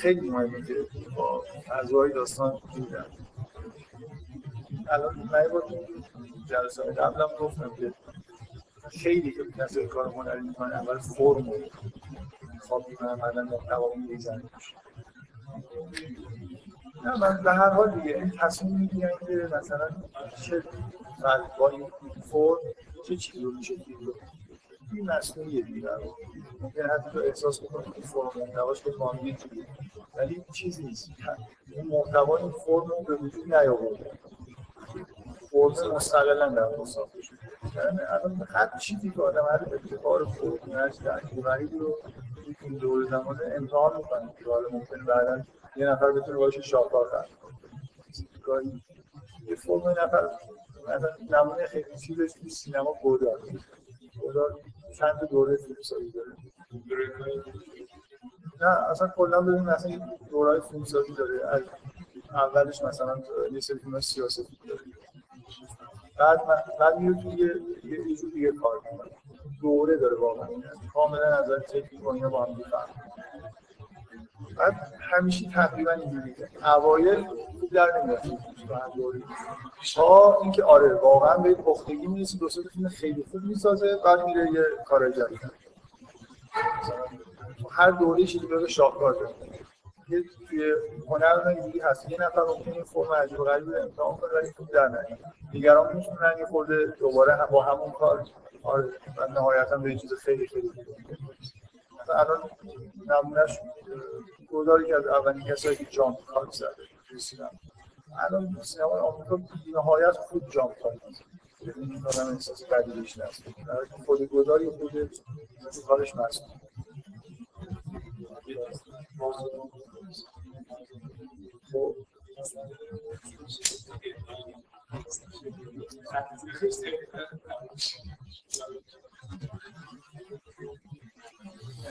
خیلی مهمه که با فضای داستان دیدن الان من با جلسه قبلم گفتم که خیلی که کسی کار هنری می‌کنه اول فرم رو خواب می‌کنن بعدا محتوا میریزن نه من به هر حال دیگه این تصمیم می‌گیرن که مثلا چه این فرم چه چیزی رو میشه دید این مصنوعیه دیگه. ممکن حتی تو احساس بکنی که فرم محتواش به ما ولی این چیز نیست. این محتوا این فرم رو به وجود نیاورده. فرم مستقلا در واقع ساخته شده. یعنی الان هر چیزی که آدم هر ابتکار فرم هر عجیب رو این دور زمان امتحان می‌کنه که حالا ممکنه بعدا یه نفر بتونه باشه شاهکار خلق گاهی یه فرم نفر مثلا نمونه خیلی چیزش تو سینما گودار گودار چند دوره فیلمسازی داره؟ نه اصلا کلا ببین مثلا دورهای فیلمسازی داره. از اولش مثلا یه سری فیلم سیاسی بعد بعد میره توی یه یه جور دیگه کار می‌کنه. دوره داره واقعا. کاملا نظر تکنیک و اینا با هم بعد همیشه تقریبا اینجوری اوایل در نمیاد. تا اینکه آره واقعا به پختگی می‌رسه. دو سه فیلم خیلی خوب می‌سازه بعد میره یه کار جدید. هر دوره چیزی به شاهکار داره. یه توی هنر اینجوری هست. یه نفر ممکنه این فرم عجیب و غریب امتحان کنه ولی خوب در نیاد. دیگران می‌تونن یه خورده دوباره با همون کار آره و نهایتا به چیز خیلی خیلی خوب. الان نمونهش گوداری که از اولین کسایی که جامپ کار زده رسیدم الان سینما آمریکا نهایت خود جامپ کار این آدم احساس بدی بهش نست خود گوداری خود کارش مسئول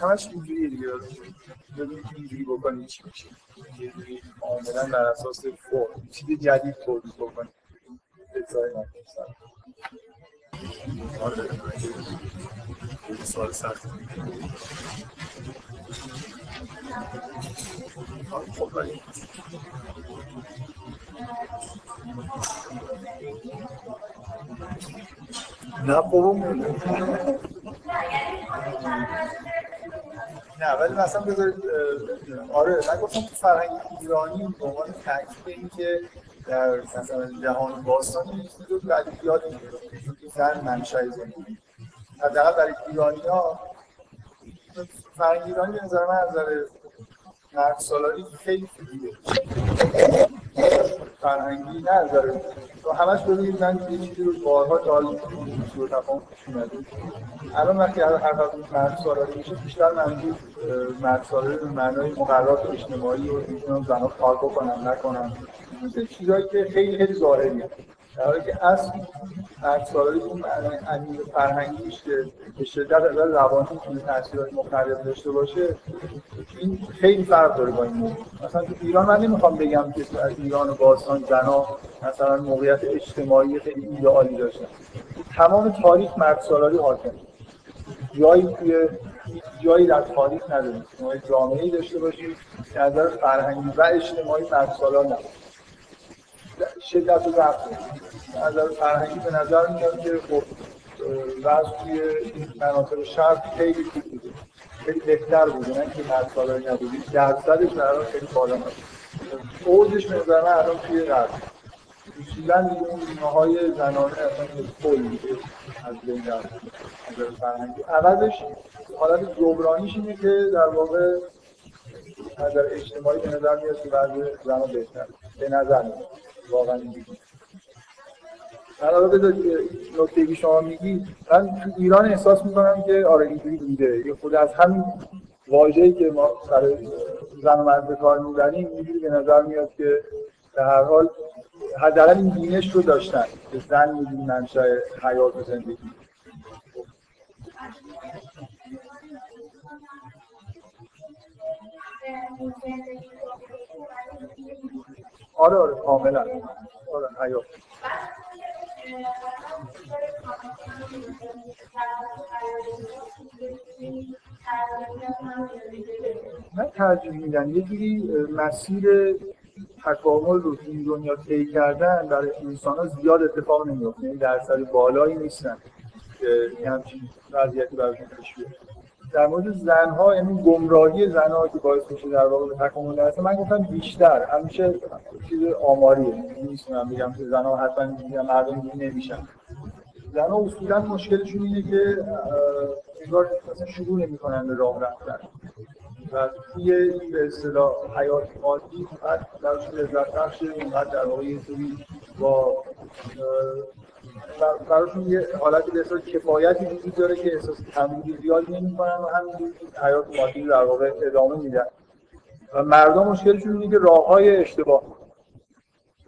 همش اینجوریه دیگه ببین اینجوری بکنی چی میشه یه جوری کاملا بر اساس فرم چیز جدید تولید بکنی ادعای نکنی آره سوال سخت خب نه بابا. نه ولی مثلا بذارید آره من گفتم تو فرهنگ ایرانی به عنوان تاکید این که در مثلا جهان باستان چیزو بعد یاد زن منشأ زندگی. حداقل برای ایرانی ها فرهنگ ایرانی به نظر من از نظر خیلی خوبیه. فرهنگی از نظر تو همش ببینید من یه چیزی رو بارها دال سو تفاهم الان وقتی هر هر وقت مرد سالاری میشه بیشتر منظور مرد سالاری به معنای مقررات اجتماعی و می‌تونن زنها کار بکنن نکنن. چیزایی که خیلی خیلی ظاهریه. در حالی که اصل مرد اون عمیق فرهنگیش که به شدت از روانی می‌تونه تاثیرات مختلف داشته باشه این خیلی فرق داره با این موضوع. مثلا تو ایران من نمی‌خوام بگم که از ایران و باستان زنا مثلا موقعیت اجتماعی خیلی ایدئالی داشتن. تمام تاریخ مرد سالاری حاکم. جایی توی جایی در تاریخ نداریم. جامعه ای داشته باشید که از فرهنگی و اجتماعی مرد سالار نباشه. شدت و ضعف نظر فرهنگی به نظر میاد که خب وضع توی مناطق شرق خیلی خوب بوده. خیلی بهتر بوده. نه که مرد سالاری نبودی. درصدش در خیلی بالا نبود اوجش به نظر من الان توی غرب. اصولا دیگه اون بیمه های زنانه اصلا کل میشه از بین رفت نظر فرهنگی. عوضش حالت جبرانیش اینه که در واقع نظر اجتماعی به نظر میاد که وضع زنان بهتر. به نظر میاد. واقعا اینجوری. حالا نکته که شما میگی من تو ایران احساس می‌کنم که آره اینجوری بوده. یه خود از همین واژه‌ای که ما برای زن و مرد به کار می‌بریم اینجوری به نظر میاد که به هر حال حداقل این بینش رو داشتن که زن می‌دونی منشأ حیات و زندگی. آره آره کاملا. آره حیات من ترجیح میدم یه جوری مسیر تکامل رو این دنیا طی کردن برای انسان ها زیاد اتفاق نمیفته یعنی درصد بالایی نیستن که همچین وضعیتی براشون پیش در مورد زنها یعنی گمراهی زنها که باعث میشه در واقع به تکامل نرسه من گفتم بیشتر. همیشه چیز آماریه. نیست من بگم که زنها حتما میگم مردم نمیشن. زنها اصولا مشکلشون اینه که انگار شروع نمی‌کنن به راه رفتن. و توی به اصطلاح حیات مادی فقط درش لذت بخش اینقدر در واقع یه با براشون یه حالت به احساس کفایتی وجود داره که احساس تمویلی زیاد نمی‌کنن و همین حیات مادی در واقع ادامه میدن. و مردم مشکلشون اینه که راه های اشتباه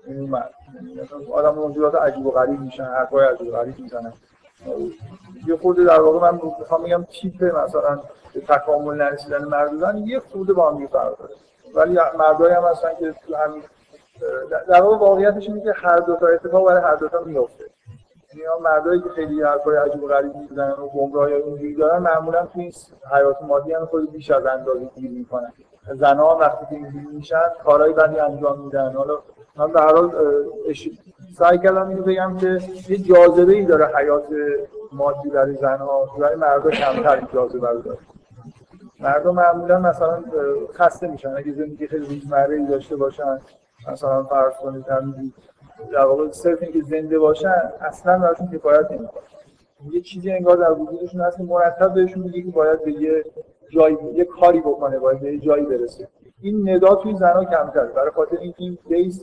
این آدم موجودات عجیب و غریب میشن حرفای عجیب و غریب می‌زنن. یه خورده در واقع من می‌خوام میگم تیپ مثلا به تکامل نرسیدن مردان یه خورده با هم فرق داره. ولی مردایی هم هستن که تو همین در واقع واقعیتش اینه که هر دو تا اتفاق برای هر دو تا میفته یعنی مردایی که خیلی حرفای عجیب و غریب می‌زنن و گمراهی اونجوری دارن معمولا تو این حیات مادی هم خیلی بیش از اندازه گیر می‌کنن. زنها وقتی که اینجوری میشن کارهای بدی انجام میدن. حالا من به هر حال سعی کردم اینو بگم که یه جاذبه ای داره حیات مادی برای زنها برای مردا کمتر جاذبه رو داره. مردم معمولا مثلا خسته میشن. اگه زندگی خیلی روزمره ای داشته باشن مثلا فرض کنید در واقع صرف اینکه زنده باشن اصلا براشون کفایت نمی‌کنه یه چیزی انگار در وجودشون هست که مرتب بهشون میگه که باید به یه جایی یه کاری بکنه باید به یه جایی برسه. این ندا توی زنا کمتره. برای خاطر اینکه این بیس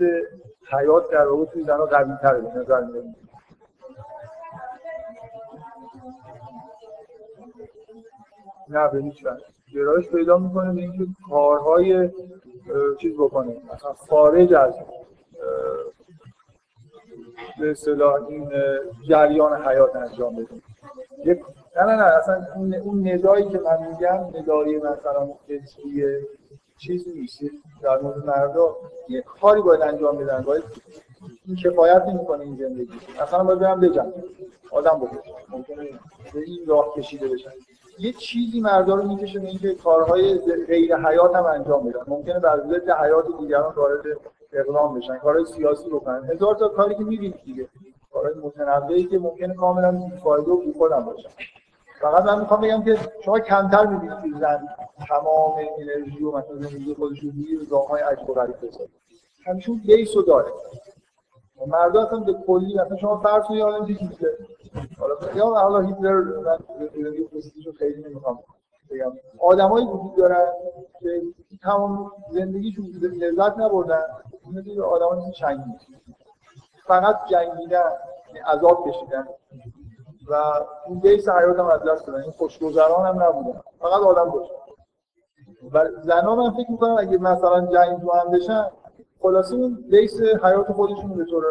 حیات در واقع توی زنا قوی تره به نظر میاد. نه به هیچ گرایش پیدا می‌کنه به اینکه کارهای چیز بکنه. مثلا خارج از به اصطلاح این جریان حیات انجام بده. یک نه نه نه اصلا اون ندایی که من میگم ندایی مثلا فطری چیز نیست. در مورد مردا یه کاری باید انجام بدن. باید این کفایت نمی‌کنه این زندگی. اصلا باید برم بجم آدم بکشن ممکنه به این راه کشیده بشن. یه چیزی مردا رو می‌کشه به اینکه کارهای غیر حیات هم انجام بدن. ممکنه بر ضد حیات دیگران وارد اقدام بشن کارهای سیاسی بکنن هزار تا کاری که می‌بینید دیگه. کارهای متنوعی که ممکنه کاملا بی‌فایده و بی‌خود باشن. فقط من می‌خوام بگم که شما کمتر می‌بینید که زن تمام انرژی و مثلا زندگی خودش رو روی راههای عجب و غریب بذاره همیشه بیس داره. مردا اصلا به کلی مثلا شما فرض کنید آدم هیتلر حالا یا حالا هیتلر من زندگی خیلی نمی‌خوام بگم. آدمایی وجود دارن که تمام زندگیشون لذت نبردن. مثل آدمایی که چنگی فقط جنگیدن یعنی عذاب کشیدن. و اون بیس حیات هم از دست دادن. این خوشگذران هم نبودن. فقط آدم کشتن و زنها من فکر می‌کنم اگه مثلا جنگ تو هم بشن خلاصه اون بیس حیات خودشون به طور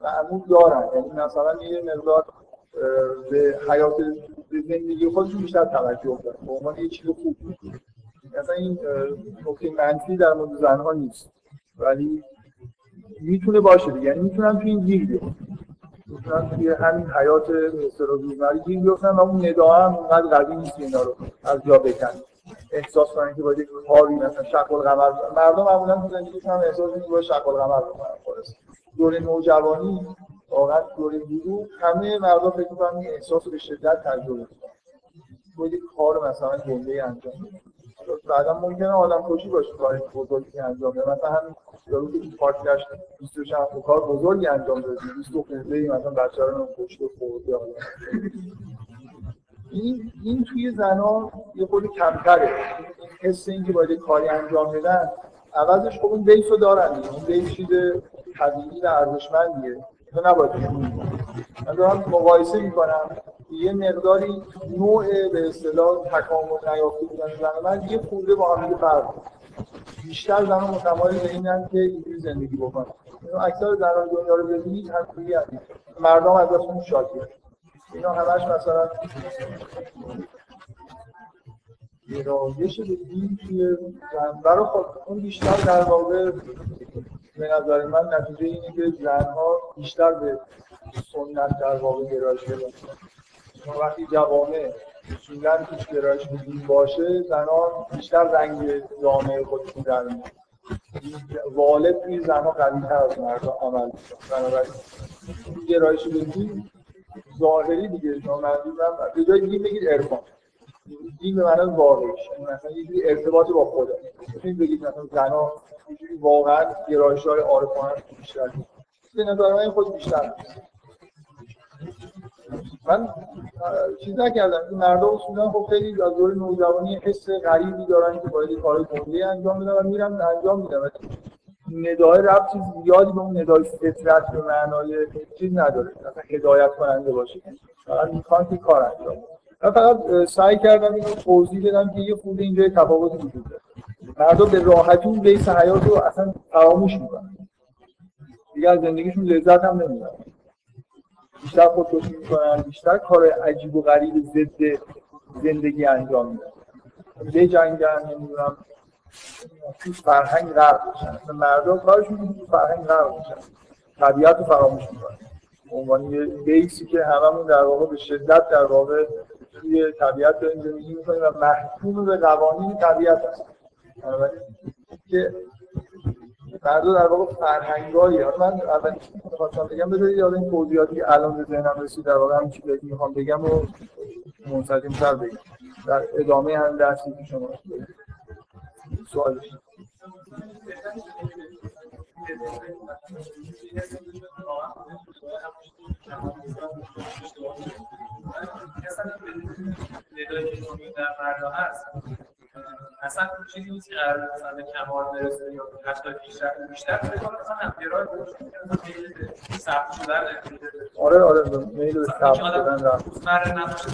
معمول دارن. یعنی مثلا یه مقدار به حیات زندگی خودشون بیشتر توجه دارن. به عنوان یه چیز خوب. مثلا این نکته منفی در مورد زنها نیست. ولی می‌تونه باشه دیگه. یعنی می‌تونن تو این گیر می‌تونن توی همین حیات مثل روزمره گیر بیفتن و اون ندا هم اونقدر قوی نیست اینا رو از جا بکن احساس کنن که باید کاری مثلا شق القمر مردم معمولا تو زندگیشون هم احساس می‌کنن باید شق القمر بکنن خلاص. دوره نوجوانی واقعا دوره بلوغ همه مردم فکر می‌کنن این احساس به شدت تجربه باید یک کار مثلا گنده انجام بعدا ممکنه آدم کشی باشه کار بزرگی انجام بده. مثلا همین یارو که پارک گشت 20 چند کار بزرگی انجام داده. 20 خورده ای مثلا بچه‌ها رو کشته خورده این این توی زنا یه خورده کمتره. حس این که باید کاری انجام بدن. عوضش خب اون بیس رو دارن. اون بیس چیز طبیعی و ارزشمندیه. تو نباید من دارم مقایسه می‌کنم. یه مقداری نوع به اصطلاح تکامل نیافته بودن زن من. یه خورده با هم فرق بیشتر زنان متمایل به اینن که اینجوری زندگی بکنن. اکثر زنان دنیا رو ببینید همینجوری مردم ازشون شاکیه اینا همش مثلا گرایش به دین توی برای خود اون بیشتر در واقع به نظر من نتیجه اینه که زنها بیشتر به سنت در واقع گرایش پیدا وقتی جوامع اصولا هیچ گرایش دین باشه زنان بیشتر رنگ جامعه خودشون در والد توی زنها قوی تر از مرد عمل بنابراین گرایش به دین ظاهری دیگه شما منظورم به جای دین بگید عرفان. دین به معنی واقعیش مثلا یه ارتباط با خدا می‌تونید بگید مثلا زنها واقعا گرایش های عارفانه بیشتر به نظر من خود بیشتر من چیز نکردم. این مردم اصولا خب خیلی از دور نوجوانی حس غریبی دارن که باید کار گنده انجام بدن و میرن انجام میدن. ندای ربطی زیادی به اون ندای فطرت به معنای چیز نداره. مثلا هدایت کننده باشه. فقط می‌خوان که کار انجام من فقط سعی کردم اینو توضیح بدم که یه خود اینجا تفاوتی وجود داره. مردم به راحتی اون بیس حیات رو اصلا فراموش می‌کنن. دیگه از زندگیشون لذت هم نمی‌برن. بیشتر خودکشی می‌کنن بیشتر کار عجیب و غریب ضد زندگی انجام میدن. به جنگن نمی‌دونم تو فرهنگ غرق میشن. مردم کارشون تو فرهنگ غرق میشن. طبیعت رو فراموش می‌کنن. عنوان یه بیسی که هممون در واقع به شدت در واقع توی طبیعت داریم زندگی می‌کنیم و محکوم به قوانین طبیعت هست که فردا در واقع فرهنگایی من اول خواستم بگم بذارید یاد این توضیحاتی که الان به ذهنم رسید در واقع همین چیزی که می‌خوام بگم و منسجم تر بگم. در ادامه هم درسی که شما سوال در هست. اصلا چیزی نیست که قرار مثلا به کمال برسه یا حتی بیشتر بیشتر بکنه مثلا همگرای ثبت شدن آره آره میل به ثبت شدن رفت. روزمره نداشته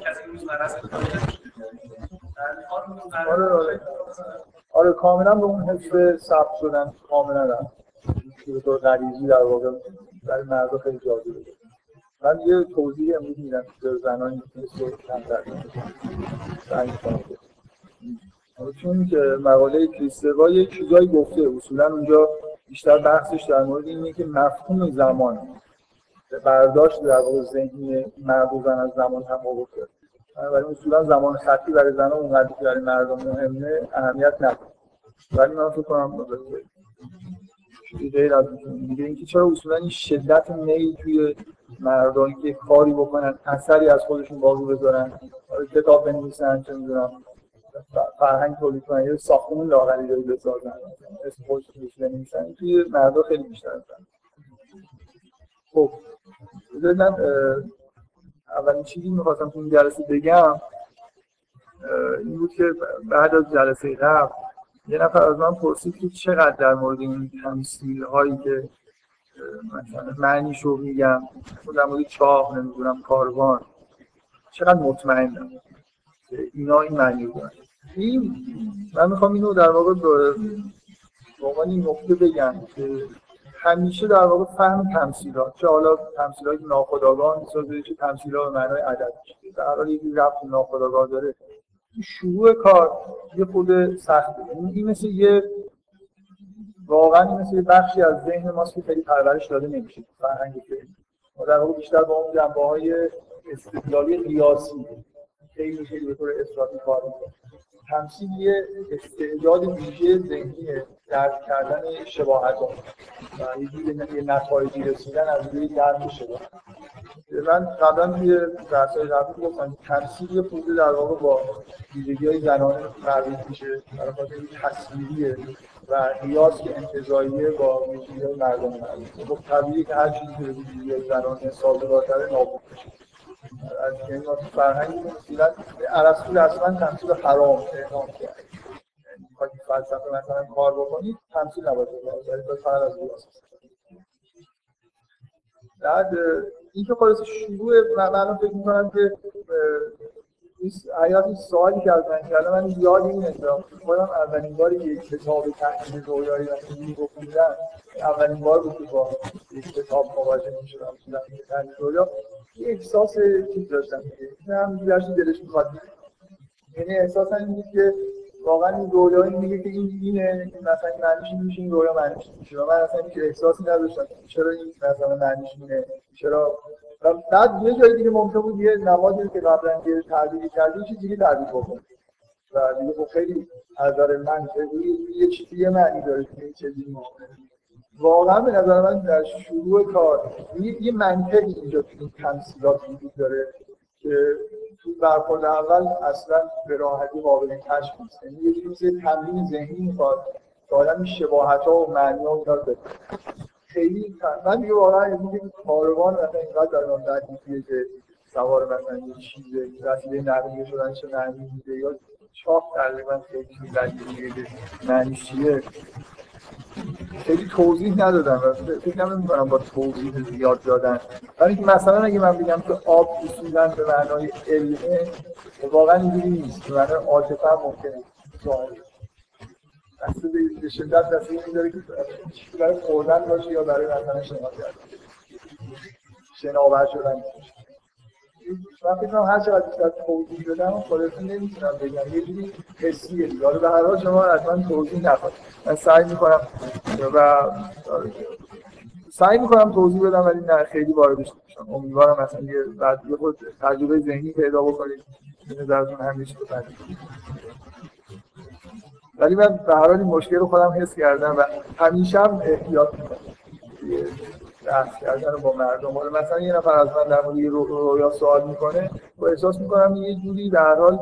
کسی روزمره است آره آره. آره کاملا به اون حس ثبت شدن کاملا رفت. به طور غریزی در واقع برای مردا خیلی جالبه. من یه توضیح امروز میدم که زنان مثل کمتر سعی کنم چون که مقاله کریستوا یه چیزایی گفته اصولا اونجا بیشتر بحثش در مورد اینه که مفهوم زمان برداشت در واقع ذهنی مرد زن از زمان هم داره ولی اصولا زمان خطی برای زن اونقدر که برای مردم مهمه اهمیت نداره. ولی من فکر کنم غیر از دیگه اینکه چرا اصولا این شدت میل توی مردانی که کاری بکنن اثری از خودشون باقی بذارن کتاب بنویسن چه می‌دونم. فرهنگ تولید کنن یه ساختمون لاغری داری بسازن. اسم روش بنویسن توی مردا خیلی بیشتر هستن خب بذارید من اولین چیزی می‌خواستم تو این جلسه بگم این بود که بعد از جلسه قبل یه نفر از من پرسید که چقدر در مورد این تمثیل هایی که مثلا معنیش رو میگم در مورد چاه نمی‌دونم کاروان چقدر مطمئنم اینا این معنی رو دارن. این من می‌خوام اینو در واقع به عنوان این نکته بگم که همیشه در واقع فهم تمثیلات چه حالا تمثیلات ناخودآگاه می‌سازه چه تمثیلات به معنای عدد در حال یکی رفت ناخودآگاه داره. شروع کار یه خود سخته. این مثل یه واقعا مثل یه بخشی از ذهن ماست که خیلی پرورش داده نمیشه فرهنگ فعلی ما در واقع بیشتر با اون جنبه های استدلالی قیاسی خیلی خیلی به طور افراطی کار تمثیل یه استعداد ویژه ذهنیه درک کردن شباهت. ها و یه جوری نتایجی رسیدن از روی درک شباهت من قبلا توی درسای قبلی گفتم تمثیل یه پوزه در واقع با ویژگی های زنانه تعریف میشه. برای خاطر تصویریه و قیاس که انتظاییه با ویژگی های مردم. خب طبیعیه که هر چیزی که ویژگی های زنانه سازگارتره نابود میشه. از یعنی ما تو فرهنگ مثلا ارسطو رسما تمثیل حرام اعلام کرد. می‌خواید فلسفه مثلا کار بکنید تمثیل نباید بکنید. فقط از قیاس بعد این که خلاص شروع من فکر می‌کنم که حیات سوالی که از من یاد این اندام خودم اولین باری یک کتاب تحلیل رویایی و فیلمی رو خوندم اولین بار بود که با یک کتاب مواجه می‌شدم تو تحلیل رویا. یه احساس چیز داشتم که هم دیگرش دلش می‌خواد. یعنی احساس این بود که واقعا این رویایی میگه که این اینه مثلا این معنیش میشه این رویا معنیش میشه. و من اصلا هیچ احساسی نداشتم چرا این مثلا معنیش اینه چرا و بعد یه جای دیگه ممکن بود یه نمادی که قبلا یه تعبیری کردی چیز دیگه تعبیر بکنه و دیگه خب خیلی از نظر من یه چیزی یه معنی داره که این چیزی واقعا به نظر من در شروع کار یه منطقی اینجا تو این تمثیلات وجود داره که تو برخورد اول اصلا به راحتی قابل کشف نیست. یعنی یه جوری تمرین ذهنی می‌خواد که آدم شباهت ها و معنی ها رو خیلی من دیگه واقعا این کاروان مثلا اینقدر در که سوار مثلا یه چیز وسیله نقلیه شدن چه معنی میده یا چاپ تقریبا خیلی چیز معنیش چیه؟ خیلی توضیح ندادم. فکر نمی با توضیح زیاد دادن. ولی اینکه مثلا اگه من بگم که آب اصولا به معنای علمه واقعا اینجوری نیست. به معنای عاطفه ممکنه. ظاهر دسته به شدت دسته این داره که برای خوردن باشه یا برای مثلا شنا کردن شناور شدن. من فکر کنم هر چقدر بیشتر توضیح بدم خودتون نمی‌تونم بگم. یه جوری حسیه. دیگه به هر حال شما حتما توضیح نخواهید من سعی می‌کنم و سعی می‌کنم توضیح بدم ولی نه خیلی واردش نمیشم امیدوارم مثلا یه بعد یه خود تجربه ذهنی پیدا بکنید. به نظرتون همیشه بپردید ولی من به هر حال مشکل رو خودم حس کردم و همیشه هم احتیاط بحث کردن با مردم. مثلا یه نفر از من در مورد رویا سوال می‌کنه و احساس می‌کنم یه جوری در حال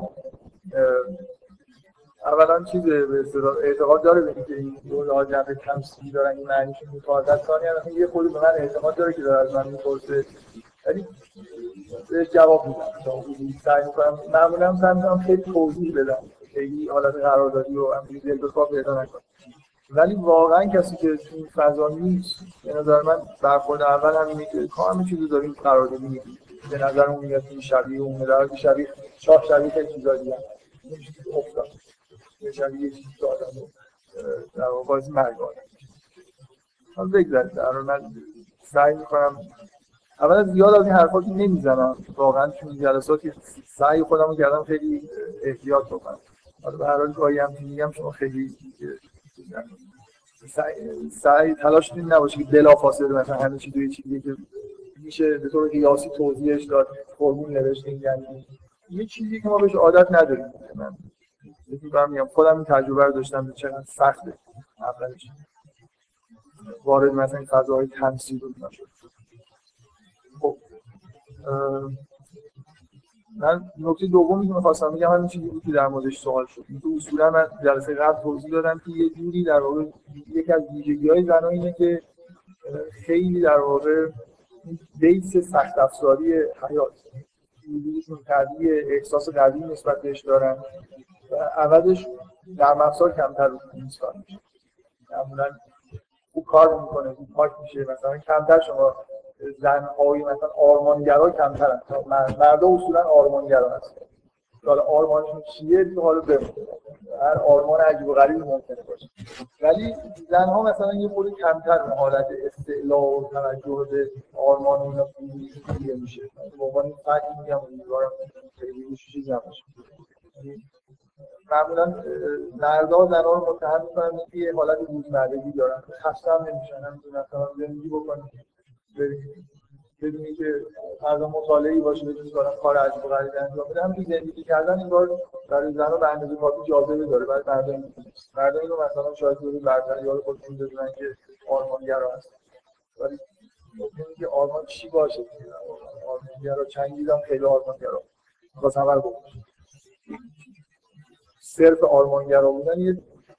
اولا چیز به اعتقاد داره به اینکه این رویا جنبه تمثیلی دارن این معنیشون متعادل ثانیا یه خودی به من اعتقاد داره که داره از من می‌پرسه. ولی بهش جواب میدم. سعی می‌کنم معمولا سعی می‌کنم خیلی توضیح بدم. خیلی حالت قراردادی و همینجوری دلبسا پیدا نکنم ولی واقعا کسی که تو این فضا نیست به نظر من برخورد اول همینه که کار چیزی داریم قراردادی میگیم به نظر اون میاد این شبیه اون در شبیه شاه شبیه خیلی چیزا دیگه افتاد. شبیه یه چیزی که در واقع بازی مرگ آدم بگذارید در من سعی می‌کنم اولا زیاد از این حرفات نمی‌زنم. واقعا چون جلساتی سعی خودم رو کردم خیلی احتیاط بکنم. حالا به هر حال گاهی هم میگم شما خیلی سعی, سعی تلاش این نباشه که بلافاصله مثلا همه چی توی چیزی که میشه به طور قیاسی توضیحش داد فرمول نوشتیم یعنی یه چیزی که ما بهش عادت نداریم. من میگم خودم این تجربه رو داشتم چقدر سخته اولش. وارد مثلا فضاهای تمثیل رو خب من نکته دومی که می‌خواستم بگم همین چیزی بود که در موردش سوال شد. این تو اصولا من جلسه قبل توضیح دادم که یه جوری در واقع یکی از ویژگی‌های زنان اینه که خیلی در واقع بیس سخت افزاری حیات وجودشون قوی احساس قوی نسبت بهش دارن و عوضش در افزار کمتر رو میشه. معمولا خوب کار می‌کنه خوب پاک میشه مثلا کمتر شما زنهای مثلا آرمانگرا کمترن. مردا اصولا آرمانگرا هستن. حالا آرمانشون چیه؟ حالا بمونه هر آرمان عجیب و غریبی ممکنه باشه. ولی زنها مثلا یه مورد کمتر به حالت استعلا و توجه به آرمان اینا دیگه میشه. به عنوان فکر میگم امیدوارم خیلی چیزی نباشه معمولا مردا زنها رو متهم می‌کنن که یه حالت روزمرگی دارن. خسته هم نمیشن هم مثلا زندگی بکنن بدونی که فردا مطالعه‌ای باشه بدونی که کار عجیب غریبی انجام بده هم زندگی کردن این بار برای زنها به اندازه کافی جاذبه داره برای مردم مردم اینو مثلا شاید رو برتر یاد خودشون بدونن که آرمانگرا هست. ولی ممکنه که آرمان چی باشه؟ آرمانگرا چنگیدم خیلی آرمانگرا خواست همه رو صرف آرمانگرا بودن یه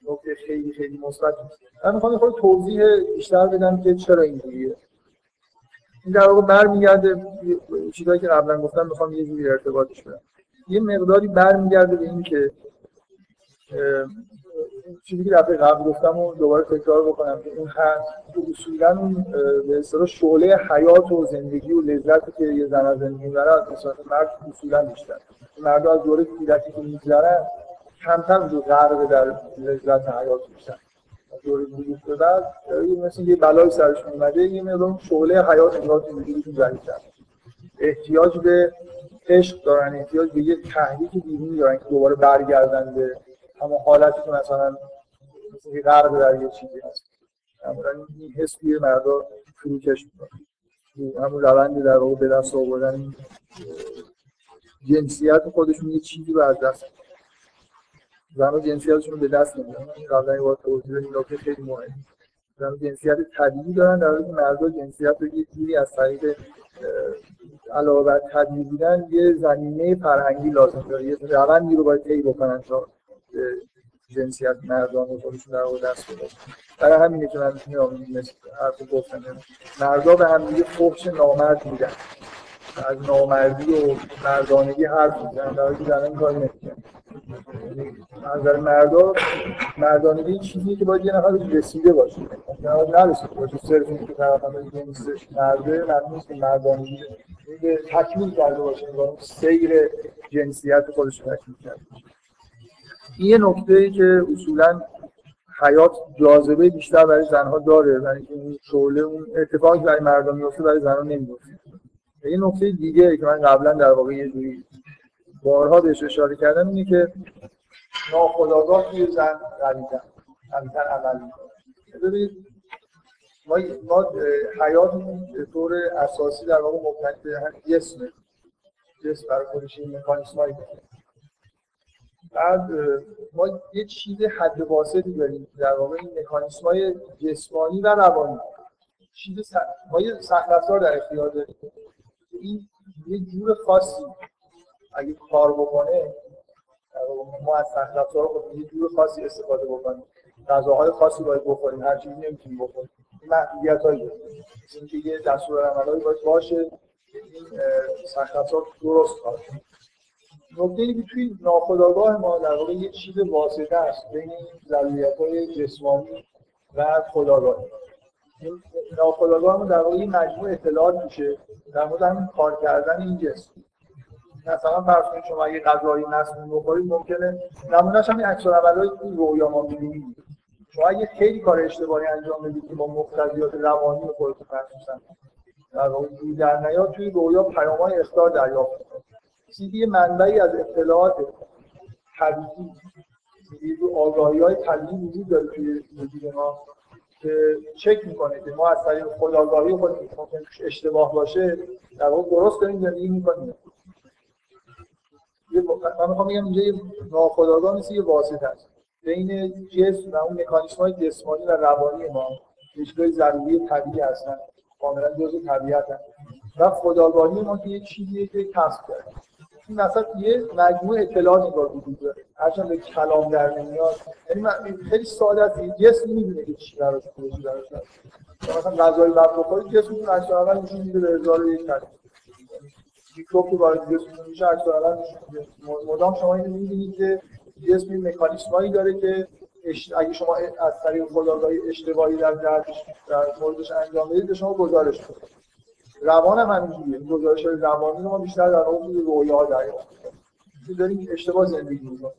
نکته خیلی خیلی مثبت من می‌خوام خود توضیح بیشتر بدم که چرا اینجوریه. این در واقع برمیگرده چیزایی که قبلا گفتم می‌خوام یه جوری ارتباطش بدم یه مقداری برمیگرده به این که چیزی که دفعه قبل گفتم و دوباره تکرار بکنم که اون هست اصولا اون به اصطلاح شعله حیات و زندگی و لذتی که یه زن از زندگی می‌بره از نسبت مرد اصولا بیشتر. مرد از دوره کودکی که میگذرن کمتر رو غرق در لذت حیات میشن دوره بزرگ به بعد مثل یه بلای سرشون اومده یه مقدار شعله حیات انگار تو وجودشون زنی کرد احتیاج به عشق دارن احتیاج به یه تحریک دیرونی دارن که دوباره برگردن به همون حالتی که مثلا مثل یه غرق در یه چیزی هست معمولا این حس توی مردا فروکش می‌کنه همون روند در واقع به دست آوردن جنسیت خودشون یه چیزی رو از دست زن جنسیتشون به دست نمیدن قبلا یه توضیح دادیم خیلی مهمه. زن جنسیت طبیعی دارن در حالی که مردا جنسیت رو یه جوری از طریق علاوه بر طبیعی بودن یه زمینه فرهنگی لازم داره. یه روندی رو باید طی بکنن تا جنسیت مردان رو خودشون در واقع دست بده برای همینه که من میام مثل حرف گفتم. مردا به هم دیگه فحش نامرد میدن. از نامردی و مردانگی حرف می‌زنن. در حالی که زنان کاری نمی‌کنن. نظر مردا مردانگی چیزیه که باید یه نفر رسیده باشه. نرسیده باشه. صرف اینکه طرف هم جنسش مرده معنی که مردانگی تکمیل کرده باشه. سیر جنسیت خودش تکمیل کرده این یه نکته ای که اصولا حیات جاذبه بیشتر برای زنها داره. برای اون شعله اون اتفاقی برای مردم میفته برای زنها نمیفته یه نکته دیگه که من قبلا در واقع یه جوری بارها بهش اشاره کردم اینه که ناخداگاه توی زن قویتر قویتر عمل ببینید ما ما به طور اساسی در واقع مبتنی به هم جسمه. جسم برای خودش این مکانیسمایی بعد ما یه چیز حد واسطی داریم در واقع این مکانیسمای جسمانی و روانی. چیز س... ما یه سخت در اختیار داریم. این یه جور خاصی. اگه کار بکنه ما از سخت خود یه جور خاصی استفاده بکنیم. غذاهای خاصی باید بخوریم. هر چیزی نمی‌تونیم بخوریم. این محدودیت هایی اینکه یه دستور عملهایی باید باشه. این سخت درست کار نکته اینه که توی ناخودآگاه ما در واقع یه چیز واسطه است بین ضروریت های جسمانی و خداگاهی ناخودآگاه در واقع یه مجموع اطلاعات میشه. در مورد همین کار کردن این جسم. مثلا فرض کنید شما اگه غذایی مسموم بخورید ممکنه نمونهش همین عکس العملای تو رویا ما می‌بینید شما اگه خیلی کار اشتباهی انجام بدید که با مقتضیات روانی خودتون مخصوصا در واقع در نیاد توی رویا پیام‌های اخطار دریافت یه منبعی از اطلاعات طبیعی یه آگاهی های طبیعی وجود داره توی وجود ما. که چک می‌کنه که ما از طریق خودآگاهی خود ممکن اشتباه باشه در واقع درست داریم زندگی می‌کنیم من می‌خوام بگم اینجا یه ناخودآگاه مثل یه واسطه است. بین جسم و اون مکانیسم های جسمانی و روانی ما چیزهای ضروری طبیعی هستن کاملا جزء طبیعت هستن و خداگاهی ما که یه چیزیه که کسب کرده این مثلا یه مجموعه اطلاعات انگار وجود داره. هرچند به کلام در نمیاد. یعنی خیلی ساده است. جسم می‌دونه که چی براش چی براش مثلا غذای بعد بخورید جسمتون عکس اول نشون میده به هزار و یک تعریف میکروب که وارد جسمتون میشه عکس اول مدام شما اینو می‌بینید که جسم این مکانیسمایی داره که اگه شما از طریق خودآگاهی اشتباهی در در موردش انجام بدید به شما گزارش کنید روان هم همینجوریه. گزارش های روانی ما بیشتر در روی رویا دریافت می‌کنیم. داریم اشتباه زندگی می‌کنیم.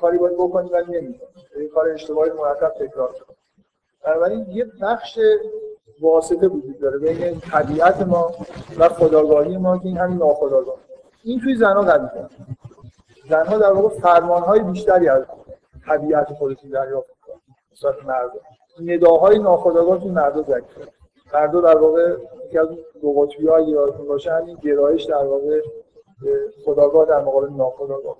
کاری باید بکنیم ولی نمی‌کنیم. یه کار اشتباهی مرتب تکرار کنیم. بنابراین یه بخش واسطه وجود داره بین طبیعت ما و خداگاهی ما که این همین ناخداگاه. این توی زنها قوی زنها در واقع فرمانهای بیشتری از طبیعت خودشون دریافت می‌کنن. نسبت مردم نداهای ناخداگاه توی مردا ذکر مردا در واقع یکی از دو قطبی ها یادتون باشه همین گرایش در واقع خداگاه در مقابل ناخداگاه.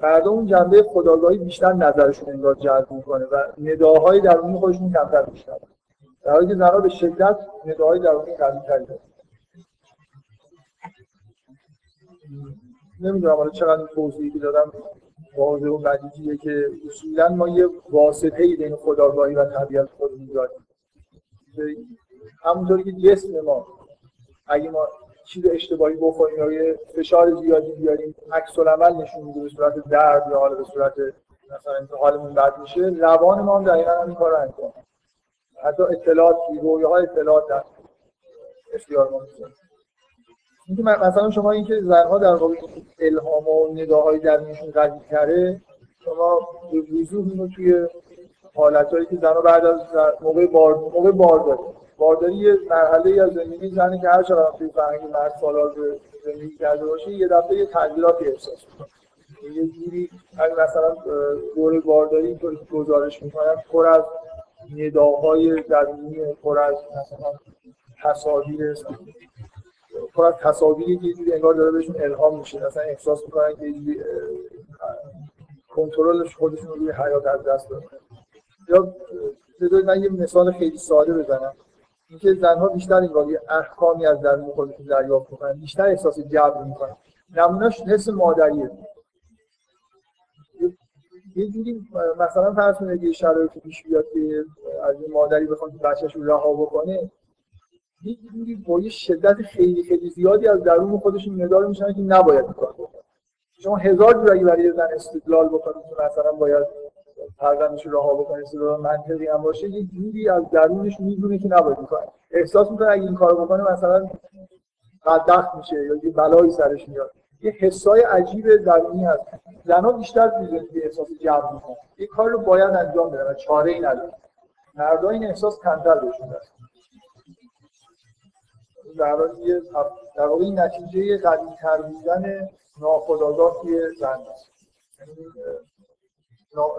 فردا اون جنبه خداگاهی بیشتر نظرشون انگار جلب می‌کنه و نداهای درونی خودشون کمتر بیشتر. در حالی که زنها به شدت نداهای درونی قوی تری دارن. نمی‌دونم حالا چقدر توضیحی که دادم واضح و بدیهیه که اصولا ما یه واسطه ای بین خداگاهی و طبیعت خودمون داریم همونطوری که جسم ما اگه ما چیز اشتباهی بخوریم یا یه فشار زیادی بیاریم عکس العمل نشون میده به صورت درد یا حالا به صورت مثلا حالمون بد میشه روان ما هم دقیقا همین کار رو انجام حتی اطلاعات های اطلاعات در اختیار ما می‌ذاره اینکه مثلا شما اینکه زنها در واقع الهام و نداهای درونشون قوی تره شما به وضوح اینو توی حالتهایی که زنها بعد از موقع بار موقع بارداری بارداری یه مرحله از زندگی زنی که هر چقدر توی فرهنگ مرد سالار زندگی کرده باشه یه دفعه یه تغییراتی احساس می‌کنه. یه جوری مثلا دوره بارداری اینطوری گزارش می‌کنن پر از نداهای درونی پر از مثلا تصاویر پر از تصاویری که یه انگار داره بهشون الهام میشه. مثلا احساس می‌کنن که کنترلش خودشون رو روی حیات از دست دادن. یا بذارید من یه مثال خیلی ساده بزنم. اینکه زنها بیشتر انگار یه احکامی از درون خودشون دریافت می‌کنن بیشتر احساس جبر می‌کنن. نمونهش حس مادریه. یه جوری مثلا فرض کنید یه شرایطی پیش بیاد که از این مادری بخواد بچه‌ش رو رها بکنه یه جوری با یه شدت خیلی خیلی زیادی از درون خودشون ندار میشن که نباید این کار بکنه شما هزار جور اگه برای زن استدلال بکنید که مثلا باید رو رها بکنه استدلال منطقی هم باشه یه جوری از درونش می‌دونه که نباید کار احساس می‌کنه اگه این کارو بکنه مثلا بدبخت میشه یا یه بلایی سرش میاد. یه حسای عجیب درونی هست. زنها بیشتر توی احساس جمع می‌کنن. یه کار رو باید انجام بدن و چاره ای نداره مردا این احساس کمتر بهشون هست در واقع این نتیجه قوی بودن ناخودآگاه توی زن یعنی،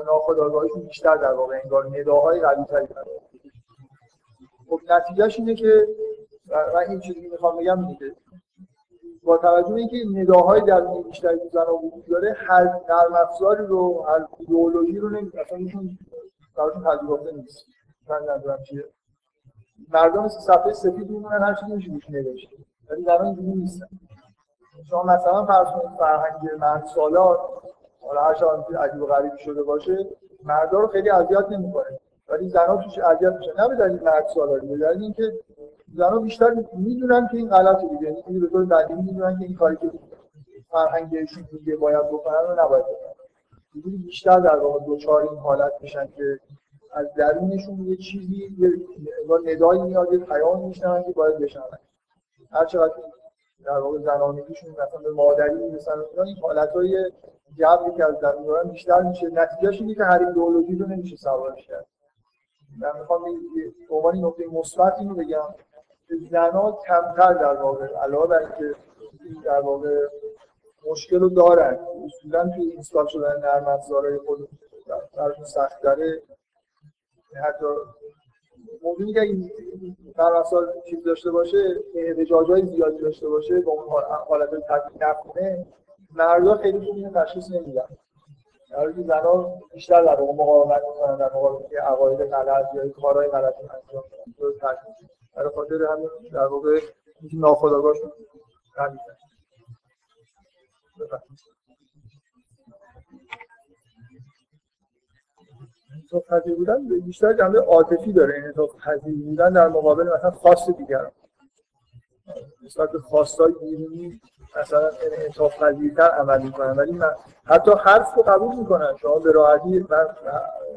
ناخودآگاهیشون بیشتر در واقع انگار نداهای قوی تری خب نتیجهش اینه که من این چیزی می‌خوام بگم اینه با توجه به اینکه نداهای درونی بیشتری تو زنها وجود داره هر نرم افزاری رو هر ایدئولوژی رو نمی اصلا ایشون براشون پذیرفته نیست. من ندارم چیه. مردم صفحه سفید میمونن هر چیزی میشه نوشته ولی زنها اینجوری نیستن. شما مثلا فرض کنید فرهنگ مرد سالار حالا هر شان عجیب و غریب شده باشه مردا رو خیلی اذیت نمی‌کنه. ولی زنها توش اذیت میشن. نه به مرد سالاری به اینکه زنها بیشتر می‌دونن که این غلطه دیگه یعنی به طور بدیهی می‌دونن که این کاری که فرهنگشون میگه باید بکنن و نباید بکنن. بیشتر در واقع دوچار این حالت میشن که از درونشون یه چیزی یه ندایی میاد یه پیام میشنن که باید بشنون. هر چقدر در واقع زنانگیشون مثلا به مادری می‌رسن این حالتهای جبری که از درون دارن بیشتر میشه. نتیجهش اینه که هر ایدئولوژی رو نمیشه سوارش کرد. من می‌خوام به عنوان نکته مثبت اینو بگم زنها کمتر در واقع علاوه بر اینکه در واقع مشکل رو دارن اصولا توی اینستال شدن نرم افزارهای خود براشون سخت داره حتی ممکنه که این نرم افزار چیز داشته باشه احتجاج های زیادی داشته باشه با اون حالت تطبیق نکنه مردا خیلی خوب اینو تشخیص نمیدن. در حالی زنها بیشتر در واقع مقاومت می‌کنن در مقابل عقاید غلط یا کارهای غلط انجام میدن. برای خاطر همین در واقع ناخودآگاهشون همین انصاف پذیر بودن بیشتر جنبه عاطفی داره. این انصاف پذیر بودن در مقابل مثلا خاص دیگران. نسبت به خواستای بیرونی مثلا انصاف پذیرتر عمل می‌کنن. ولی من حتی حرف رو قبول می‌کنن. شما به راحتی من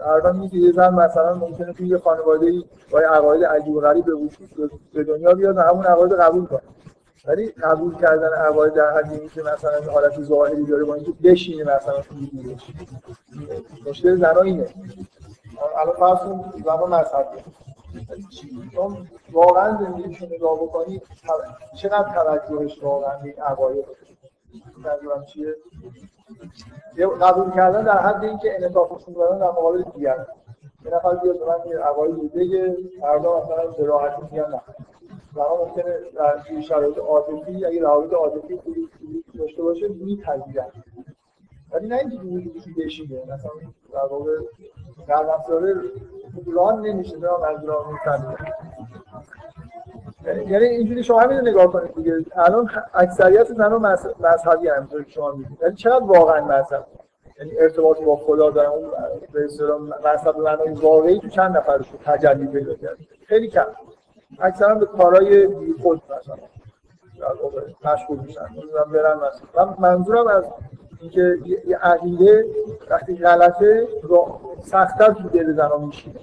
هر یه زن مثلا ممکنه توی یه خانواده با عقاید عجیب و غریب به دنیا بیاد و همون عقاید قبول کنه. ولی قبول کردن عقاید در حدی که مثلا حالت ظاهری داره با اینکه بشینه مثلا مشکل زنا اینه الان فرض کن زمان مذهبی چون واقعا زندگیشون نگاه بکنید چقدر توجهش واقعا به این عقاید منظورم چیه؟ قبول کردن در حد اینکه انعطافشون دادن در مقابل دیگر یه نفر بیاد به من یه عقایدی بگه فردا مثلا به راحتی میگن نه. زمان ممکنه در شرایط عاطفی اگه روابط عاطفی خوبی داشته باشه میپذیرن. ولی نه اینکه وجودشون بشینه مثلا در واقع در افزاره ران نمیشه نه منظورم می‌فهمید یعنی اینجوری شما همین نگاه کنید دیگه. الان اکثریت زنان مذهبی همینطور که شما میگید. ولی چقدر واقعا مذهب؟ یعنی ارتباط با خدا دارن اون به اصطلاح مذهب معنای واقعی تو چند نفرش تجلی پیدا کرد؟ خیلی کم. اکثرا به کارهای بی خود مثلا مشغول میشن. برن مثلا. منظورم از اینکه یه عقیده وقتی غلطه سختتر تو دل زنا میشینه.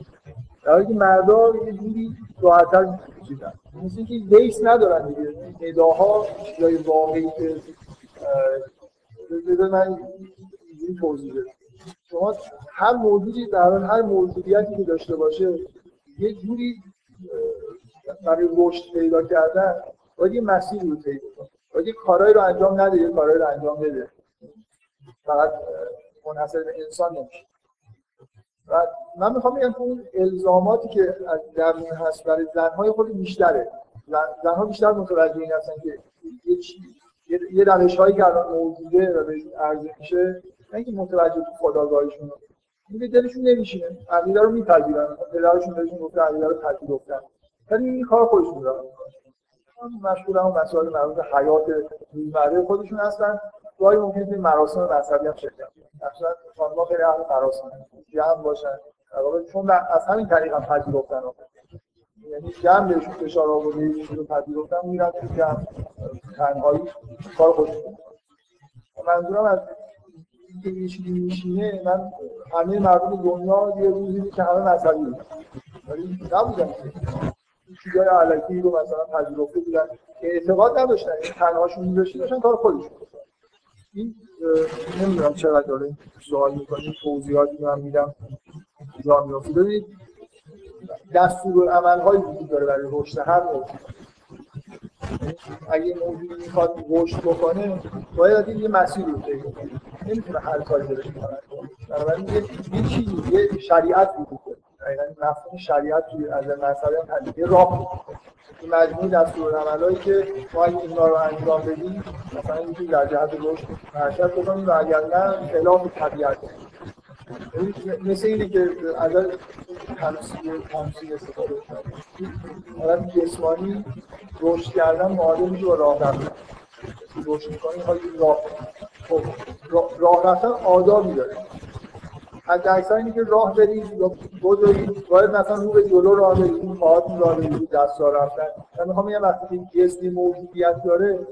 در حالی که مردا یه جوری راحتتر چیزن مثل اینکه بیس ندارن دیگه. نداها چیزای واقعی که بذار من اینجوری توضیح بدم. شما هر موجودی در هر موجودیتی که داشته باشه یه جوری برای رشد پیدا کردن باید یه مسیری رو پیدا کنه باید یه کارهایی رو انجام نده یه کارهایی رو انجام بده. فقط منحصر به انسان نمیشه. و من می‌خوام بگم که اون الزاماتی که از درون هست برای زنهای خود بیشتره. زنها بیشتر متوجه این هستن که یه یه روش هایی که الان موجوده و بهشون عرضه میشه نه اینکه متوجه تو خداگاهیشون میگه دلشون نمیشینه. عقیده رو میپذیرن. پدرشون بهشون گفته عقیده رو پذیرفتن ولی این کار خودشون دارن مشغول هم مسائل مربوط به حیات روزمره خودشون هستن. گاهی ممکنه توی مراسم مذهبی هم شرکت کنن. مثلا خانم‌ها خیلی اهل مراسم جمع باشن. چون از همین طریق هم پذیرفتن. یعنی جمع بهشون فشار آورده یه رو پذیرفتن میرن تو جمع. تنهایی کار خودشون منظورم از اینکه یه چیزی میشینه من همه مردم دنیا یه روزی که همه مذهبی ولی نبودن. چیزای علکی رو مثلا پذیرفته بودن که اعتقاد نداشتن. این یعنی تنهاشون میذاشتی داشتن کار خودشون این نمی‌دونم چقدر داره سوال می‌کنیم توضیحاتی من میدم جا میافته. ببینید دستور عمل هایی وجود داره برای رشد هر موضوع. اگه موضوعی می‌خواد رشد بکنه باید یه مسیری رو طی کنه. نمی‌تونه هر کاری داره کنه بنابراین یه چیزی یه شریعت وجود دقیقاً مفهوم شریعت توی از مذهب هم یه راه این مجموعه دستورالعملایی که ما اگه اینا رو انجام بدیم مثلا اینجوری در جهت رشد حرکت بکنیم و اگر نه خلاف طبیعت. مثل اینه که اگر تمثیل تمثیل استفاده حالت جسمانی رشد کردن معادل میشه با راه رفتن. رشد می‌کنی راه خب راه رفتن آدابی داره حد اکثر اینه که راه برید یا بزرگید باید مثلا رو به جلو راه برید پاهاتون راه برید دست رفتن. من می‌خوام یه وقتی که جسمی موجودیت داره.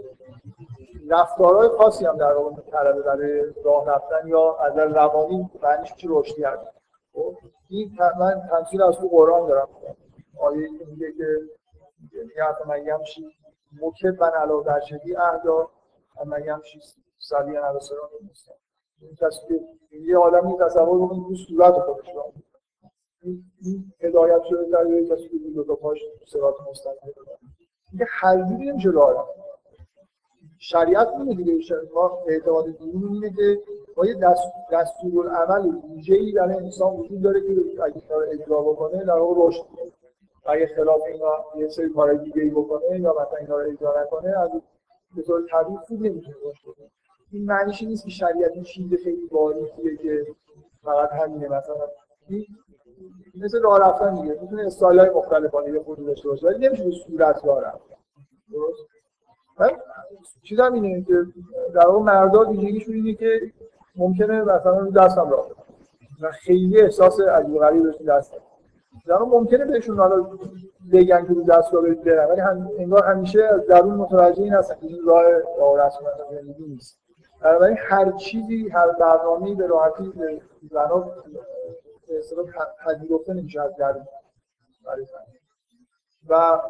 رفتارهای خاصی هم در واقع طلبه برای راه رفتن یا از روانی معنیش چی رشدی هست. خب این من تمثیل از تو قرآن دارم. آیه که میگه که یا من یمشی مکب من علا در شدی اهدا من یمشی سالی نرسران که یه آدمی تصور کنید تو صورت خودش را این هدایت شده در یه کسی که دو تا پاش صراط مستقیم اینکه هر جوری نمیشه راه شریعت اینه دیگه ما اعتقاد دینی اینه که با یه دستور عمل ویژه‌ای در انسان وجود داره که اگه اینا رو اجرا بکنه در واقع رشد اگه خلاف اینا یه سری کار دیگه ای بکنه یا مثلا اینا رو اجرا نکنه از به طور طبیعی خوب نمی‌تونه رشد بکنه. این معنیش نیست که شریعت این چیز خیلی باریکیه که فقط همینه مثلا مثل راه رفتن دیگه می‌تونه استایل‌های مختلفانه یه خودی داشته باشه ولی نمیشه به صورت راه رفت. درست؟ من چیزم اینه که در واقع مردا ویژگیشون اینه که ممکنه مثلا رو دستم راه و خیلی احساس عجیب غریب بهشون دست در ممکنه بهشون حالا بگن که رو دست رو برن ولی هم انگار همیشه از درون متوجه این هستن که این راه راه رسم زندگی نیست. بنابراین هر چیزی هر برنامه‌ای به راحتی زنها به اصطلاح پذیرفته نمیشه از درون و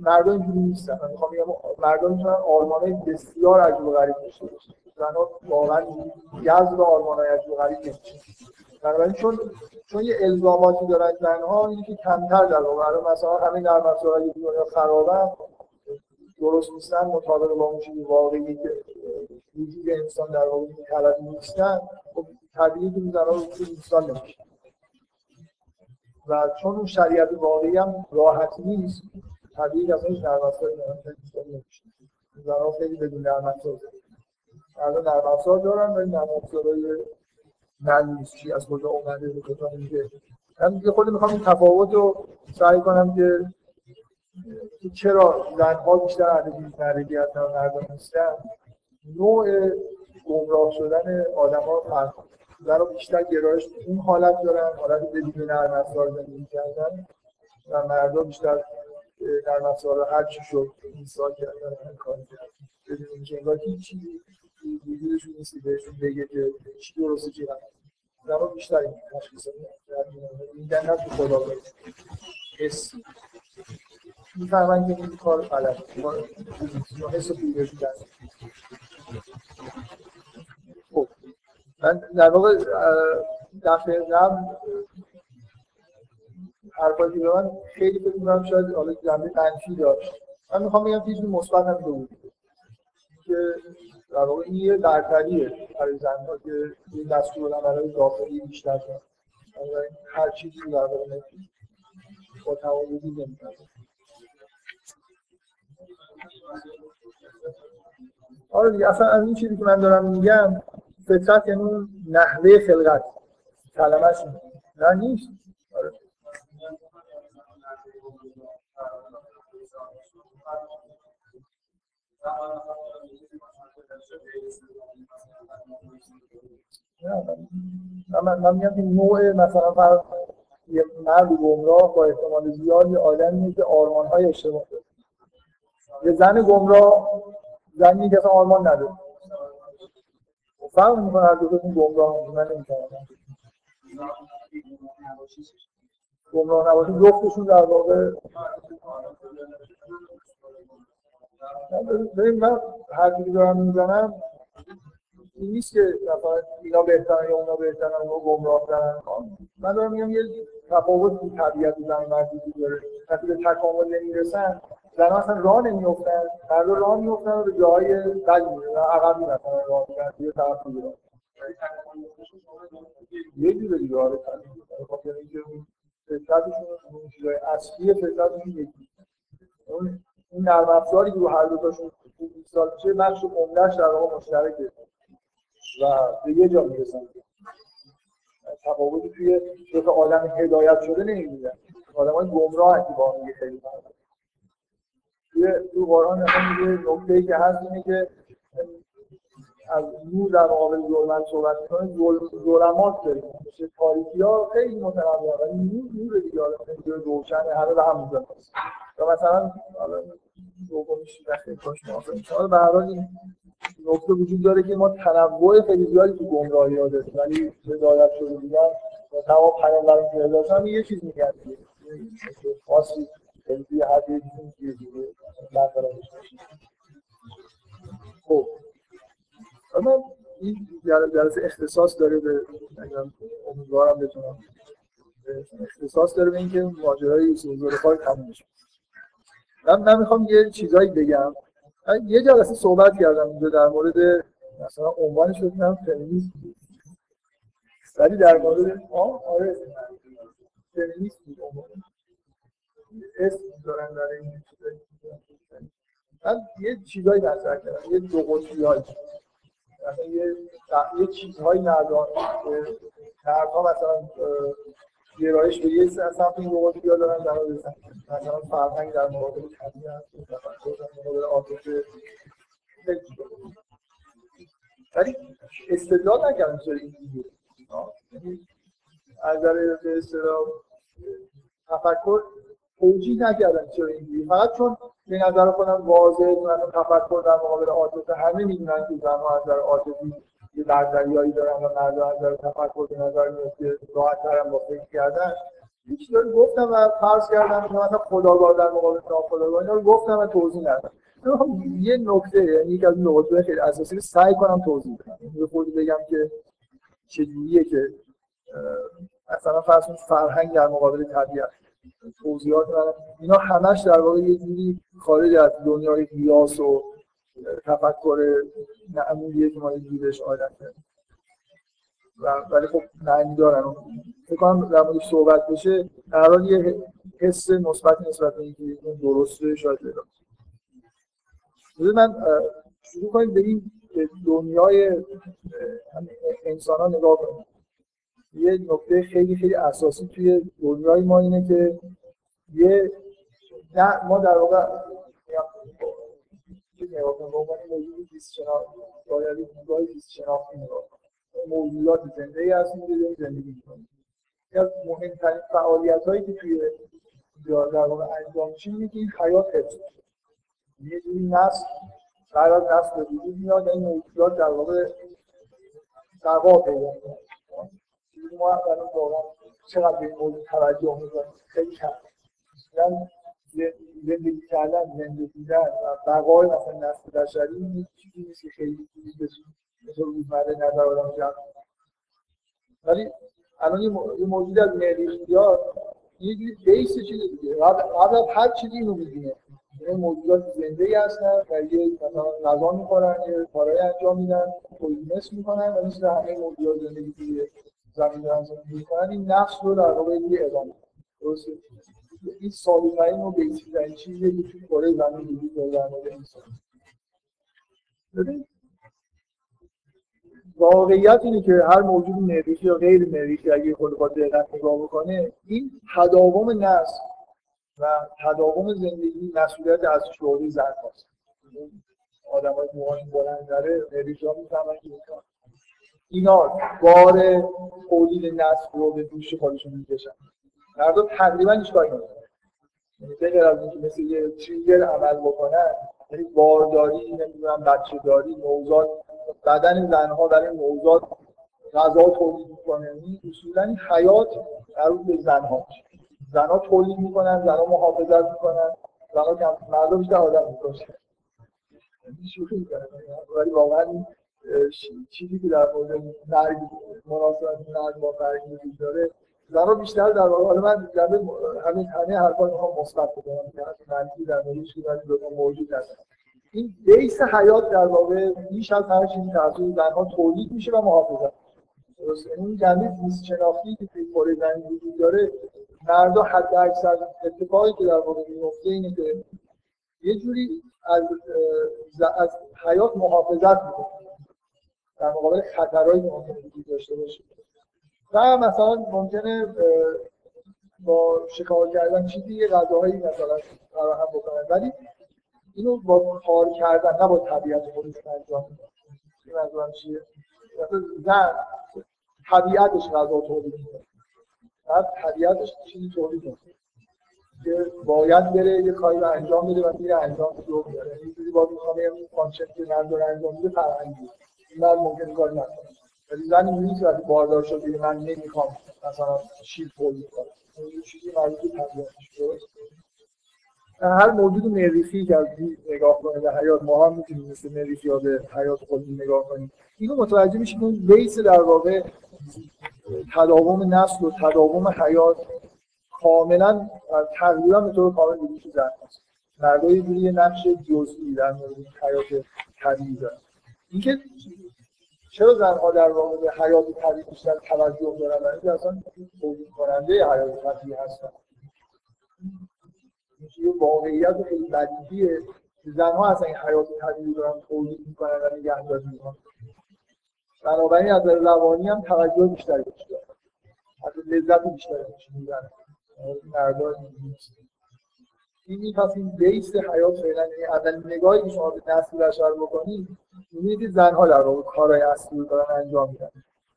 مردم اینجوری نیستن. من می‌خوام بگم مردم می‌تونن آرمانای بسیار عجیب و غریب داشته باشن. زنها واقعا جذب آرمانای عجیب و غریب نمیشه بنابراین چون چون یه الزاماتی دارن زنها اینه که کمتر در واقع. مثلا همین در مسائل دنیا خرابن. درست نیستن مطابق با اون چیزی واقعی که وجود انسان در واقع طلب نیستن خب طبیعی که زنها رو انسان نمیشه. و چون اون شریعت واقعی هم راحت نیست طبیعی که اصلا هیچ نرم افزاری نمیشه. زنها خیلی بدون نرم افزار الان نرم افزار دارن ولی نرم افزارهای من نیست. چی از کجا اومده به کجا میگه من دیگه خودم می‌خوام این تفاوت رو سعی کنم که چرا زنها بیشتر اهل نردگی هستن و مردان هستن نوع گمراه شدن آدم ها فرق زنها بیشتر گرایش اون حالت دارن حالت بدون نرم افزار زندگی کردن و مردم بیشتر در افزار هر چی شد ایسا کردن هر کاری کردن. بدون اینکه انگار هیچ چیزی وجودشون نیستی بهشون بگه که چی درسته چی غلط زنها بیشتر این تشخیص میدن. نه تو خدا حس. می‌فهمن که این کار غلط حس من در واقع دفعه قبل حرفایی که من خیلی می‌کنم شاید حالا جنبه منفی داشت. من می‌خوام بگم که مثبت هم بود که در واقع این یه برتریه برای زنها که دستور برای داخلی بیشتر هر چیزی در واقع با توانایی نمی‌کنه آره دیگه اصلا از این چیزی که من دارم میگم فطرت یعنی نحوه خلقت. کلمش نه نیست. آره. من, من میگم که نوع مثلا فرض یه مرد گمراه با احتمال زیاد یه آدمیه که آرمان های اشتباه داره یه زن گمراه زنی که اصلا آرمان نداره فرق می‌کنه هر دوتاشون گمراه من نمی‌تونم گمراه نباشه جفتشون در واقع من هر دارم می‌زنم این نیست که مثلا اینا بهترن یا اونا بهترن و گمراه دارن من دارم میگم یه تفاوت تو طبیعت زن مردی داره. وقتی به تکامل نمی‌رسن زن اصلا راه نمیفتن مرد راه میفتن و به جاهای بد میرن عقب می‌رسن راه میرن. یه طرف میرن. یه جوره دیگه آره خاطر اینکه فطرتشون اون چیزای اصلی فطرتشون یکی اون نرم افزاری که رو هر دو تاشون سال میشه بخش عمدهش در واقع مشترکه. و به یه جا می‌رسن. تفاوتی توی دو تا آدم هدایت شده نمی‌بینن آدم های گمراه که با میگه خیلی توی تو قرآن میگه نکته ای که هست اینه که از نور در مقابل ظلمت صحبت می‌کنه. ظلمات داریم. مثل تاریکی ها خیلی متنوع ولی نور نور دیگه خیلی روشن همه به هم می‌زنه و مثلا حالا دومیش وقتی کاش موافق به هر حال این نکته وجود داره که ما تنوع خیلی زیادی تو گمراهی ها داریم. ولی هدایت شده دیگه و تمام پیامبران که هدایت شدن یه چیز میگن خاصی. خیلی هر یه چیزی دیگه اما این جلسه اختصاص داره به امیدوارم بتونم اختصاص داره به اینکه ماجرای یوسف زلیخا تموم بشه. من نمی‌خوام یه چیزایی بگم. یه جلسه صحبت کردم اینجا در مورد مثلا عنوانش رو دیدم فمینیسم. ولی در مورد آره. فمینیسم بود اسم دارن در این من یه چیزایی مطرح کردم. یه دو قطبی مثلا یه یه چیزهایی ندارم. ها مثلا گرایش به یه سمت این قطبی ها دارن در مثلا فرهنگ در مقابل طبیعت در مقابل عاطفه ولی استدلال نکردم چرا اینجوریه از نظر به اصطلاح تفکر توجیه نکردم چرا اینجوری. فقط چون به نظر خودم واضح مثلا تفکر در مقابل عاطفه همه می‌دونن که زنها از نظر عاطفی یه بردریایی دارن و مردا از نظر تفکر به نظر میاد که راحت ترم با فکر کردن. هیچ چیزی گفتم و فرض کردم که مثلا خداگاه در مقابل ناخداگاه اینا رو گفتم و توضیح ندادم. یه نکته یعنی یک از نکات خیلی اساسی سعی کنم توضیح بدم. یه خود بگم که چجوریه که مثلا فرض فرهنگ در مقابل طبیعت. توضیحات من اینا همش در واقع یه جوری خارج از دنیای قیاس و تفکر معمولیه که ما یه بهش عادت و ولی خب معنی دارن. فکر کنم در موردش صحبت بشه در یه حس مثبت نسبت به اینکه درسته شاید پیدا من شروع کنیم به این دنیای انسان ها نگاه کنیم. یه نکته خیلی خیلی اساسی توی دنیای ما اینه که یه نه ما در واقع نگاه کنیم به عنوان موجودات زنده ای هستیم که داریم زندگی می‌کنیم. از مهمترین فعالیت هایی که توی در واقع انجام میشه اینه که این حیات حفظ یه جوری نسل قرار نسل به وجود میاد این موجودات در واقع بقا پیدا می‌کنن ما الان واقعا چقدر به این موضوع توجه می‌کنیم خیلی کم. زندگی کردن زندگی دیدن و بقای مثلا نسل بشری چیزی نیست که خیلی چیزی بشه مثل روزمره نظر آدم جمع ولی الان یه موجود از مریخیات یه جوری بیس چیز دیگه. قبل از هر چیزی اینو می‌دونه این موجودات زنده ای هستن و یه مثلا غذا می‌خورن یه کارهای انجام میدن تولید مثل می‌کنن و مثل همه موجودات زندگی توی زمین دارن زندگی می‌کنن این نفس رو در واقع یه ادامه درسته؟ این ساده‌ترین و بیسیک‌ترین چیزی که توی کره زمین وجود داره در مورد انسان ببین واقعیت اینه که هر موجود مریخی یا غیر مریخی اگه خود با دقت نگاه بکنه این تداوم نسل و تداوم زندگی مسئولیت از شعوری زن هست آدم های موهاشون بلند داره مریخی ها می‌فهمن که اینا بار تولید نسل رو به دوش خودشون می‌کشن. مردم تقریبا هیچ کاری نمی‌کنن. یعنی غیر از اینکه مثل یه تریگر عمل بکنن یعنی بارداری نمی‌دونم بچه داری نوزاد بدن زنها برای نوزاد غذا تولید می‌کنه. یعنی اصولا این حیات مربوط به زنها زنها تولید می‌کنن زنها محافظت می‌کنن زنها کم مردم بیشتر آدم می‌کشن یعنی شوخی می‌کنن ولی واقعا چیزی که در مورد مرگ مناسبت مرگ با مرگ وجود داره زنها بیشتر در واقع حالا من همین همه حرفا می‌خوام مثبت بکنم که منفی در موردش که موجود هست این بیس حیات در واقع بیش از هر چیزی توسط زنها تولید میشه و محافظت درست این جنبه زیست شناختی که توی کره زمین وجود داره مردا حد اکثر اتفاقی که در واقع میفته اینه که یه جوری از از حیات محافظت می‌کنه. در مقابل خطرهایی که ممکنه وجود داشته باشه و مثلا ممکنه با شکار کردن چیزی یه غذاهایی مثلا فراهم بکنن. ولی اینو با کار کردن نه با طبیعت خودش انجام این منظورم چیه؟ مثلا زن طبیعتش غذا تولید می‌کنه. بعد طبیعتش چیزی تولید می‌کنه. که باید بره یه کاری رو انجام بده و میره انجام رو بیاره اینجوری با می‌خوام یه function که من داره انجام میده فرهنگی این ممکن کار نکنه ولی زن که وقتی باردار شده من نمی‌خوام مثلا شیر تولید کنم این چیزی مربوط به درست هر موجود مریخی که از نگاه کنه به حیات ما هم می‌تونیم مثل مریخی یا به حیات خودمون نگاه کنیم. اینو متوجه میشیم که بیس در واقع تداوم نسل و تداوم حیات کاملا تقریبا به طور کامل وجود زن هست. مردا یه نقش جزئی در مورد حیات طبیعی دارن. اینکه چرا زنها در واقع به حیات طبیعی بیشتر توجه دارن؟ برای اینکه اصلا تولید کننده حیات طبیعی هستن. یه واقعیت خیلی بدیهیه زنها اصلا این حیات طبیعی دارن تولید می‌کنن و نگهداری می‌کنن. بنابراین از روانی هم توجه بیشتری بهش حتی لذت بیشتری بهش می‌برن. مردان این پس این بیس حیات فعلا یعنی اول نگاهی که شما به نسل بشر بکنید می‌بینید زنها در واقع کارهای اصلی رو دارن انجام میدن.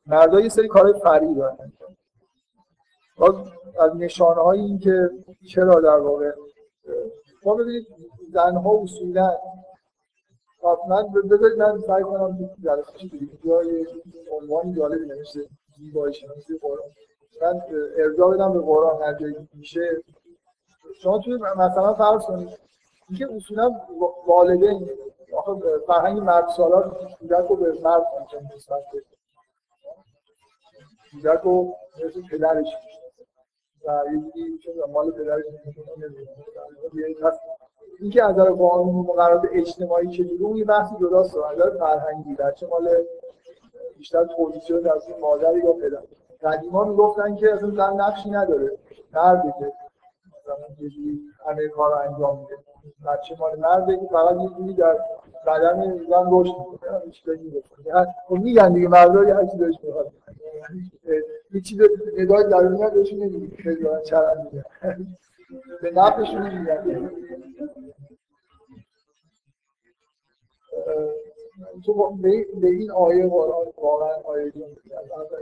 مردها یه سری کارهای فرعی دارن انجام باز از نشانه های این که چرا در واقع ما ببینید زنها اصولا من بذارید من سعی کنم تو جلسه جای عنوان جالبی نمیشه زیبایی شناسی قرآن. من ارجاع بدم به قرآن هر جایی میشه. شما توی مثلا فرض کنید اینکه اصولا والدین آخه فرهنگ مرد سالار کودک رو به مرد ممکن نسبت بده کودک رو مثل پدرش. و یه مال پدرش اینکه از نظر قانون مقررات اجتماعی چجوری اون یه بحث جداست از فرهنگی بچه مال بیشتر تولید شده از این مادر یا پدر. قدیما می‌گفتن که اصلا زن نقشی نداره. مرده که یه جوری همه کار رو انجام میده. بچه مال مرده که فقط یه جوری در بدن زن رشد می‌کنه هیچ کاری خب میگن دیگه مردا یه هر چیزی بهش می‌خواد. یه چیز نگاه درونی هم بهشون نمیگه خیلی دارن چرند میگن. به نفعشون میگن تو به این آیه قرآن واقعا آیه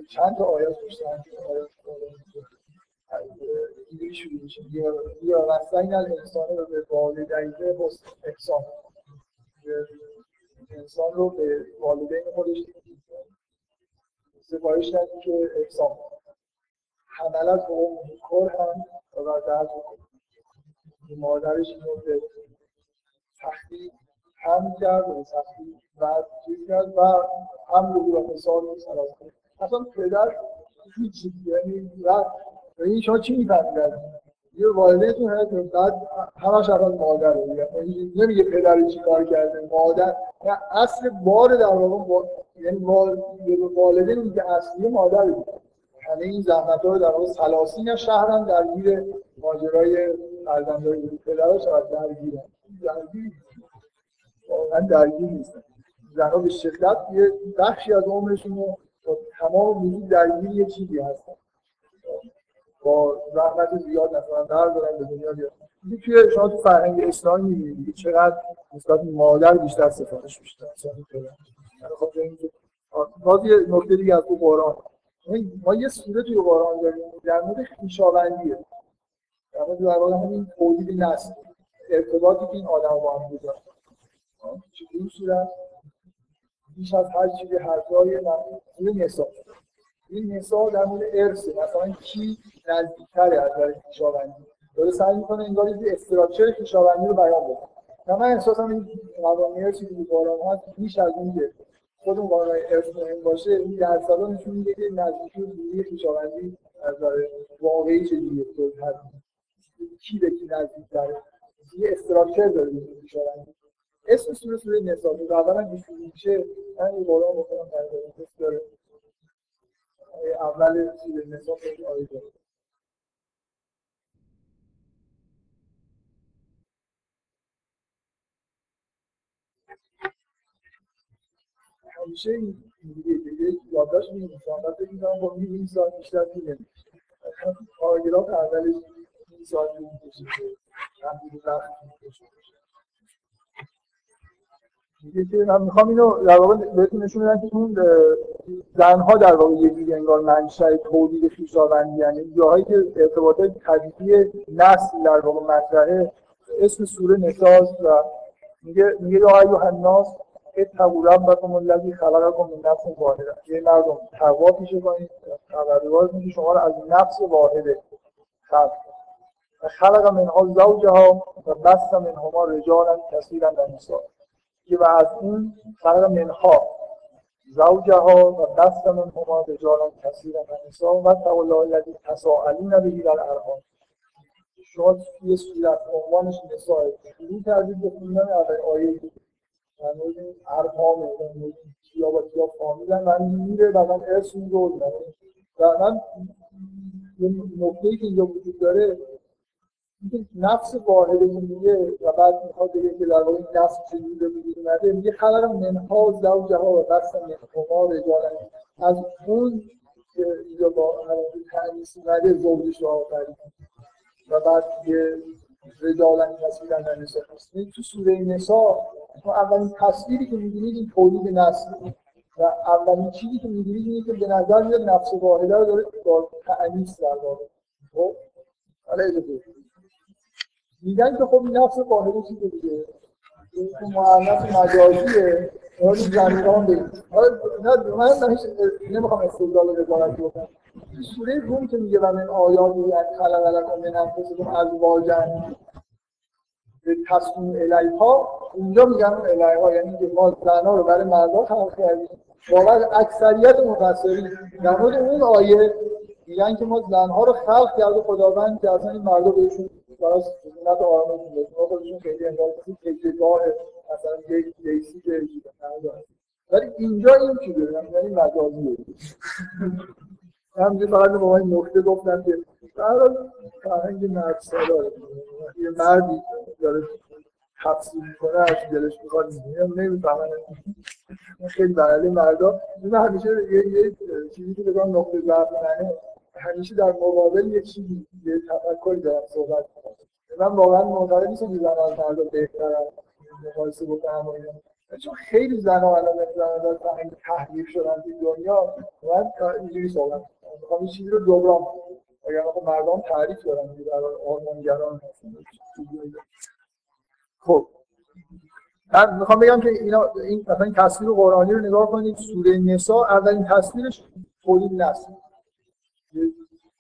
چند تا آیه پشت آیه اینجوری میشه یا وسعین الانسان رو به والدین حسن احسان انسان رو به والدین خودش سفارش ندید که احسان حملت به اون کر هم و درد مادرش اینو به سختی هم کرد و سختی بعد چیز کرد و هم رو به سراز اصلا پدر هیچ یعنی این شما چی می‌فهمید یه والدینتون هست بعد همش اول مادر رو یعنی نمیگه پدر چی کار کرده مادر. اصل بار در واقع. یعنی والدین میگه اصلی مادر بود. همه این زحمت رو در واقع سلاسین شهر هم درگیر ماجرای فرزندای پدرش درگیرن. درگیر واقعا درگیر نیستن. زنها به شدت یه بخشی از عمرشون رو با تمام وجود درگیر یه چیزی هستن. با زحمت زیاد مثلا در دارن به دنیا بیاد. توی شما تو فرهنگ اسلامی می‌بینید چقدر نسبت مادر بیشتر سفارش خب باز یه نکته دیگه از تو قرآن. ما یه سوره توی قرآن داریم. در مورد خویشاوندیه. در مورد در واقع همین تولید نسل. ارتباطی که این آدم با هم گذاشت چجوری صورت بیش از هر چیزی حرفای سوره نسا این نسا در مورد ارث مثلا کی نزدیکتره از نظر خویشاوندی داره سعی می‌کنه انگار یه استراکچر خویشاوندی رو بیان بکنه من احساسم این قوانین ارثی که قرآن هست بیش از این که خود اون قانون ارث مهم باشه. این درصدا نشون میده که نزدیکی و دوری خویشاوندی از نظر واقعی چجوریه تو هر کی به کی نزدیک داره یه استراکچر داره خویشاوندی اسم سوره سوره نساء اولا که میشه من این قرآن بکنم در داره اول داره همیشه اینجوریه که یادداشت می‌نویسم بعد فکر می‌کنم با این ساعت بیشتر نمی‌کشه پاراگراف اولش این طول می‌کشه همین وقت می‌کشه. من می‌خوام اینو در واقع بهتون نشون بدم که اون زنها در واقع یه جوری انگار منشأ تولید خویشاوندی یعنی جاهایی که ارتباطات طبیعی نسل در واقع مطرحه اسم سوره نساز و میگه میگه یا ایها الناس اتقوا ربکم الذی خلقکم من نفس واحده. یه مردم تقوا پیشه کنید خبردار میگه شما رو از نفس واحده خلق. خلق منها زوجها و بس منهما رجالا کثیرا نساء. که و از این خلق منها زوجها و بس منهما رجالا کثیرا و نساء و الله الذی تساءلون به در الارحام شما یه صورت عنوانش نساء شروع کردید به خوندن آیه در مورد در مورد کیا با کیا فامیلن. من میره و من ارث رو و من یه نکته که اینجا وجود داره نفس واحد میگه و بعد می‌خواد بگه که در واقع این نفس چجوری به وجود اومده میگه خلق منها زوجها و بس منهما رجالا از اون که اینجا با تنیس اومده زوجش رو آفرید. و بعد یه رجالا در نسا تو سوره نسا اولین تصویری که می‌بینید این تولید نسل و اولین چیزی که می‌بینید اینه که به نظر میاد نفس واحده رو داره با تعنیس در واقع. خب؟ حالا میگن که خب نفس واحده چیزی دیگه. معنیت مجازیه. حالا زمینان بگیم. حالا من نمی‌خوام استدلال وزارت بکنم سوره روم که میگه و من آیات یعنی خلق لکم من انفسکم ازواجا به تصمیم الیها اونجا میگن الیها یعنی که ما زنها رو برای مردا خلق کردیم. باور اکثریت مفسرین در مورد اون آیه میگن که ما زنها رو خلق کرده خداوند که اصلا این مردا بهشون برای سکونت آرامش میده. ما خودشون خیلی انگار کسی تکیهگاه مثلا یک لیسی که ولی اینجا این چی داره یعنی مجازیه. همینجور فقط با این نکته گفتم که در فرهنگ مرد سالاره یه مردی داره تفسیر می‌کنه از دلش می‌خواد نمی‌فهمن خیلی برای مردا من همیشه یه چیزی که بگم نقطه ضعف منه. همیشه در مقابل یه چیزی یه تفکری دارم صحبت کنم. من واقعا معتقد نیستم که زن از بهترن مقایسه بکنم چون خیلی زنها الان مثلا فرهنگ تحریف شدن توی دنیا من اینجوری صحبت می‌خوام این چیزی رو جبران اگر خب مردم تعریف دارن برای آرمانگران خب. من می‌خوام بگم که اینا این مثلا این تصویر قرآنی رو نگاه کنید سوره نساء اولین تصویرش تولید نسل.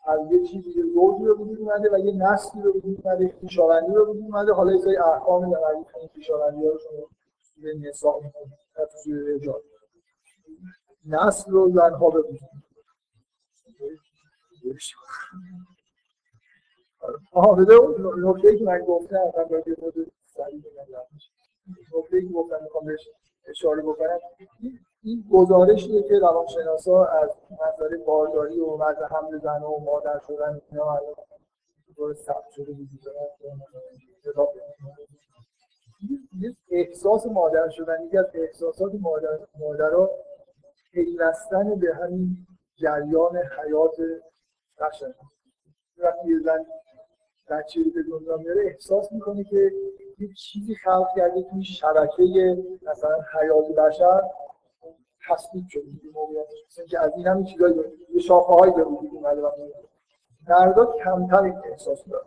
از یه چیزی که زوجی رو وجود اومده و یه نسلی رو وجود اومده خویشاوندی رو وجود اومده. حالا یه احکام در این خویشاوندی ها رو شما سوره نساء سوره رجال. نسل رو زنها به وجود آها بده نکته که من گفتم من باید مورد سریع بگم. نکته که گفتم می‌خوام بهش اشاره بکنم. این گزارشیه که روانشناسا از نظر بارداری و وضع حمل زن و مادر شدن اینا وجود احساس مادر شدن یکی از احساسات مادر مادرها پیوستن به همین جریان حیات قشنگ وقتی یه زن بچه به دنیا میاره احساس می‌کنه که یه چیزی خلق کرده توی شبکه مثلا حیات بشر. تصدیق شده موقعیتش که از این هم چیزایی یه شاخه هایی به وجود اومده و مردا کمتر این احساس داره.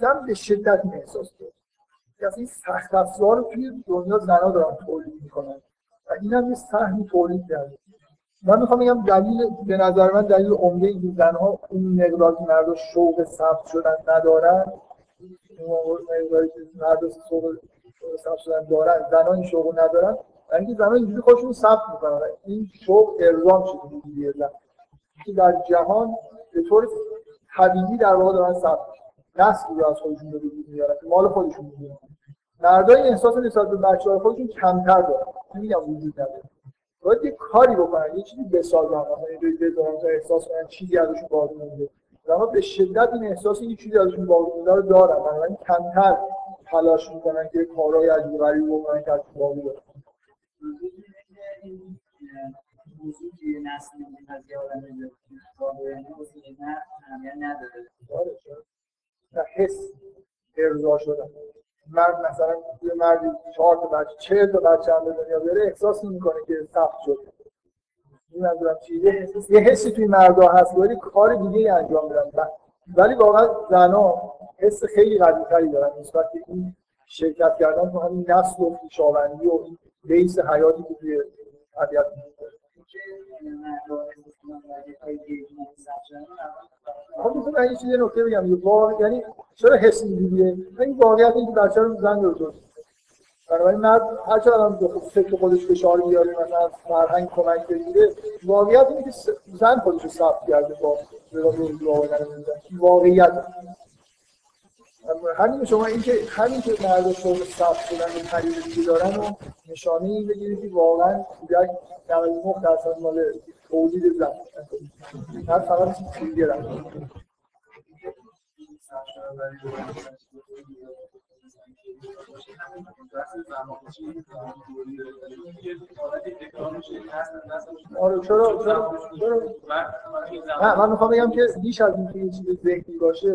زن به شدت این احساس داره. که از این سخت افزار رو توی دنیا زنها دارن تولید می‌کنن. و این هم یه سهمی تولید کرده. من می‌خوام بگم دلیل به نظر من دلیل عمده این زنها اون مقدار مردا شوق ثبت شدن ندارن اون مقداری که مردا شوق ثبت شدن دارن زنها این شوق ندارن اینکه زنها اینجوری خودشون ثبت می‌کنن. این شوق ارزام شده دیگه که در جهان به طور طبیعی در واقع دارن ثبت نسل رو از خودشون به وجود میارن. مال خودشون می‌دونن مردا این احساس نسبت به بچه‌های خودشون کمتر دارن. نمیگم وجود نداره. باید یه کاری بکنن. یه چیزی بسازن. مثلا بذارن تا احساس کنن چیزی ازشون باقی مونده. اما به شدت این احساس این چیزی ازشون باقی مونده رو دارن. بنابراین کمتر تلاش می‌کنن که کارهای عجیب غریب بکنن که ازشون باقی نسل نداره حس ارضا شدن مرد مثلا یه مردی چهار تا بچه چهل تا بچه هم به دنیا بیاره احساس نمی‌کنه که سخت شد این منظورم چیه یه حسی توی مردا هست ولی کار دیگه انجام میدن ولی واقعا زنا حس خیلی قوی دارن نسبت به این شرکت کردن تو همین نسل و خویشاوندی و این بیس حیاتی که توی طبیعت خب من یه چیزی نکته بگم. یه واقع یعنی چرا حس اینجوریه این واقعیت اینکه بچه رو زن رو درست بنابراین مرد هر چقدر هم به فکر خودش فشار بیاره مثلا فرهنگ کمک بگیره واقعیت اینه که زن خودش رو ثبت کرده با واقعیت. همین شما اینکه همین که مرد شغل ثبت شدن و خرید دیگه دارن و نشانه این بگیرید که واقعا یک 99 درصد مال تولید زن هر فقط دیگه آره چرا چرا چرا؟ من می‌خوام بگم که بیش از اینکه یه چیز ذهنی باشه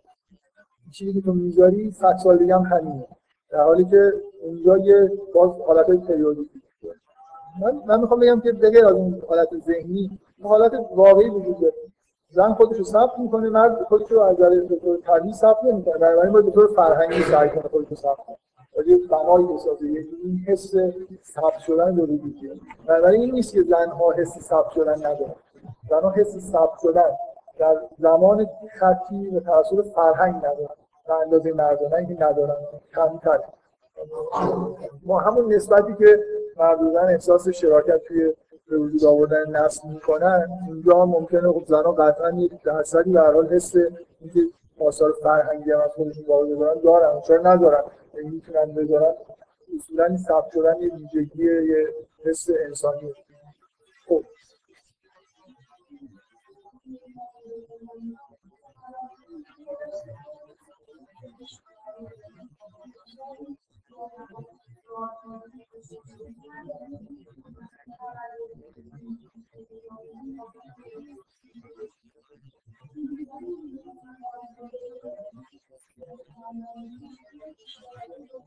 چیزی که تو می‌ذاری 100 سال دیگه هم همینه. در حالی که اونجا یه باز حالت های من من می‌خوام بگم که بغیر از اون حالت ذهنی حالت واقعی وجود داره. زن خودش رو ثبت می‌کنه مرد خودش رو از نظر طبیعی ثبت نمی‌کنه. بنابراین باید به طور فرهنگی سعی کنه خودش رو ثبت کنه. ولی بنایی بسازه این حس ثبت شدن رو وجود بنابراین این نیست که زنها حس ثبت شدن ندارن. زنها حس ثبت شدن در زمان خطی به توسط فرهنگ ندارن. به اندازه مردانه ندارن. کمتر. ما همون نسبتی که مردودن احساس شراکت توی به وجود آوردن نسل می‌کنن اینجا ممکنه خب زنها قطعا یک درصدی به حال حس اینکه آثار فرهنگی هم از خودشون باقی بذارن دارن. چرا ندارن؟ یعنی می‌تونن بذارن اصولا ثبت شدن یه ویژگی یه حس انسانی.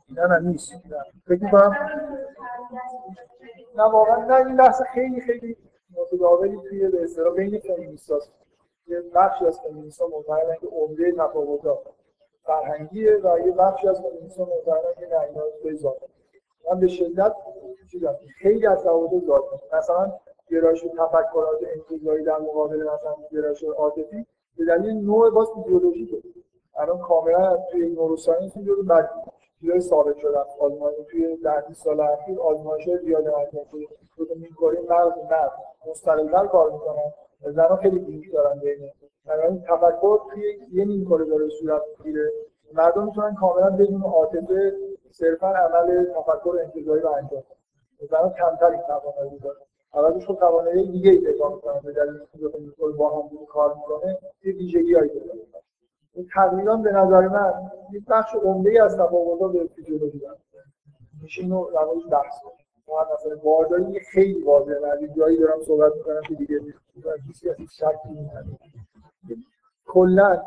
نه نه نیست. فکر می‌کنم نه واقعا نه این بحث خیلی خیلی متداولی توی به اصطلاح بین فمینیستاست یه بخشی از فمینیستا معتقدن که عمده تفاوت‌ها. فرهنگیه و یه بخشی از فمینیستا معتقدن که نه اینا به من به شدت خیلی از روابط ذاتی. مثلا گرایش تفکرات انتزاعی در مقابل مثلا گرایش عاطفی به دلیل نوع باز ایدئولوژیکه الان کاملا توی نوروساینس اینجوری بعد چیزای ثابت شدن آزمایش توی ده 20 سال اخیر آزمایش زیاد انجام شده تو میکوری مغز مرد مستقل‌تر کار می‌کنن. زنان خیلی بیش دارن بین این تفکر توی یه نیمکره داره صورت می‌گیره. مردم می‌تونن کاملا بدون عاطفه صرفا عمل تفکر انتزاعی رو انجام بدن. زنان کمتر این توانایی دارن. عوضش خب توانایی دیگه ای پیدا می‌کنن. به دلیل اینکه با هم کار می‌کنه یه ویژگی‌هایی داره این تقریبا به نظر من یک بخش عمده ای از تفاوت‌ها به فیزیولوژی دارن میشه اینو در بحث کنیم. مثلا بارداری خیلی واضحه. ولی جایی دارم صحبت می‌کنم که دیگه کسی از شکی نداره کلا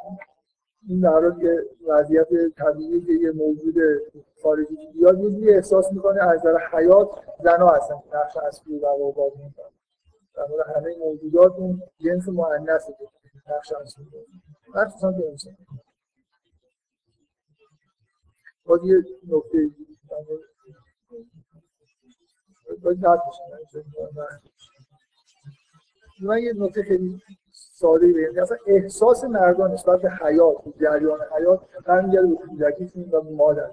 این در که وضعیت طبیعی که یه موجود خارجی بیاد یه احساس می‌کنه از نظر حیات زنا هستن. نقش اصلی در واقع بازی می‌کنن در مورد همه موجودات اون جنس مؤنث نقش اصلی. مخصوصا که انسان باز یه نکته. من یه نکته خیلی ساده بگم. اصلا احساس مردان نسبت به حیات جریان حیات برمیگرده به کودکیشون و مادر.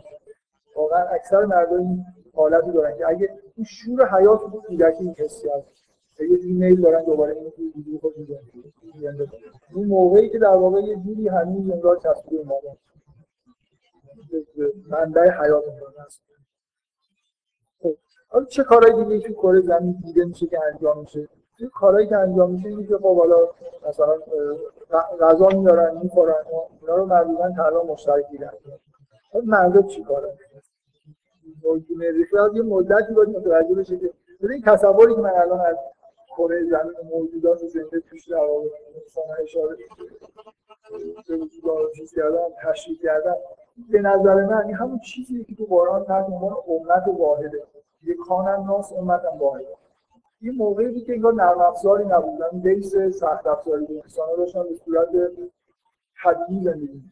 واقعا اکثر مردان این حالتی دارن که اگه این شور حیات تو کودکی این حسی هست یه جوری میل دارن دوباره این وجود خود این موقعی که در واقع یه جوری همین انگار چسبیده مادر منبع حیات هست. حالا چه کارهای دیگه تو کره زمین دیده میشه که انجام میشه؟ این کارهایی که انجام میشه اینه که خب حالا مثلا غذا میارن می‌خورن اونا رو معمولا تنها مشترک دیدن مردا چی کاره؟ از یه مدتی باید متوجه بشه که این تصوری که من الان از کره زمین موجودات زنده توش در واقع انسان اشاره به وجود چیز کردن تشریح کردن به نظر من همون چیزی که تو قرآن تحت عنوان امت واحده. یک کانن ناس امتم واحده این موقعی بود که انگار نرم افزاری نبودن بیس سخت افزاری بود انسان ها داشتن به صورت طبیعی زندگی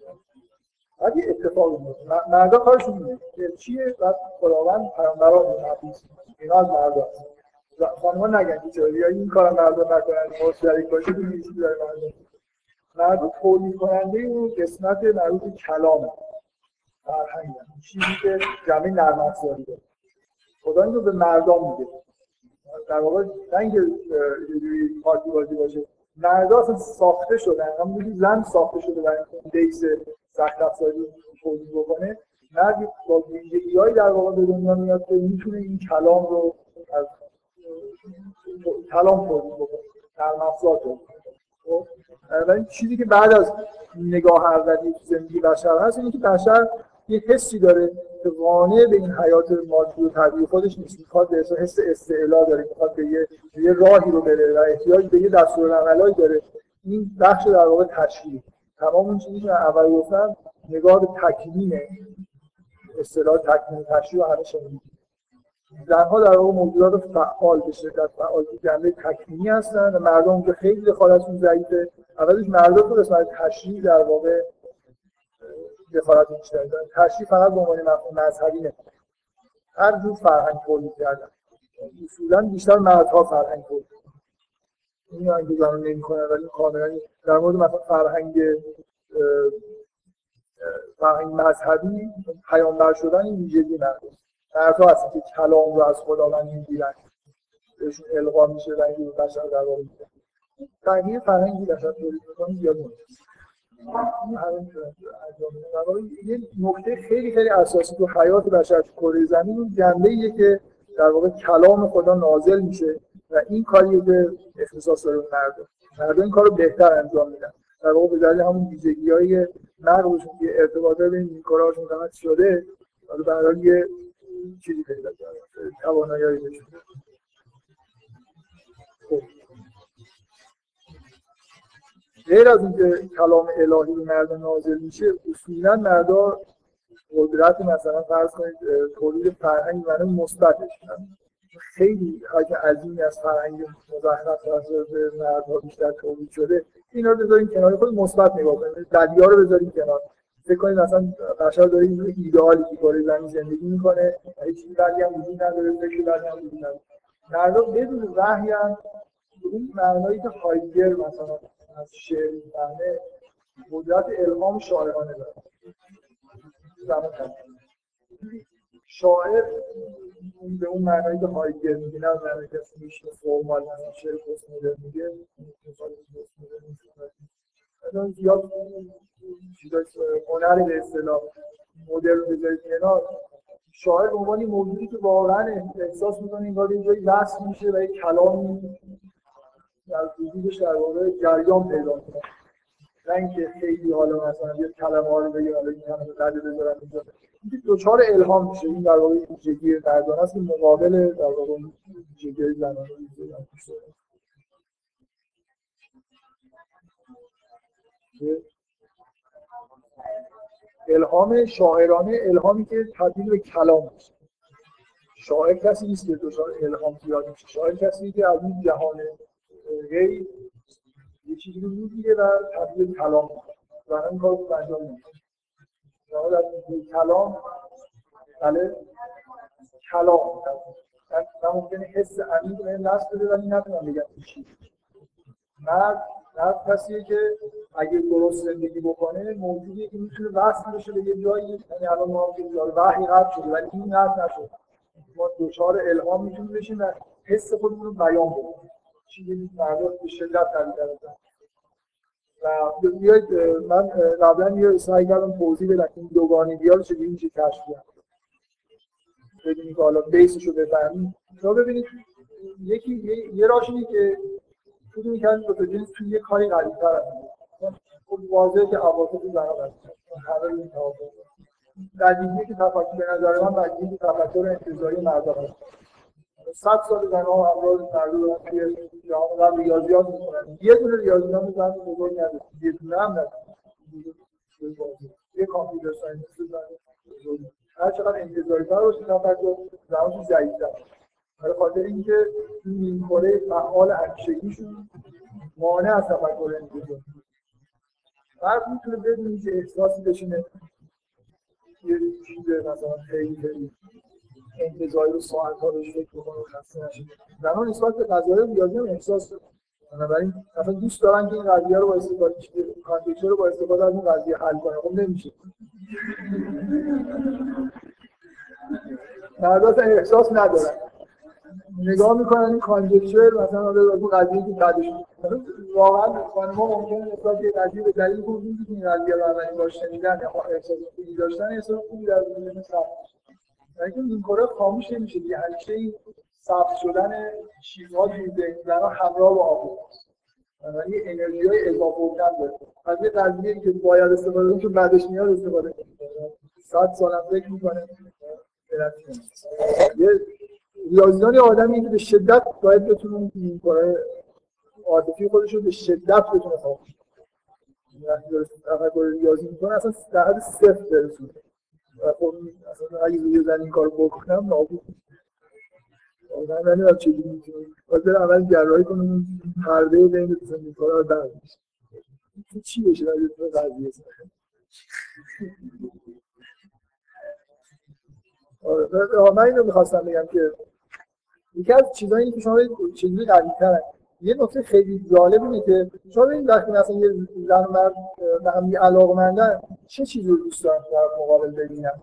بعد یه اتفاق افتاد. مردا کارشون اینه که چیه؟ بعد خداوند پیامبران حدیث اینا از مردا خانم‌ها نگن که یا این کارا مردا نکنن مشترک باشه تو نیستی داره مردا مردا تولید کننده اون قسمت مربوط به کلامه. فرهنگ چیزی که جمعی نرم افزاری داره. خدا اینو به مردم میگه در واقع نه اینکه پارتی بازی باشه. مردا اصلا ساخته شدن. همونجوری زن ساخته شده برای اینکه بیس سخت افزاری تولید بکنه. مرد با ویژگی‌هایی در واقع به دنیا میاد که می‌تونه این کلام رو از کلام تولید بکنه. در تولید خب؟ این چیزی که بعد از نگاه اولی زندگی بشر هست اینه که بشر یه حسی داره که قانع به این حیات مادی و طبیعی خودش نیست. می‌خواد به حس استعلا داره. می‌خواد به یه, یه راهی رو بره و احتیاج به یه دستورالعملایی داره. این بخش در واقع تشریح تمام اون چیزی که اول گفتم نگاه به تکوینه اصطلاح تکوین تشریح و همه شنیدید زنها در واقع موجودات فعال به شدت فعال جنبه تکوینی هستن و مردم که خیلی دخالتشون ضعیفه. اولش مردم تو قسمت تشریح در واقع دخالت بیشتری دارن تشریح فقط به عنوان مفهوم مذهبی نه هر جور فرهنگ تولید کردن. اصولا بیشتر مردها فرهنگ تولید این هم که زنان نمی کنن ولی کاملا در مورد مثلا فرهنگ فرهنگ مذهبی پیامبر شدن این ویژگی نداره. مردها هستن که کلام رو از خداوند می‌گیرن بهشون القا میشه و این بشر در واقع تغییر فرهنگی بشر تولید می‌کنه زیاد یه نکته خیلی خیلی اساسی تو حیات بشر تو کره زمین اون جنبه ایه که در واقع کلام خدا نازل میشه و این کاریه که اختصاص داره مردم. مردم این کار رو بهتر انجام میدن. در واقع به دلیل همون ویژگی های مغزشون که ارتباطه بین کارهاشون متمرکز شده حالا برای یه چیزی پیدا کرده توانایی بشه خب. غیر از اینکه کلام الهی به مردم نازل میشه اصولا مردا قدرت مثلا فرض کنید تولید فرهنگ معنی مثبتش خیلی حاج عظیمی از فرهنگ مزخرف به مردها بیشتر تولید شده. اینا رو بذاریم کنار خود مثبت نگاه کنید بدیا رو بذاریم کنار. فکر کنید مثلا بشر داره این ایدئالی که کار زمین زندگی می‌کنه هیچ بعدی هم وجود نداره فکر بعدی هم وجود نداره. مردا بدون وحی هم اون معنایی که هایدگر مثلا از شعر می‌فهمه قدرت الهام شاعرانه داره. شاعر به اون معنایی که هایدگر میگه نه معنایی که میشه فرمال مثلا شعر پست مدرن میگه زیاد چیزای هنر به اصطلاح مدرن بذارید کنار. شاعر به عنوان موجودی که واقعا احساس می‌کنه این کار اینجایی بحث میشه و یک کلامی در وجودش در واقع جریان پیدا کنه. نه اینکه خیلی حالا مثلا یه کلمه ها رو حالا این همه رده بذارم اینجا. این دوچار الهام میشه. این در واقع ویژگی مردانه است. که مقابل در واقع ویژگی زنانه الهام شاعرانه الهامی که تبدیل به کلام میشه. شاعر کسی نیست که دچار الهام زیاد میشه. شاعر کسی که از این جهان غیر یه چیزی رو می‌گیره و تبدیل کلام و این کار رو انجام میده در کلام بله کلام. من ممکنه حس عمیق این دست بده ولی نتونم بگم چی. مرد مرد کسیه که اگه درست زندگی بکنه موجودیه که می‌تونه وصل بشه به یه جایی. یعنی الان ما که وحی قطع شده ولی این قطع نشد. ما دوچار الهام می‌تونیم بشیم و حس خودمون رو بیان بکنیم. چیزی مردا به شدت قوی و بیاید من قبلا یه سعی کردم توضیح بدم این دوگانگی ها رو چجوری میشه کشف کرد ببینید که حالا بیسش رو بفهمید شما ببینید یکی یه راش اینه که فکر می‌کنید دو تا جنس توی یه کاری قوی‌تر هستن خب واضحه که عواطف زنا هستن همه این توافق قدیمیه که تفکر به نظر من که تفکر انتظاری مردا هست صد سال زنها همراه مردا دارن توی جهان قبل ریاضیات می‌کنن یه دونه ریاضیات زن بزرگ نداره یه دونه هم نداره یه کامپیوتر ساینس زن هر چقدر انتظاری تر باشه تفکر زنهاشون ضعیف‌تر برای خاطر اینکه این نیمکره فعال همیشگیشون مانع از تفکر انتظاری فرد می‌تونه بدون که احساسی بشینه یه چیز مثلا خیلی خیلی انتظاری رو ساعت ها روش فکر بکنه و خسته نشه نسبت به قضایی ریاضی هم احساس بنابراین مثلا دوست دارن که این قضیه رو با استفاده کانتکچر رو با استفاده از این قضیه حل کنه خب نمیشه. مردا احساس ندارن. نگاه می‌کنن این کانجکچر مثلا اون قضیه که بعدش واقعا خانم‌ها ممکنه نسبت به قضیه به دلیل که این قضیه رو اولین بار شنیدن یا احساس خوبی داشتن احساس خوبی در وجودشون ثبت این کارا خاموش نمیشه دیگه همیشه این ثبت شدن چیزها توی ذهن همراه با آب یه انرژی های اضافه بودن داره. از یه قضیه که باید استفاده کنیم چون بعدش میاد استفاده کنیم. صد سال فکر می‌کنه. یه ریاضیان آدمی که به شدت باید بتونه این کارهای عاطفی خودش رو به شدت بتونه خاموش وقتی داره تفکر ریاضی می‌کنه اصلا در حد صفر برسونه. و خب اگه روی زن این کار بکنم نابود واقعا نمی‌دونم چجوری می‌تونه باید اول جراحی کنم پرده بین تا کارا رو در چی بشه؟ در یه قضیه آره من اینو می‌خواستم بگم که یکی از چیزایی که شما چیزی قوی یه نکته خیلی جالب اینه که شما ببینید وقتی مثلا یه زن و مرد به هم علاقمندن چه چیزی رو دوست دارن در مقابل ببینن؟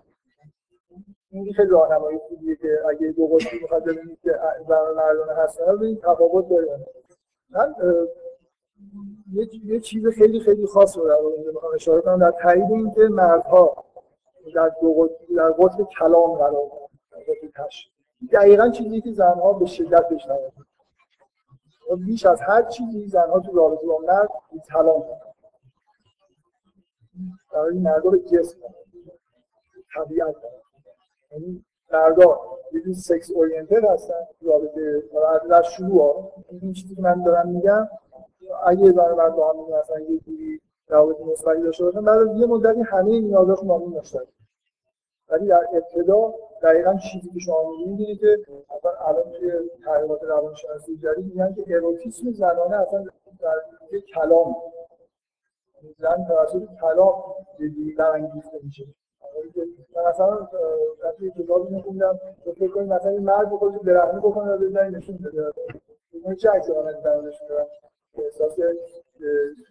این خیلی راهنمایی خوبیه که اگه دو قطبی می‌خواد ببینید که زن و مردانه هستن ببینید تفاوت داره. من یه, چیز خیلی خیلی خاص رو در اینجا می‌خوام اشاره کنم در تایید اینکه مردها در دو قطب در قطب کلام قرار دقیقا چیزی که زنها به شدت بشنوند بیش از هر چیزی زنها تو رابطه با مرد کلام برای مردا به جسم طبیعت یعنی مردا یه سکس اورینتد هستن رابطه در شروع. این چیزی که من دارم میگم اگه زن مرد با هم مثلا یه جوری رابطه مثبتی داشته باشن بعد یه مدتی همه نیازاشون با هم ولی در ابتدا دقیقا چیزی که شما می‌بینید اینه که اصلا الان توی تحقیقات روانشناسی جدید میگن که اروتیسم زنانه اصلا در کلام زن توسط کلام یه جوری برانگیخته میشه. مثلا وقتی کتابی میخوندم تو فکر کنید مثلا این مرد خودش برهنه بکنه و بزنی نشون بده. این چه عکس آمدی درمونش میدن احساس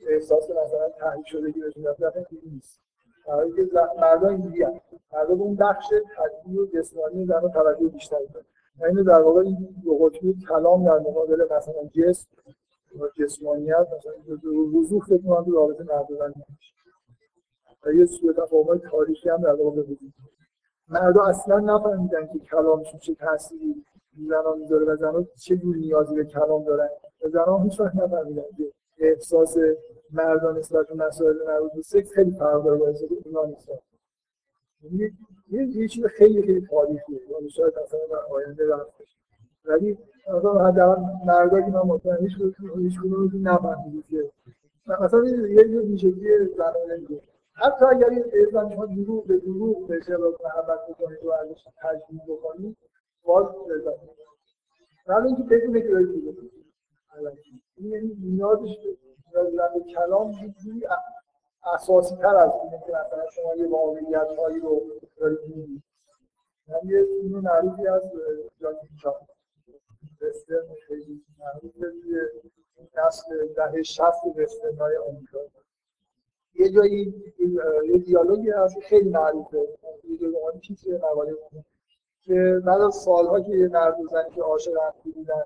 احساس مثلا تحریک شدگی بهشون دفعه نیست. برای که مردان اینجوری هم مردان اون بخش طبیعی و جسمانی اون توجه بیشتری دارن یعنی در واقع این دو قطبی کلام در مقابل مثلا جسم و جسمانیت مثلا وضوح فکر کنم تو رابطه مردان نمیشه و یه سوء تفاهم تاریخی هم در واقع وجود مردم اصلا نفهمیدن که کلامشون چه تأثیری زنان می‌ذاره و زنان چه جور نیازی به کلام دارن. و زنان هیچ وقت نفهمیدن که احساس مردان نسبت به مسائل مربوط به سکس خیلی فرق داره با احساس اونا نسبت یه یه چیز خیلی خیلی تاریخیه یعنی شاید مثلا در آینده رفت ولی مثلا حداقل مردا که من مطمئن هیچ هیچ کدوم نفهمید که مثلا یه یه ویژگی زنانه میگه حتی اگر این زن شما دروغ به دروغ بشه و محبت بکنید و ازش تجدید بکنید باز لذت ولی اینکه بدونه که دارید این یعنی نیازش به کلام یه اساسی تر از اینه که مثلا شما یه واقعیت هایی رو دارید می‌دید من یه فیلم معروفی از جاکی چان وسترن خیلی معروفه توی نسل دهه شست وسترن های آمریکا یه جایی یه دیالوگی هست خیلی معروفه یه جایی چیزی مقاله که بعد از سالها که یه مرد و زنی که عاشق هم بودن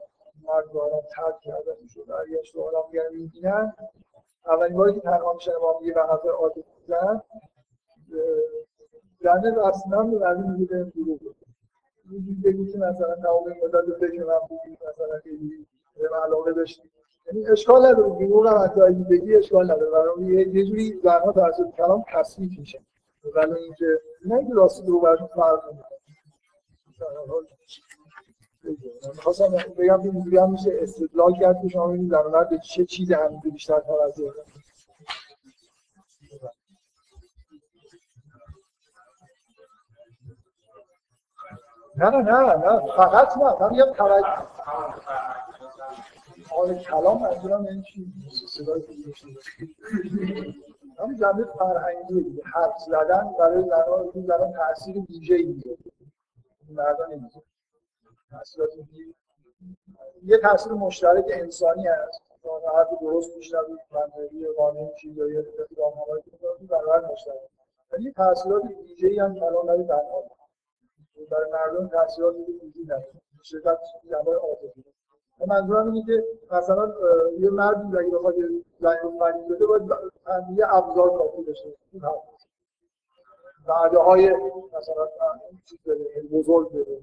مرد رو آدم ترک کردن می‌شد برگشت رو آدم دیگر می‌بینن. اولین باری که تنها میشن با هم یه حرف عاطفی میزن زنه رسما به مرد میگه به دروغ. میگه بگو که مثلا تمام مدت فکر من بودی مثلا خیلی علاقه داشتی یعنی اشکال نداره دروغ هم حتی اگه بگی اشکال نداره. برای یه جوری زنها توسط کلام تصویت میشه. ولی اینکه نه اینکه راست دروغ براشون فرق نمی‌کنه. خواستم بگم که اینجوری هم میشه استدلال کرد که شما به چه چیز همیده بیشتر توجه نه نه نه نه فقط نه من میگم توجه. حال کلام منظورم این چی؟ صدای هم جنبه فرهنگی حرف زدن برای زنان این زنان تاثیر ویژه‌ای میده مردان نمیده یه تاثیر مشترک انسانی هست حرف درست میشنوید منطقی قانون چیزایی راهنمایی که برابر مشترک ولی تاثیرات ویژه‌ای هم کلام برای زنان برای مردم تاثیرات ویژه‌ای نداره. شدت جنبه عاطفی منظورم اینه که مثلا یه مردی اگه بخواد زنی رو فنی بده باید یه ابزار کافی داشته وعده های مثلا چیز بزرگ بده.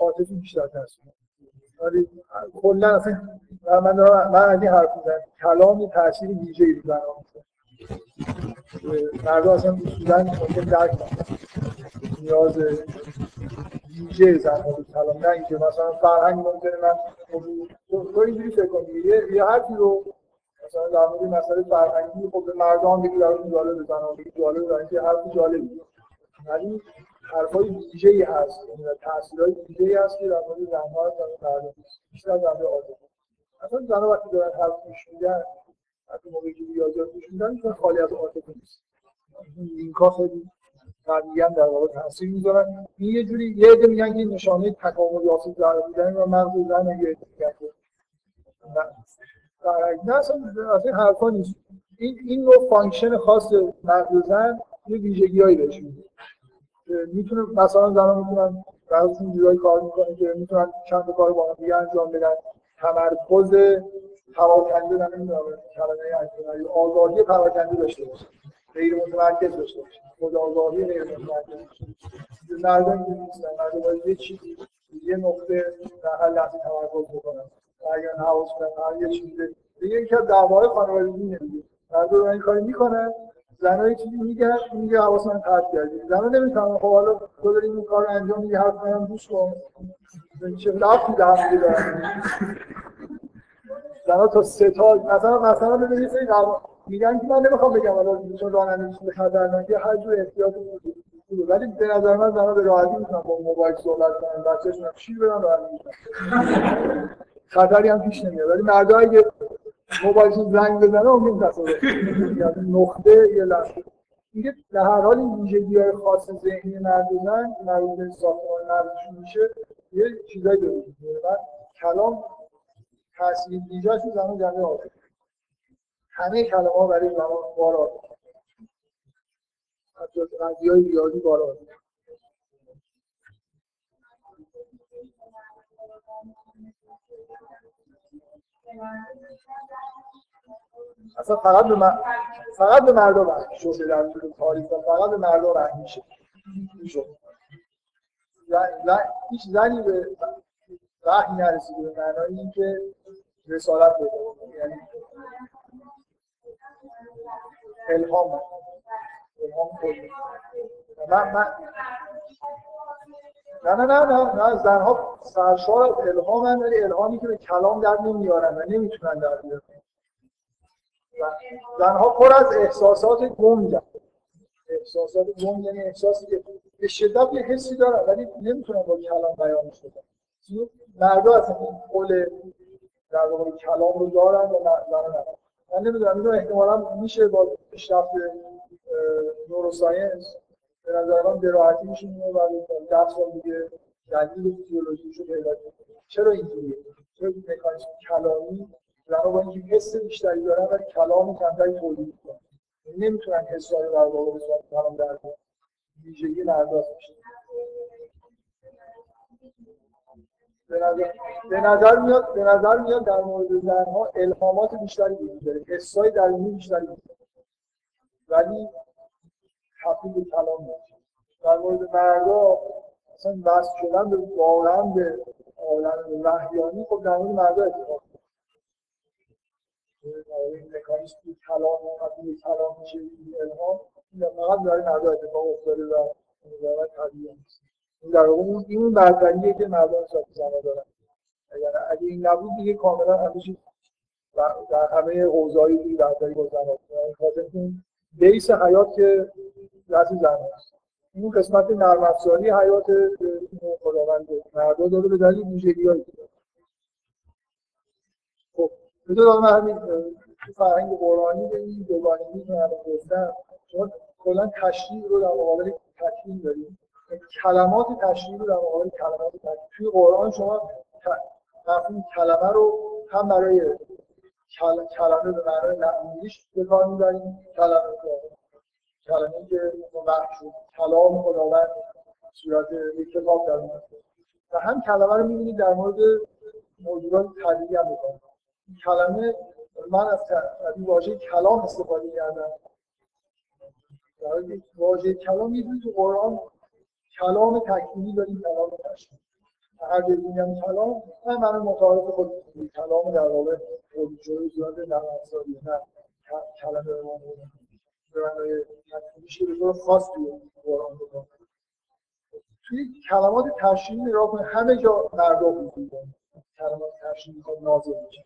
عاطفی بیشتر تاثیر ولی کلا اصلا من من از این حرف می‌زنم. کلامی تاثیر ویژه‌ای رو بنا مردم اصلا اصولا ممکن درک نیاز ویژه زن ها کلام نه اینکه مثلا فرهنگ ممکنه من تو اینجوری فکر کنی یه حرفی رو مثلا در مورد مسئله فرهنگی خب به مردم بگی براشون جالب بزنن بگی جالب بزنن که حرف جالبی ولی حرفای ویژه‌ای هست. یعنی تاثیرهای ویژه‌ای هست که در مورد زن‌ها و مردم بیشتر در مورد آدم مثلا زن‌ها وقتی دارن حرف گوش میدن وقتی موقعی که ریاضیات گوش میدن می‌تونن خالی از عاطفه نیست. این لینک‌ها خیلی قوی در واقع تاثیر می‌ذارن. این یه جوری یه عده میگن که نشانه تکامل یافته در بودن و مغز زن یه عده نه اصلا این حرفا نیست. این این نوع function خاص مغز زن یه ویژگیهایی بهش میده. می‌تونه مثلا زنان می‌تونن بعضیشون جورایی کار می‌کنه که می‌تونن چند کار با هم دیگه انجام بدن. تمرکز پراکنده در نمی‌دونم کلمه آزادی پراکنده داشته باشه. غیر متمرکز داشته باشه. خود آزادی غیر متمرکز مردم نیستن مردم یه چیزی یه نقطه در هر لحظه تمرکز بکنن. اگر حواس کنن یه چیزی دیگه یکی از دعوای خانوادگی نمیگه مردم این کاری می‌کنن زنها یه چیزی میگن میگه حواس من پرت کردی. زنها نمی‌تونن خب حالا تو داری این کار انجام میدی حرف منم گوش کن. چه رفتی به هم دیگه زنها تا سه تا مثلا مثلا ببینید سری میگن که من نمی‌خوام بگم حالا چون رانندگی چیز خطرناکه هر جور احتیاط ولی به نظر من زنها به راحتی می‌تونن با موبایل صحبت کنن. بچه‌شون شیر بدن راحت خطری هم پیش نمیاد. ولی مردا اگه موبایلشون زنگ بزنه ممکن تصادف یعنی نقطه یه لحظه. میگه در هر حال این ویژگی های خاص ذهنی مرد و زن مربوط به ساختمان مغزشون میشه یه چیزایی داره و کلام تاثیر رو زمان جمعه آده همه کلمه ها برای زمان بار آده حتی قضیه های ریاضی بار آده اصلا فقط به من فقط به مردم شده در طول تاریخ فقط به مردم وحی میشه هیچ زنی به وحی نرسیده به معنای اینکه رسالت بده یعنی الهام. الهام کلی من من نه نه نه نه نه زنها سرشار الهام ولی الهامی که به کلام در نمیارن و نمی‌تونن در بیارن. زنها پر از احساسات گنگن احساسات گنگ یعنی احساسی که به شدت یه حسی دارن ولی نمی‌تونن با کلام بیانش بدن مردا اصلا این قول در واقع کلام رو دارن و زنها ندارن. من نمی‌دونم اینو احتمالا میشه با پیشرفت نوروساینس به نظر من به میشه اینو بعد ده سال دیگه دلیل فیزیولوژیشو پیدا کنیم چرا اینجوریه؟ چرا مکانیسم کلامی؟ زنها با اینکه حس بیشتری دارن ولی کلام کمتری تولید می‌کنن. نمی‌تونن حس رو در واقع به صورت کلام در ویژگی نرداز میشه به نظر, به نظر میاد به نظر میاد در مورد زنها الهامات بیشتری وجود داره. حسای درونی بیشتری ولی به کلام میشه در مورد مردا اصلا وصل شدن به واقعا به عالم وحیانی خب در مورد مردا اتفاق این مکانیسم کلام تبدیل کلام میشه این الهام فقط برای مردا اتفاق افتاده و واقعا طبیعی نیست. این در اون این برتریه که مردان ساخت زنها دارن. یعنی اگه این نبود دیگه کاملا همه چیز در همه حوزه‌های دیگه برتری با زنها خاطر این بیس حیات که دست زن هست. این قسمت نرم افزاری حیات خداوند مردا داره به دلیل ویژگی‌هایی که خب بذار من همین فرهنگ قرآنی به این دوگانگی که من گفتم شما کلا تشریح رو در مقابل تکوین داریم. کلمات تشریح رو در مقابل کلمات تکوین توی قرآن شما مفهوم کلمه رو هم برای کلمه به معنای نمیش به کار می‌بریم کلمه کلمه که شد کلام خداوند صورت کتاب در مورد و هم کلمه رو می‌بینید در مورد موجودات طبیعی هم بکنم کلمه من از واژه کلام استفاده کردم. واژه کلام یه تو قرآن کلام تکمیلی داریم کلام تشکیل هر جایی میگم کلام من من متعارف خود کلام در واقع جوری در افزاری نه کلمه به من به معنای تکمیلیش به طور خاص توی قرآن بکنم توی کلمات تشکیلی نگاه کنید همه جا مردا داره کلمات تشکیلی خود نازل میشه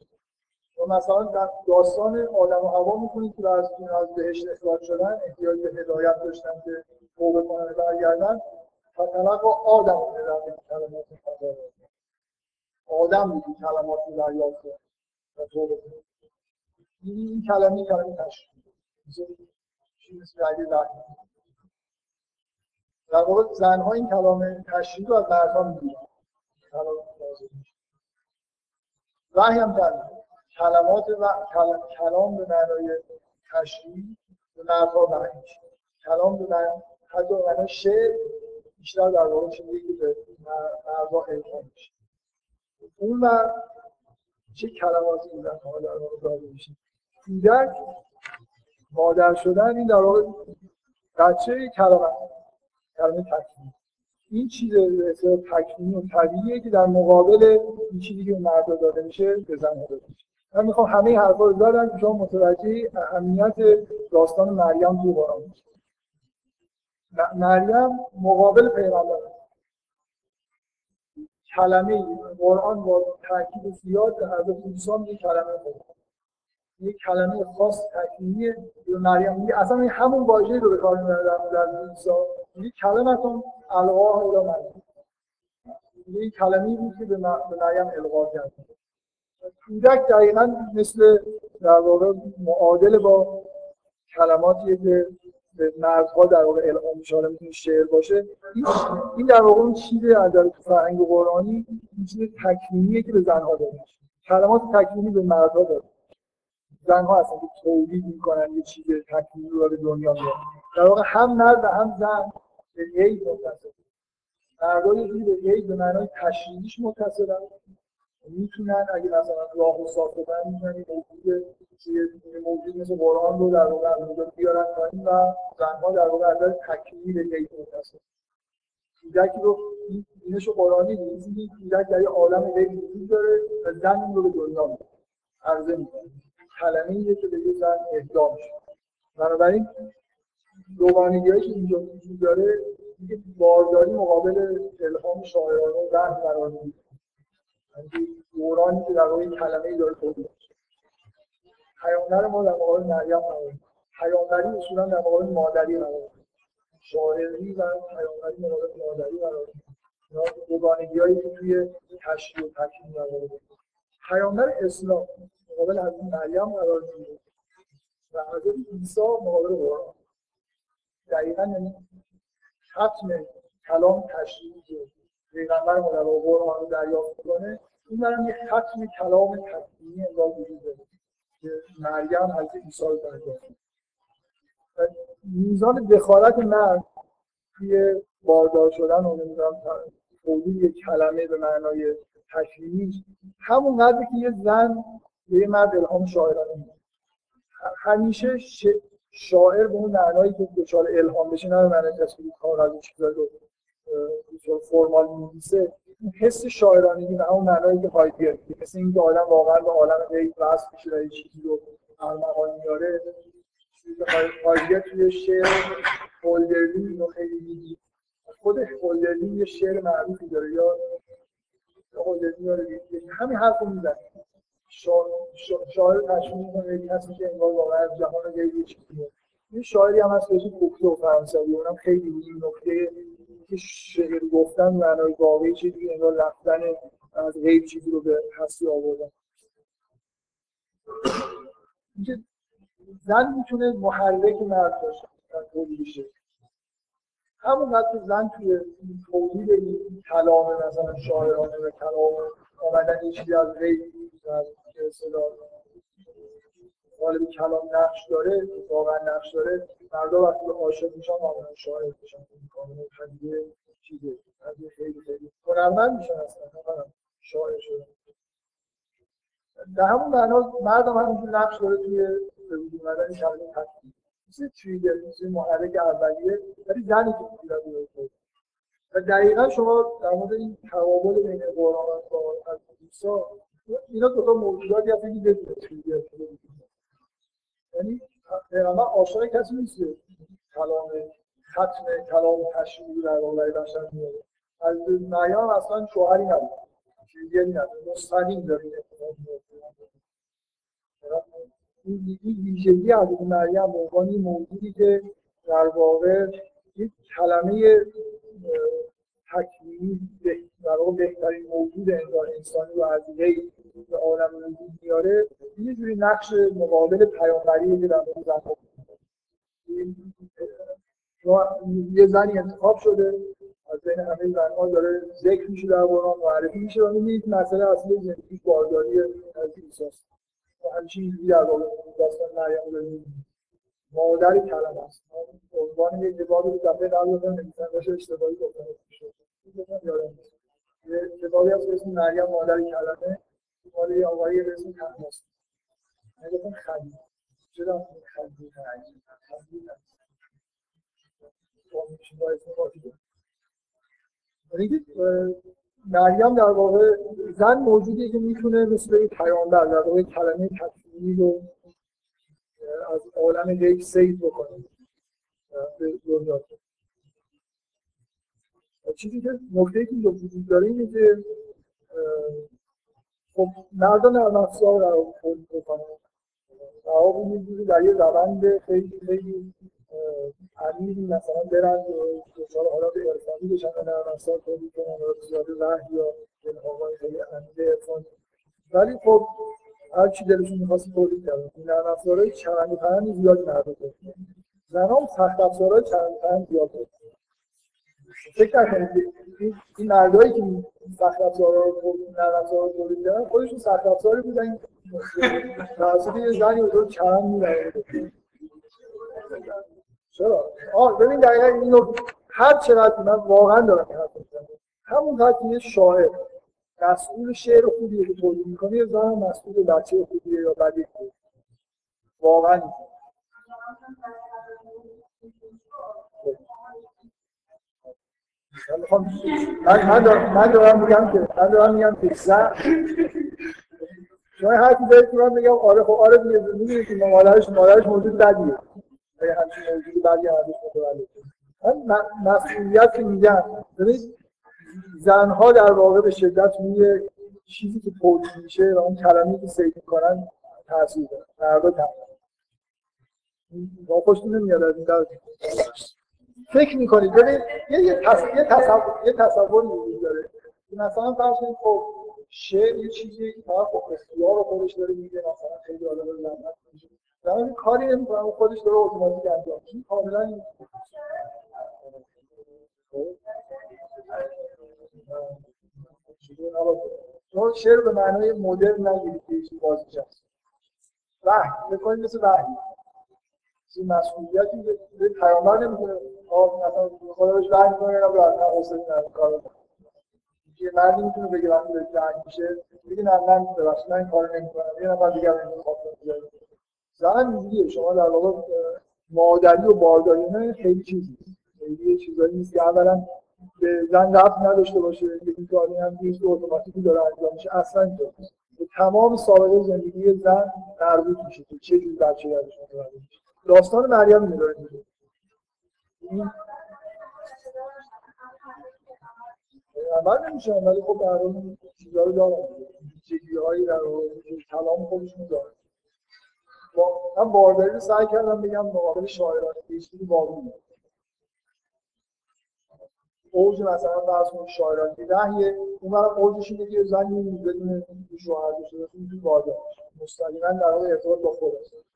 و مثلا در داستان آدم و هوا می‌کنید که از این از بهشت اخراج شدن احتیاج به هدایت داشتن که توبه کنن برگردن. فتلق آدم به کلمات خدا آدم میگه کلمات رو دریافت و توبه این این کلمه کلمه تشریف چیز رگه در واقع زنها این کلام تشریف رو از مردها می‌گیرن وحی هم کلمات و کلام به معنای تشریح به مردها وحی کلام به معنای حتی معنای شعر بیشتر در واقع چیزی که به مردها الهام میشه. اون و چه کلماتی این در واقع داده میشه. کودک مادر شدن این در واقع بچه کلمه کلمه تکمیل. این چیز به تکمیل و طبیعیه که در مقابل این چیزی که مردا داده میشه به زن داده میشه. من می‌خوام همه حرفا رو دادم که شما متوجه اهمیت داستان مریم تو قرآن مریم مقابل پیغمبر کلمه قرآن با تاکید زیاد به حضرت عیسی یک کلمه بود. یک کلمه خاص تکمیلی به مریم. میگه اصلا همون واژه‌ای رو به کار می‌بره در مورد عیسی این کلمتون القاه الى من این کلمی بود که به مریم القا کرد. کودک دقیقا مثل در واقع معادل با کلماتیه که مردها در واقع الهام میشه می‌تونه شعر باشه. این در واقع اون چیزی از در فرهنگ قرآنی این چیز تکوینیه که به زنها داده کلمات تکوینی به مردها داده زنها اصلا که تولید می‌کنن یه چیز تکوینی رو به دنیا میاد در واقع هم مرد و هم زن به یک متصل مردها یه جوری به یک به معنای تشریعیش متصلن. می‌تونن اگه مثلا راه و ساختن می‌تونن موجود یه موجود مثل قرآن رو در واقع از بیارن پایین و زنها در واقع از تکمیل یک متصل کودکی رو اینش قرآنی نیست این کودک در یه عالم غیر وجود داره و زن این رو به دنیا میده. عرضه می‌کنه کلمه ایه که به یه زن اهدا میشه. بنابراین دوگانگی که اینجا وجود داره دیگه بارداری مقابل الهام شاعرانه و زن قرار میده دورانی که در واقع کلمه داره تولید پیامبر ما در مقابل مریم قرار پیامبری اصولا در مقابل مادری قرار شاعری و پیامبری مقابل مادری قرار دوگانگی هایی که توی تشریع و تکیم قرار پیامبر اسلام مقابل از مریم قرار می‌گیره و حضرت عیسی مقابل قرآن. دقیقا یعنی ختم کلام تشریعی پیغمبر در قرآن رو دریافت کنه این برام یه ختم کلام تکوینی انگار وجود داره که مریم از عیسی دریافت میزان دخالت مرد توی باردار شدن و نمی‌دونم تولید کلمه به معنای تکوینی همون قدر که یه زن به یه مرد الهام شاعرانه میده همیشه شاعر به اون معنایی که دچار الهام بشه نه معنای کسی که کاغذ چیزا رو. فرمال می‌نویسه این حس شاعرانگی و همون معنایی که هایدگر مثل اینکه آدم واقعا به عالم غیب وصل میشه و چیزی رو ارمغان میاره هایدگر توی شعر هولدرلین رو خیلی میگی خود هولدرلین یه شعر معروفی داره یا هولدرلین داره همین حرف رو می‌زنه. شاعر تشکیل می‌کنه یکی هستی که انگار واقعا از جهان غیب یه چیزی یه شاعری هم هست اسم کوکتو فرانسوی اونم خیلی این نکته که شعر گفتن معنای واقعی چیزی انگار رفتن از غیب چیزی رو به هستی آوردن. اینکه زن می‌تونه محرک مرد باشه تولید شعر همون که زن توی تولید این کلام مثلا شاعرانه و کلام آمدن یه چیزی از غیب از غالب کلام نقش داره واقعا نقش داره. مردا وقتی عاشق میشن معمولا شاعر میشن. کاملا پدیده چیزه. خیلی خیلی هنرمند میشن اصلا شاعر شدن. در همون معنا مردم همینجور نقش داره توی به وجود اومدن کلمه تکلیف مثل تریگر مثل محرک اولیه ولی زنی که توی و دقیقا شما در مورد این توابل بین قرآن و از عیسی اینا دو تا موجوداتی هستن که بدون تریگر یعنی پیغمبر عاشق کسی نیست کلام ختم کلام تشریعی در واقع بشر میاره. از مریم اصلا شوهری نداره چیزی نداره مستقیم داره این ویژگی از مریم به عنوان موجودی که در واقع یک کلمه تکوینی در واقع بهترین موجود انسان انسانی رو از غیر به عالم وجود میاره یه جوری نقش مقابل پیامبری که در مورد یه زنی انتخاب شده از بین همه زنها داره ذکر میشه در قرآن معرفی میشه و می‌بینید مسئله اصلی زندگی بارداری از ایساست و همچین اینجوری در واقع داستان مریم مادر کلم است. عنوان یک کتابی رو دفعه قبل گفتم نویسنده‌اش اشتباهی گفتم. یادم یه کتابی هست اسم مریم مادر کلمه. آقایی به اسم تنهاست من خلیل چرا خلیل خلیل مریم در واقع زن موجودیه که می‌تونه مثل این پیامبر در واقع کلمه تکمیلی رو از عالم غیب سید بکنه. به دنیا. چیزی که نکته که وجود داره اینه که خب مردان نرم افزار رو تولید بکنن و آب در یه روند خیلی خیلی امیر مثلا برن دچار حالات عرفانی بشن و نرم افزار تولید کنن و زیاده وحی یا این آقای خیلی امیر عرفانی ولی خب هر چی دلشون می‌خواست تولید کردن. این نرم افزارهای چرند و پرند زیاد مربوط زنان سخت افزارهای چرند و پرند زیاد فکر نکنید این مردایی که سخت افزارها رو نرم افزارها رو تولید کردن خودشون سخت افزاری بودن. توسط یه زنی رو چرند می‌برد چرا؟ آه ببین دقیقا اینو هر چقدر من واقعا دارم این حرف همون که یه شاعر مسئول شعر خوبیه که تولید می‌کنه یه زن مسئول بچه خوبیه یا بدی خوبیه. واقعا. من من دارم, من دارم میگم که من دارم میگم که زن شما حرفی دارید که من میگم آره خب آره دیگه می‌دونید که مادرش مادرش موجود بدیه. اگه همچین موجود بدی ازش متولد من مسئولیت که میگم. ببینید زنها در واقع به شدت روی چیزی که تولید میشه و اون کلمه‌ای که سید می‌کنن تاثیر داره. مردا تنها با خوشتون نمیاد از این فکر می‌کنید ببین یه یه تصور یه تصوری وجود داره. مثلا فرض کنید خب شعر یه چیزی فقط خب اختیار رو خودش داره میگه مثلا خیلی آدم لعنت میشه در کاری نمی‌کنه خودش داره اتوماتیک انجام میشه کاملا شما شعر به معنای مدرن نگیرید که بازی هست. وحی. بکنید مثل وحی. این مسئولیتی به پیامبر نمی‌تونه مثلا بهش وحی کنه یا حوصله نداره. کارو یه مردی می‌تونه بگه وقتی به جنگ میشه. بگه نه من ببخشید من این کارو نمی‌کنم. یه نفر دیگه این کارو زن اینجوریه. شما در واقع مادری و بارداری نه خیلی چیزی. خیلی چیزایی نیست که اولا به زن رفت نداشته باشه. که این کاری هم نیست اتوماتیکی داره انجام میشه. اصلا اینطور تمام سابقه زندگی زن مربوط میشه که چه جور بچه درش متولد میشه. داستان مریم داره میگه عمل نمیشه ولی خب در اون چیزا رو دارم ویژگی هایی در کلام خودشون داره من بارداری رو سعی کردم بگم مقابل شاعران پیشگیری واقعی اوج مثلا فرض کنید شاعران وحی اونم اوجش اینه که زنی بدون شوهر باشه تو واده مستقیما در واقع ارتباط با خود است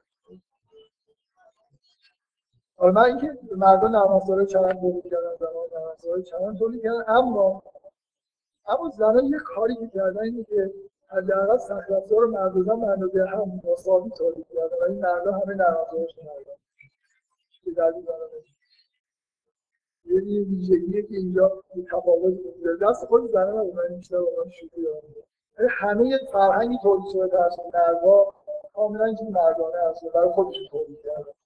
حالا من اینکه مردان نرمافزاره چند تولید کردن زنان نرمافزاره چند تولید کردن اما اما زنان یه کاری که کردن اینه که حداقل سخت افزار مردان به اندازه هم مساوی تولید کردن و این مردان همه نرمافزارشون مردان که در یه ویژگیه که اینجا تفاوت میده دست خود زنه نبود من بیشتر واقعا شوخی دارم یعنی همه فرهنگی تولید شده توسط مردها کاملا اینجا مردانه هست برای خودشون تولید کردن.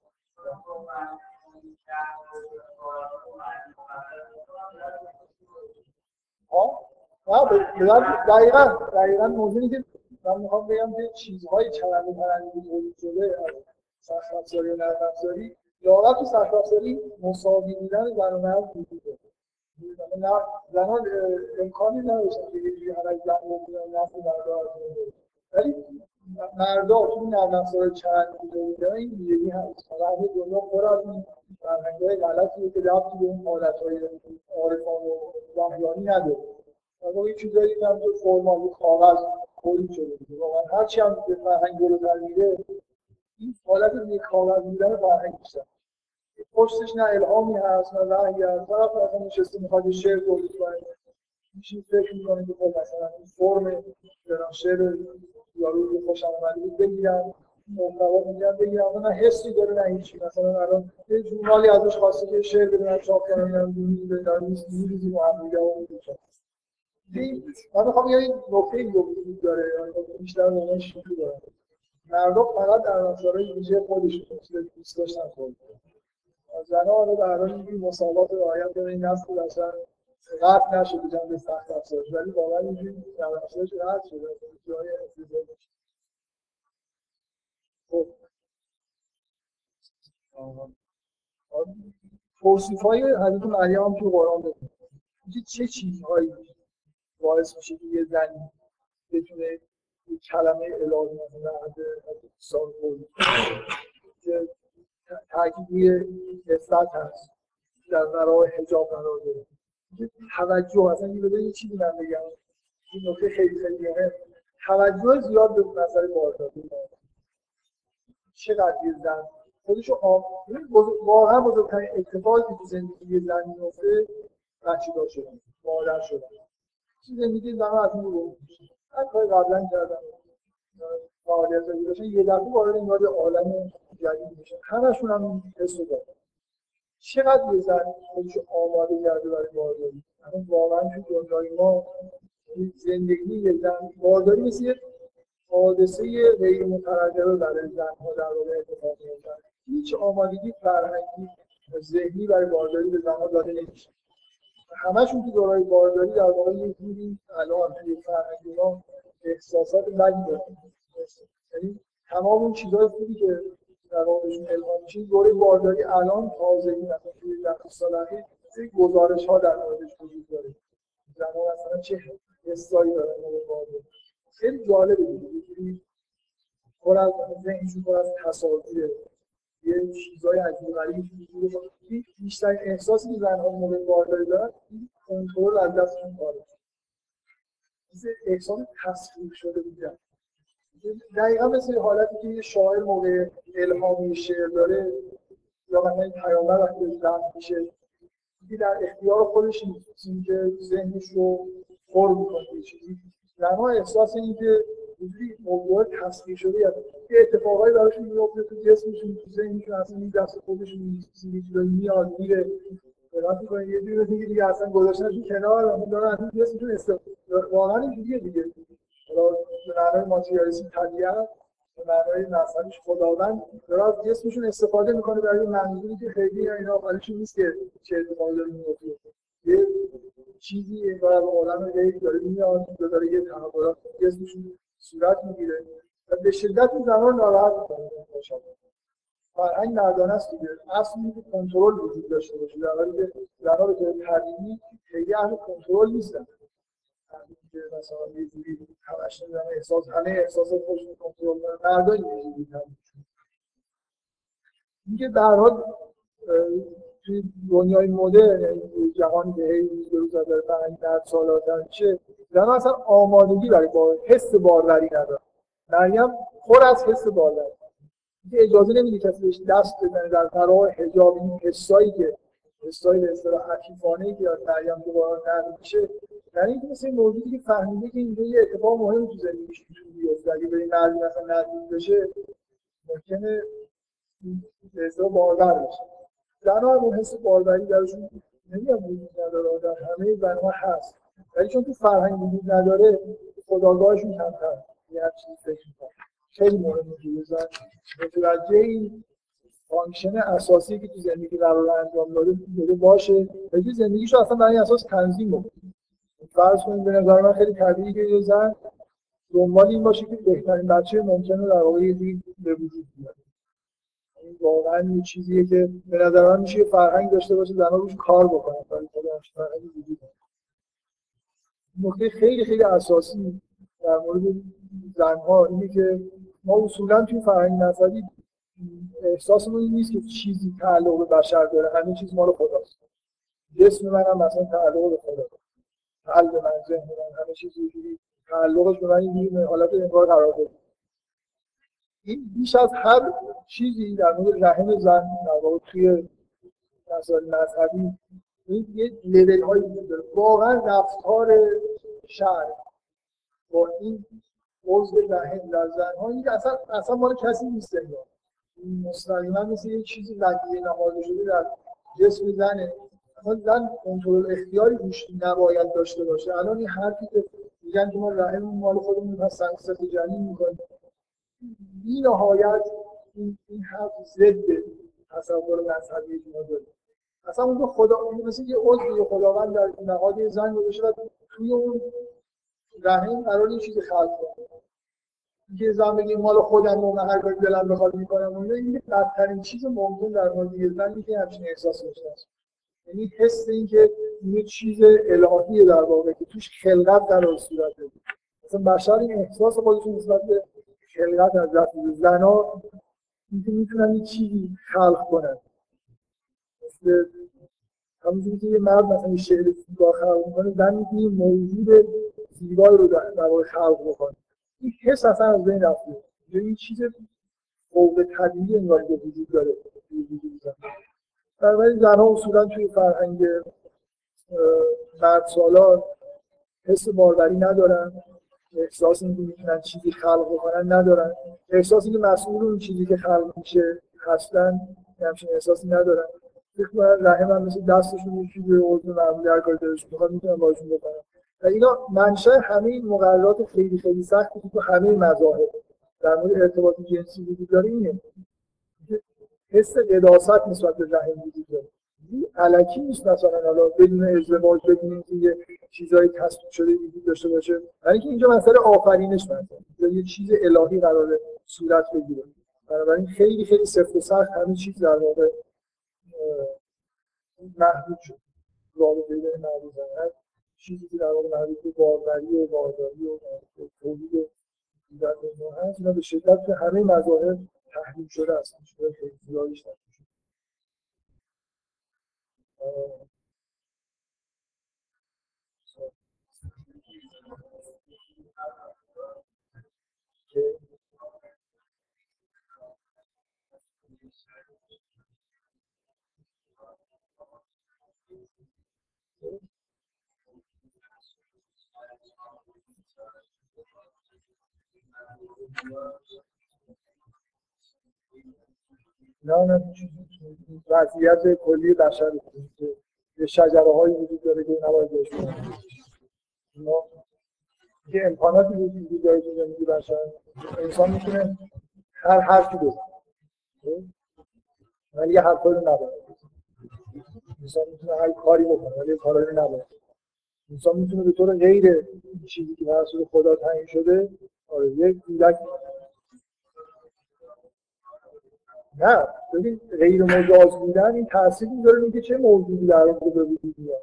دقیقا دقیقا موضوعی که من می‌خوام بگم که چیزهای و پرندی تولید شده از سخت افزاری و نرم افزاری لاغت تو سخت افزاری مساوی بودن زن و مرد وجود داره. زنان امکانی نداشتن که یه جوری همه زن بودن نسل مردا ولی مردا تو نرم افزار چند بودن این ویژگی هست. فرهنگ دنیا پر از این فرهنگ‌های غلطیه که ربطی به اون حالت‌های عارفان و وحیانی نداره. واقعا این چیزایی که هم تو فرمال کاغذ تولید شده واقعا هرچی هم به فرهنگ جلوتر میره این حالت یک کاغذ بودن فرهنگ بیشتر. پشتش نه الهامی هست نه وحی هست. طرف مثلا نشسته می‌خواد شعر تولید کنه میشه فکر می‌کنه که خب مثلا این فرم شعر یارو رو خوشم اومده بود بگیرم محتوا میگم بگیرم نه حسی داره نه هیچی. مثلا الان یه جورنالی ازش خواسته که شعر بدونم چاپ کنم میگم دونی دار نیست میریزی با هم دیگه اون من می‌خوام یه نکته وجود داره بیشتر به شوخی دارم. مردم فقط در رفتارهای ویژه خودشون دوست داشتن خود زنها حالا در حال اینجوری مساوات رعایت کنه این نسل اصلا قطع نشده جنب سخت افزارش ولی واقعا اینجوری در افزارش قطع شده جای خب. توصیف های حضرت مریم هم تو قرآن داریم. چه چیزهایی باعث میشه که یه زنی بتونه یه کلمه الهی مثلا از سال که تاکید روی هست در برای حجاب قرار داره. توجه اصلا یه چیزی من بگم. این نکته خیلی خیلی مهم توجه زیاد به نظر بارداری چقدر یه زن؟ خودشو آم... واقعا بزرگترین اتفاقی تو زندگی زن میفته بچه دار شدن مادر شدن. چیز زندگی زن از این رو هر کاری قبلا کردن. فعالیت زندگی داشتن یه دفعه وارد این وارد عالم جدید میشن. همشون هم حس رو دارن. چقدر یه زن خودشو آماده کرده برای بارداری؟ واقعا تو دنیای ما زندگی یه زن بارداری مثل حادثه غیر مترجمه برای زنها در واقع اتفاق میفته هیچ آمادگی فرهنگی ذهنی برای بارداری به زنها داده نمیشه. همشون تو دورای بارداری در واقع یه جوری الان توی فرهنگ ما احساسات بدی دارن. یعنی تمام اون چیزهای خوبی که در واقع بهشون میشه دوره بارداری الان تازگی مثلا توی ده سال اخیر گزارش ها در موردش وجود داره. زنها مثلا چه حسایی دارن بارداری. خیلی جالبه دیگه پر از ذهنشون پر از تصاویر. یه چیزای عجیب غریب بیشتر احساسی که زنها موقع بارداری دارن این کنترل از دستشون خارج احساس تصویر شده بودن دقیقا مثل حالتی که یه شاعر موقع الهامی شعر داره یا مثلا این پیامبر وقتی زن میشه در اختیار خودش نیست که ذهنش رو پر می‌کنه. چیزی. زنها احساس این که اینجوری موضوع تصویر شده یا یه اتفاقایی براشون میفته تو جسمشون تو ذهنشون اصلا این دست خودشون یه چیزایی میاد میره. فرات می‌کنه یه جوری دیگه دیگه اصلا گذاشتنشون کنار اون دارن اصلا جسمشون استفاده واقعا اینجوریه دیگه. حالا به معنای ماتریالیسم طبیعت به معنای مذهبیش خداوند. داره از جسمشون استفاده می‌کنه برای منظوری که خیلی اینا حالشون نیست که چه اتفاقی داره میفته یه چیزی انگار از عالم غیب داره میاد داره یه تحولات جسمشون صورت می‌گیره و به شدت این زنان ناراحت می‌کنه. فرهنگ مردانه است دیگه. اصل اینکه کنترل وجود داشته باشه. در حالی که زنها به طور طبیعی خیلی اهل کنترل نیستن. که مثلا احساس همه احساس خودشون کنترل کنن مردان اینجوری اینکه در حال توی دنیای مدرن جهانی که هی روز به داره فرهنگ در سالاتر میشه زن اصلا آمادگی برای با حس باروری نداره. مریم پر از حس باروری که اجازه نمیده کسی بهش دست بزنه در قرار حجاب این حسایی که حسایی به اصطلاح عفیفانه که از مریم دوباره نرم میشه در اینکه مثل موجودی که فهمیده که اینجا یه اتفاق مهم تو زندگیش می‌تونه بیفته اگه به این مردی مثلا نزدیک بشه ممکنه به باردار بشه زنها هم اون حس باروری درشون نمیگم وجود نداره. در همه زنها هست. ولی چون تو فرهنگ وجود نداره خودآگاهشون کمتر. یه چیزی فکر می‌کنه خیلی مهمه که یه زن متوجه این function اساسی که تو زندگی قرار انجام داده باشه. و زندگیشو اصلا بر این اساس تنظیم بکنه. فرض کنید به نظر من خیلی طبیعی که یه زن دنبال این باشه که بهترین بچه ممکنه در واقع یه به وجود بیاره. این واقعا یه چیزیه که به نظر من میشه فرهنگ داشته باشه زنها روش کار بکنن برای فرهنگ وجود نکته خیلی خیلی اساسی در مورد زنها اینه که ما اصولا توی فرهنگ نظری احساسمون این نیست که چیزی تعلق به بشر داره همه چیز مال خداست. جسم من هم مثلا تعلق به خدا. قلب من ذهن من همه چیز یه تعلقش به من این حالت انگار قرار داره این بیش از هر چیزی در مورد رحم زن در واقع توی مسائل مذهبی این یه لیول وجود داره. واقعا رفتار شهر با این عضو رحم در زن ها این اصلا اصلا مال کسی نیست انگار. مستقیما مثل یه چیزی ودیه نهاده شده در جسم زنه. زن کنترل اختیاری روش نباید داشته باشه. الان این حرفی که میگن که ما رحم مال خودمون پس سنگ جنین می‌کنیم. بی نهایت این, این حرف ضد تصور مذهبی ما داره. اصلا اون خدا مثل یه عضو خداوند در نهاد زن گذاشته و توی اون رحم قرار یه چیزی خلق کنه. که زن بگیم مال خودم و هر کاری دلم بخواد می‌کنم اون این بدترین چیز ممکن در مورد یه زن که همچین احساس داشته است یعنی حس این که یه چیز الهیه در واقع که توش خلقت در صورت داره مثلا بشر این احساس خودش نسبت به خلقت از دست زنا اینکه می‌تونن یه چیزی خلق کنن. مثل همونجوری که یه مرد مثلا یه شعر زیبا خلق می‌کنه زن می‌تونی موجود زیبایی رو در واقع خلق بکنه. این حس اصلا از بین رفته. یه چیز فوق طبیعی انگار که وجود داره. بنابراین زنها اصولا توی فرهنگ مرد سالار حس باروری ندارن. احساس اینکه می‌تونن چیزی خلق بکنن ندارن. احساس اینکه مسئول اون چیزی که خلق میشه هستن همچین احساسی ندارن. فکر کنم رحم هم مثل دستشون یکی به عضو معمولی هر کاری دلشون می‌خواد می‌تونن باشون بکنن. و اینا منشأ همه این مقررات خیلی خیلی سختی که تو همه مذاهب در مورد ارتباط جنسی وجود داره اینه. حس قداست نسبت به رحم وجود داره. علکی نیست مثلا حالا بدون ازدواج بدون اینکه یه چیزای تصویب شده وجود داشته باشه. برای اینکه اینجا مسئله آفرینش مثلا یه چیز الهی قراره صورت بگیره. بنابراین خیلی خیلی سفت و سخت همین چیز در واقع محدود شد. رابطه بین زن چیزی که در واقع مربوط به باروری و بارداری و تولید دیگر هست. اینا به شدت همه مظاهر تحریم شده است شده زیادیش نه نه وضعیت کلی بشر یه شجره هایی وجود داره که نباید بهش ما یه امکاناتی وجود داره تو زندگی بشر انسان می‌تونه هر حرفی بزنه. ولی یه حرفایی رو نباید. انسان می‌تونه هر کاری بکنه ولی کارایی نباید. انسان می‌تونه به طور غیر چیزی که توسط خدا تعیین شده آره یک کودک نه ببین غیر مجاز بودن این تاثیر می‌ذاره اینکه چه موجودی در واقع به وجود میاد؟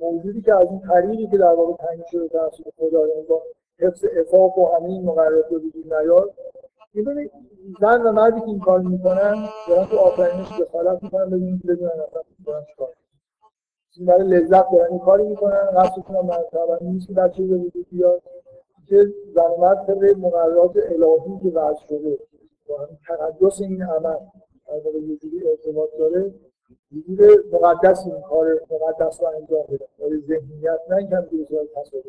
موجودی که از این طریقی که در واقع تعیین شده توسط خدا با حفظ افاق و همه این مقررات به وجود نیاد می‌دونی زن و مردی که این کار می‌کنن دارن تو آفرینش دخالت می‌کنن ببینید بدونن اصلا دارن چیکار این برای لذت دارن این کاری می‌کنن قصدشون هم مرتبا نیست که بچه به وجود بیاد؟ که زن و مرد طبق مقررات الهی که وضع شده. تقدس این عمل از یه جوری ارتباط داره یه مقدس این کار مقدس رو انجام بده برای ذهنیت نه اینکه همینجوری صورت تصادف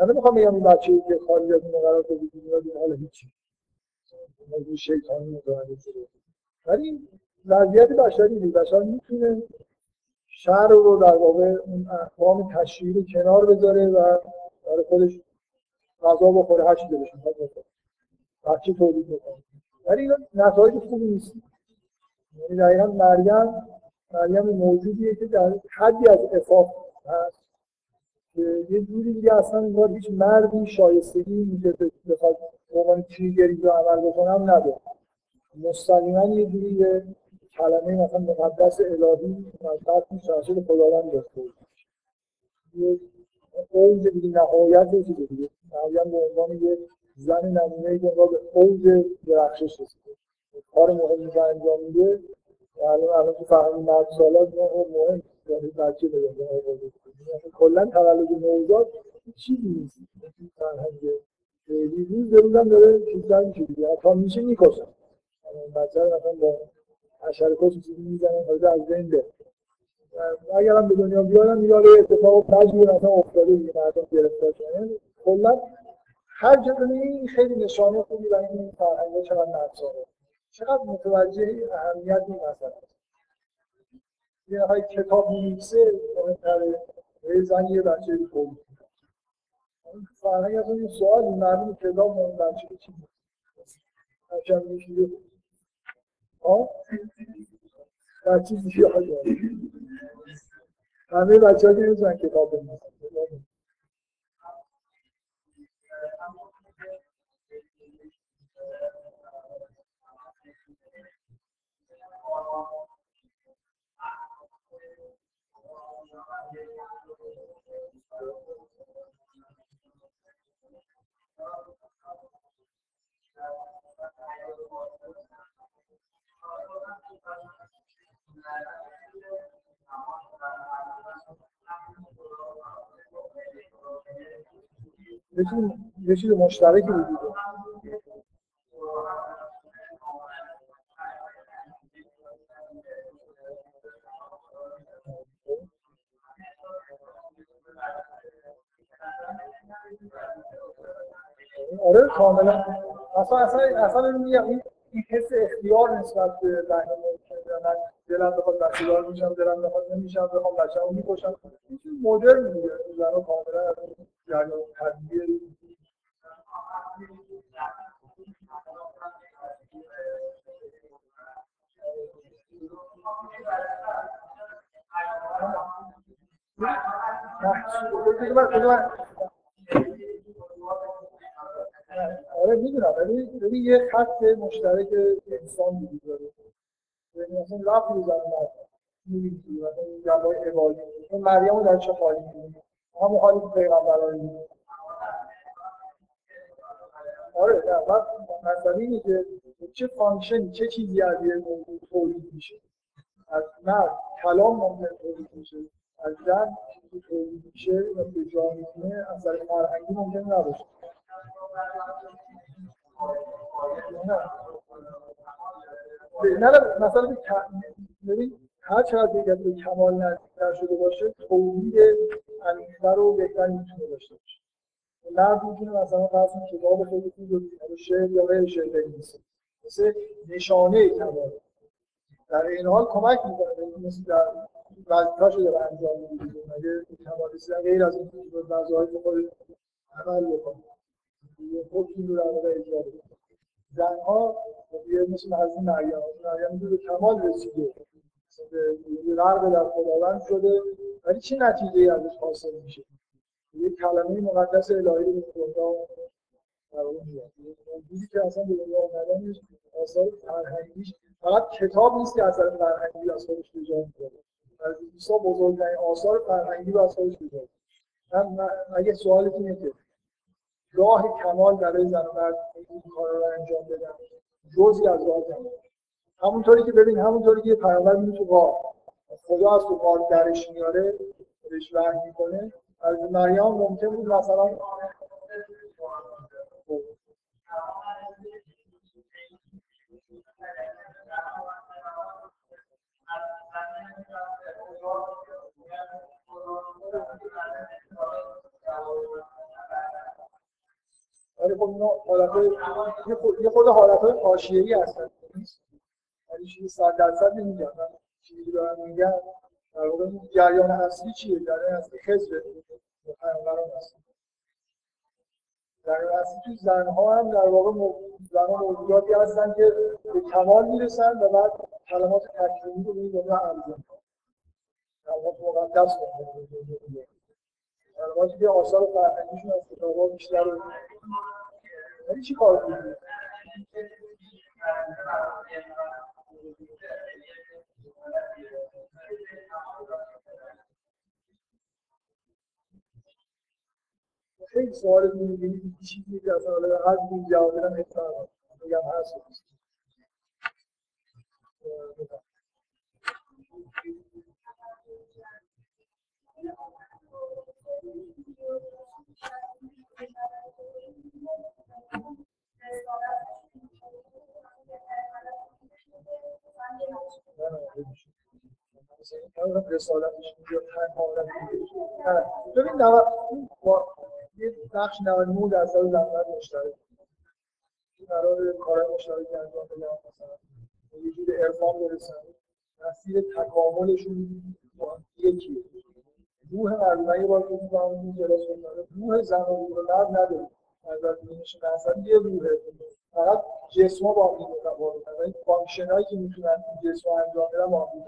من نمی‌خوام بگم این بچه که خارج از این مقررات وجود میاد این حالا هیچی. موضوع شیطانی متوجه شده. ولی وضعیت بشری بشر می‌تونه شهر رو در واقع اون احکام تشریعی رو کنار بذاره و برای خودش غذا بخوره هر چی دلش بخوره. بچه تولید بکنه ولی این نتایج خوبی نیست. یعنی دقیقا مریم مریم موجودیه که در حدی از افاق هست یه جوری دیگه اصلا انگار هیچ مردی شایستگی که بخواد عنوان تریگری رو عمل بکنم نداره. مستقیما یه جوری کلمه مثلا مقدس الهی مطلب توش توسط خداوند داشته یه اوج دیگه نهایت دیگه. مریم به عنوان یه زن نمونه که به اوج درخشش رسیده کار مهمی که انجام میده. الان الان تو فرهنگ مرد سالات مهم. یعنی بچه به دنیا آورده کلا تولد نوزاد چیزی نیست. فرهنگ خیلی روز به روزم داره چیزا میشه دیگه تا میشه می‌کشن بچه مثلا با حشرکات چیزی می‌زنن تا از بین بره. اگر هم به دنیا بیارن یاد اتفاق تجربه مثلا افتاده دیگه مردم گرفتار شدن. کلا هر جا این خیلی نشانه خوبی برای این فرهنگ چقدر نفسانه چقدر متوجه اهمیت این مسئله. یه های کتاب می‌نویسه مهمتره زن یه بچه تولید فرهنگ از این سوال معلوم کتاب اون بچه چی هرچند میشه ها بچه زیاد همه بچه ها که کتاب بنویسن. یه چیز مشترکی وجود آره کاملا. اصلا اصلا اصلا میگم این این حس اختیار نسبت به بهره من دلم بخواد بچه‌دار میشم دلم بخواد نمیشم بخوام بچه‌مو می‌کشم. این چیز مدرن میگه. زنا کاملا جریان طبیعی آره می‌دونم ولی ببین یه خط مشترک انسان وجود داره. یعنی مثلا زن مرد می‌بینی مثلا این جوای عبادی. اون مریم رو در چه حالی می‌بینی همون حالی که پیغمبر رو می‌بینی آره نه مثلا اینه که چه فانکشن چه چیزی از یه موضوع تولید میشه. از مرد کلام ممکن تولید میشه. از تولید میشه و به جا می‌تونه اثر فرهنگی ممکن نباشه. نه نه مثلا ببین هر چقدر دیگر به کمال نزدیکتر شده باشه تولید عمیق‌تر رو بهتر می‌تونه داشته باشه. مرد می‌تونه مثلا فرض کتاب خیلی خوب رو شعر یا غیر شعر بنویسه. مثل نشانه کمال در این حال کمک می‌کنه. مثل در وظیفه‌شو داره انجام میده. اگه کمالیستی غیر از این وظایف خود عمل بکنه. یه حکمی رو در واقع اجرا بکنه زنها یه مثل از مریم مریم به کمال رسیده. به غرق در خداوند شده ولی چه نتیجه ازش حاصل میشه؟ یه کلمه مقدس الهی رو به دنیا در واقع میاد. که اصلا به دنیا اومدنش آثار فرهنگیش فقط کتاب نیست که اثر فرهنگی از خودش به جا میاره از عیسی بزرگترین آثار فرهنگی رو از خودش جا من اگه سوالی اینه که راه کمال برای زن و مرد این کار رو انجام بدن. جزی از راه کمال. همونطوری که ببین همونطوری که پیامبر تو غار. خدا از تو غار درش میاره بهش وحی می‌کنه. از مریم ممکن بود مثلا اینا حالت یه خود حالت های حاشیه‌ای هستن. یعنی چیزی صد درصد نمیگم. چیزی دارم میگم. در واقع جریان اصلی چیه؟ جریان اصلی خزر پیامبران هست. جریان اصلی توی زنها هم در واقع زنها موجوداتی هستن که به کمال می‌رسن و بعد کلمات تکلیمی رو به دنیا ارزان کلمات مقدس کلماتی که آثار فرهنگیشون از کتاب‌ها بیشتر رو ولی چی کار خیلی سوال می‌بینید چیزی که اصلا حالا هر جواب بدم احتمال میگم هست ببین یه بخش 99 درصد زحمت مشترک قرار کارهای مشترک انجام مثلا یه جور عرفان برسن. مسیر تکاملشون یکیه روح مردم یه بار که میگم جلوس روح زن و روح مرد مثلا یه روحه فقط با این متفاوتن این فانکشنایی که می‌تونن جسم انجام بدن با هم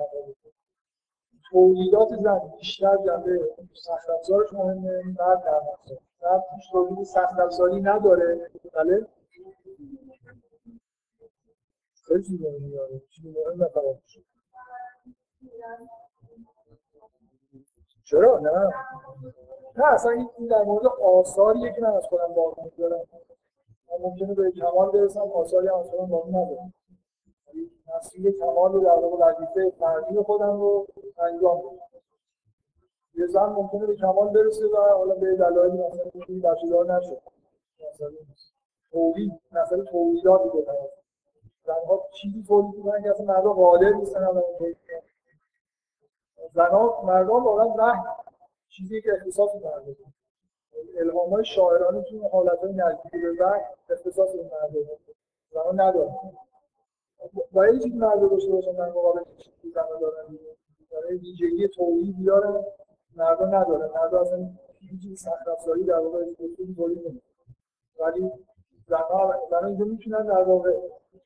تولیدات زن بیشتر جنبه سخت افزارش مهمه مرد نرم افزار هیچ تولید سخت افزاری نداره. بله؟ خیلی چیز مهمی داره. چیز مهم نفرات چرا؟ نه. نه اصلا این در مورد آثاریه که من از خودم باقی می‌ذارم من ممکنه به کمال برسم آثاری از خودم باقی ندارم. مسیر کمال رو در واقع وظیفه فردی خودم رو انجام بدم یه زن ممکنه به کمال برسه و حالا به دلایلی مثلا بچه دار نشه. مثلا تولید مثلا تولیدات بکنه زنها چیزی تولید می‌کنن که اصلا مردم قادر نیستن الان زنها مردم واقعا وحی چیزی که اختصاص مردم الهام های شاعرانه تو حالت های نزدیک به وحی اختصاص این مردم زنها ندارن. باید چیزی مرد داشته باشن در مقابل چیزی زنها دارن برای ویژگی تولیدی دارن مردا ندارن مردا اصلا هیچ سخت افزاری در واقع تولید نمی‌کنن ولی زنها زنها اینجا می‌تونن در واقع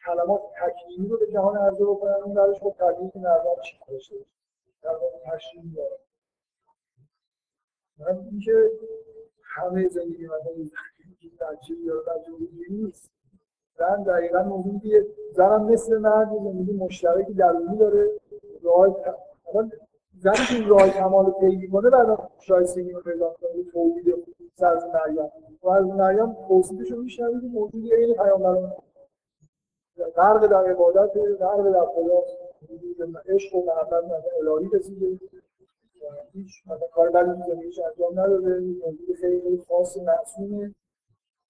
کلمات تکلیمی رو به جهان عرضه بکنن. اون درش خب طبیعی که مردم چی داشته در واقع تشریح داره من اینکه همه زندگی مثلا بچه یا بچه نیست. زن دقیقا موضوعی که زنم مثل مرد زندگی مشترکی درونی داره. راه زنی که راه کمال رو پیگیری کنه بعد شایستگی رو پیدا کنه تولید سرز مریم. و از مریم توصیفش رو میشنوید موجودی عین پیامبران غرق در عبادت غرق در خدا. عشق و محبت الهی رسیده. هیچ مثلا کار بدی تو زندگیش انجام نداده. موجود خیلی خاص معصومه.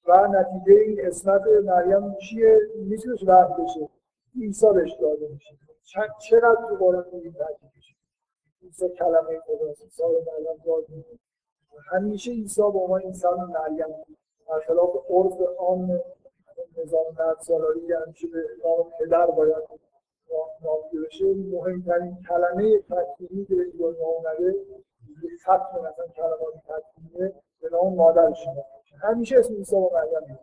و نتیجه این اسمت مریم چیه؟ می‌تونست وقت بشه. عیسی بهش داده میشه. چقدر تو قرآن میگیم تاکید؟ عیسی کلمه خداست عیسی رو مریم داد همیشه عیسی به عنوان انسان مریم برخلاف عرف عام نظام مرد سالاری که همیشه به نام پدر باید نامیده بشه مهمترین کلمه تکمیلی که به دنیا اومده ختم مثلا کلمات تکمیلیه به نام مادرش همیشه اسم عیسی با مریم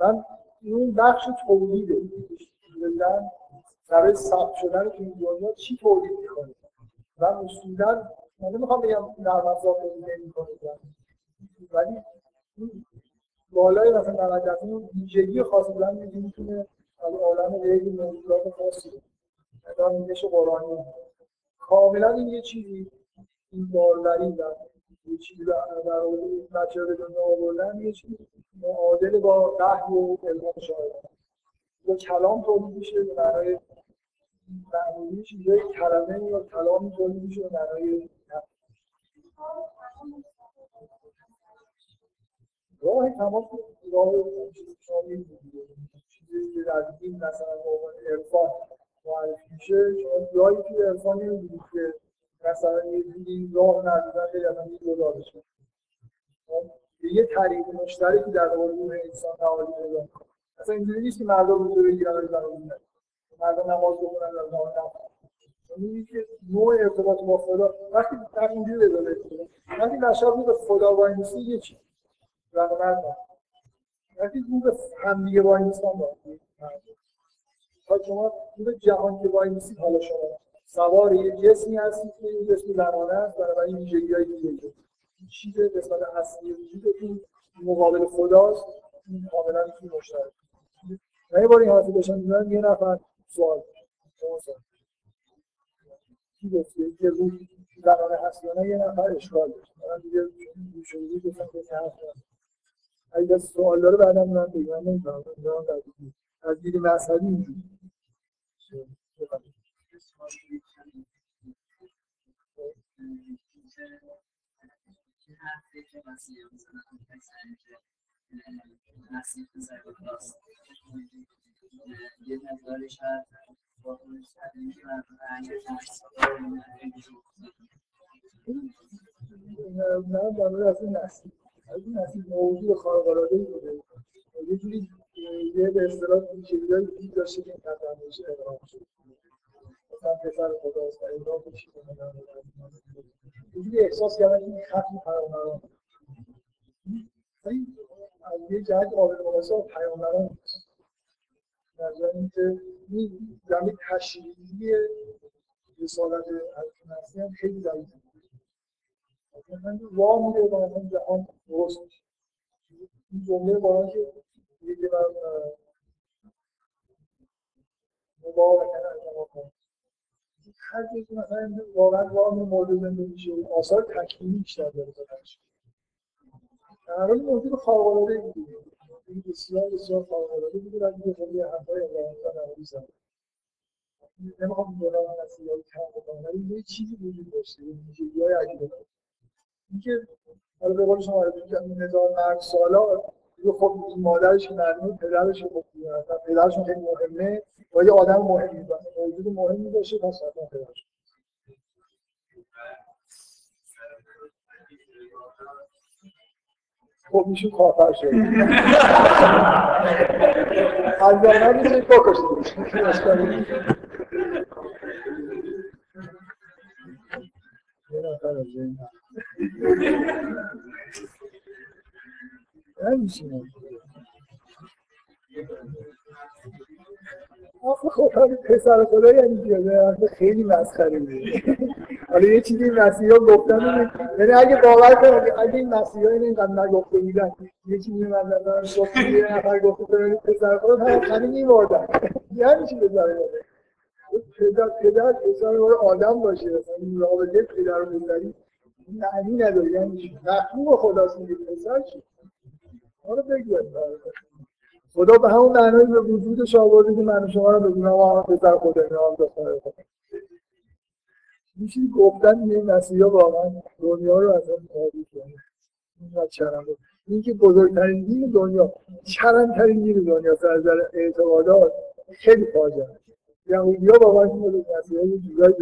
من این بخش تولیده زن برای ثبت شدن تو این دنیا چی تولید می‌کنه و اصولا من نمی‌خوام بگم نرم افزار تولید نمی‌کنه ولی بالای مثلا در اون ویژگی خاص بودن می‌تونه از عالم غیبی موجودات خاصی نگاهش قرآنی. کاملا این یه چیزی این باروری و یه چیزی در اون بچه به دنیا آوردن یه چیزی معادل با وحی و علم شاید با کلام تولید میشه به معنای معمولی چیزای کلمه یا کلام تولید میشه معنای راه تماس راه چیزی که در دین مثلا عنوان عرفان معرفی میشه شما جایی که عرفان نمی‌دونید که مثلا یه دیدی راه ندیدن خیلی اصلا یه بشه یه طریق مشترکی در علوم انسان تعالی پیدا اصلا اینجوری نیست که مردم روزه بگیرن و مردم نماز بخونن و زمان نماز که نوع ارتباط با خدا وقتی در اینجوری ادامه وقتی نشاب به خدا وای یه چی زن و مرد وقتی رو به همدیگه وای نیستن تا شما رو به جهان که وای نیستید حالا شما سوار یه جسمی هستید که این جسم زمانه است برای این ویژگی های دیگه چیز قسمت اصلی وجودتون مقابل خداست این کاملا می‌تونی مشترک. من بار این حرفی داشتم یه نفر سوال کی گفت یه روح زنانه هست یا نه یه نفر اشکال داشت من دیگه شروعی گفتم که حرف اگه سوال داره بعدا من بگم نمی‌دونم از دید مذهبی اینجوری یه مقدارش نه در از این نسل از این نسل موضوع خارق العاده ای بوده یه جوری به اصطلاح ویژگی‌های دیگه داشته که این تفهمش ابراهیم شد مثلا پسر خداست و ابراهیم چی یه جوری احساس کردن که این ختم پیامبران از یه جهت قابل مقایسه با پیامبران نظر اینکه این زمین تشریعی رسالت حضرت مسیح هم خیلی ضعیفه. من راه میده با مثلا جهان درست میشه این جمله قرآن که میگه من مبارکن از هر کسی مثلا واقعا راه مورد زنده میشه و آثار تکمیلی بیشتر داره. دارش در حال خارق العاده دیگه این بسیار بسیار العاده بوده و دیگه خیلی حرفای الله تعالی زد نمی‌خوام دوران مسیحی رو کم بکنم ولی یه چیزی وجود داشته یه ویژگی های عجیبه اینکه حالا به قول شما نظام مرد سالا خب مادرش که پدرش خب پدرشون خیلی مهمه و یه آدم مهمی. موجود مهمی باشه پس حتما پدرش. خب میشه کافر شد از زمان میشه بکشید آخه خب پسر خدا یعنی خیلی مسخره بود حالا یه چیزی مسیحا گفتن یعنی اگه باور کنید اگه این مسیحا این اینقدر نگفته بودن یه چیزی من نظرم گفته یه نفر گفته کنید پسر خدا هم همه میمردن یعنی چی بذاره پدر پدر پسر آدم باشه مثلا این رابطه پدر و پسری معنی نداره یعنی مخلوق خداست میگه پسر چی؟ حالا بگید خدا به همون معنی به وجودش آورده که من شما رو بدونم و همه پسر خدا اینا هم میشه گفتن یه مسیحا واقعا دنیا رو از هم تاریخ کنه. اینقدر چرم بود. این که بزرگترین دین دنیا چرمترین دین دنیا از نظر اعتقادات خیلی فاجعه. یهودی ها واقعا این مسیحا یه جورایی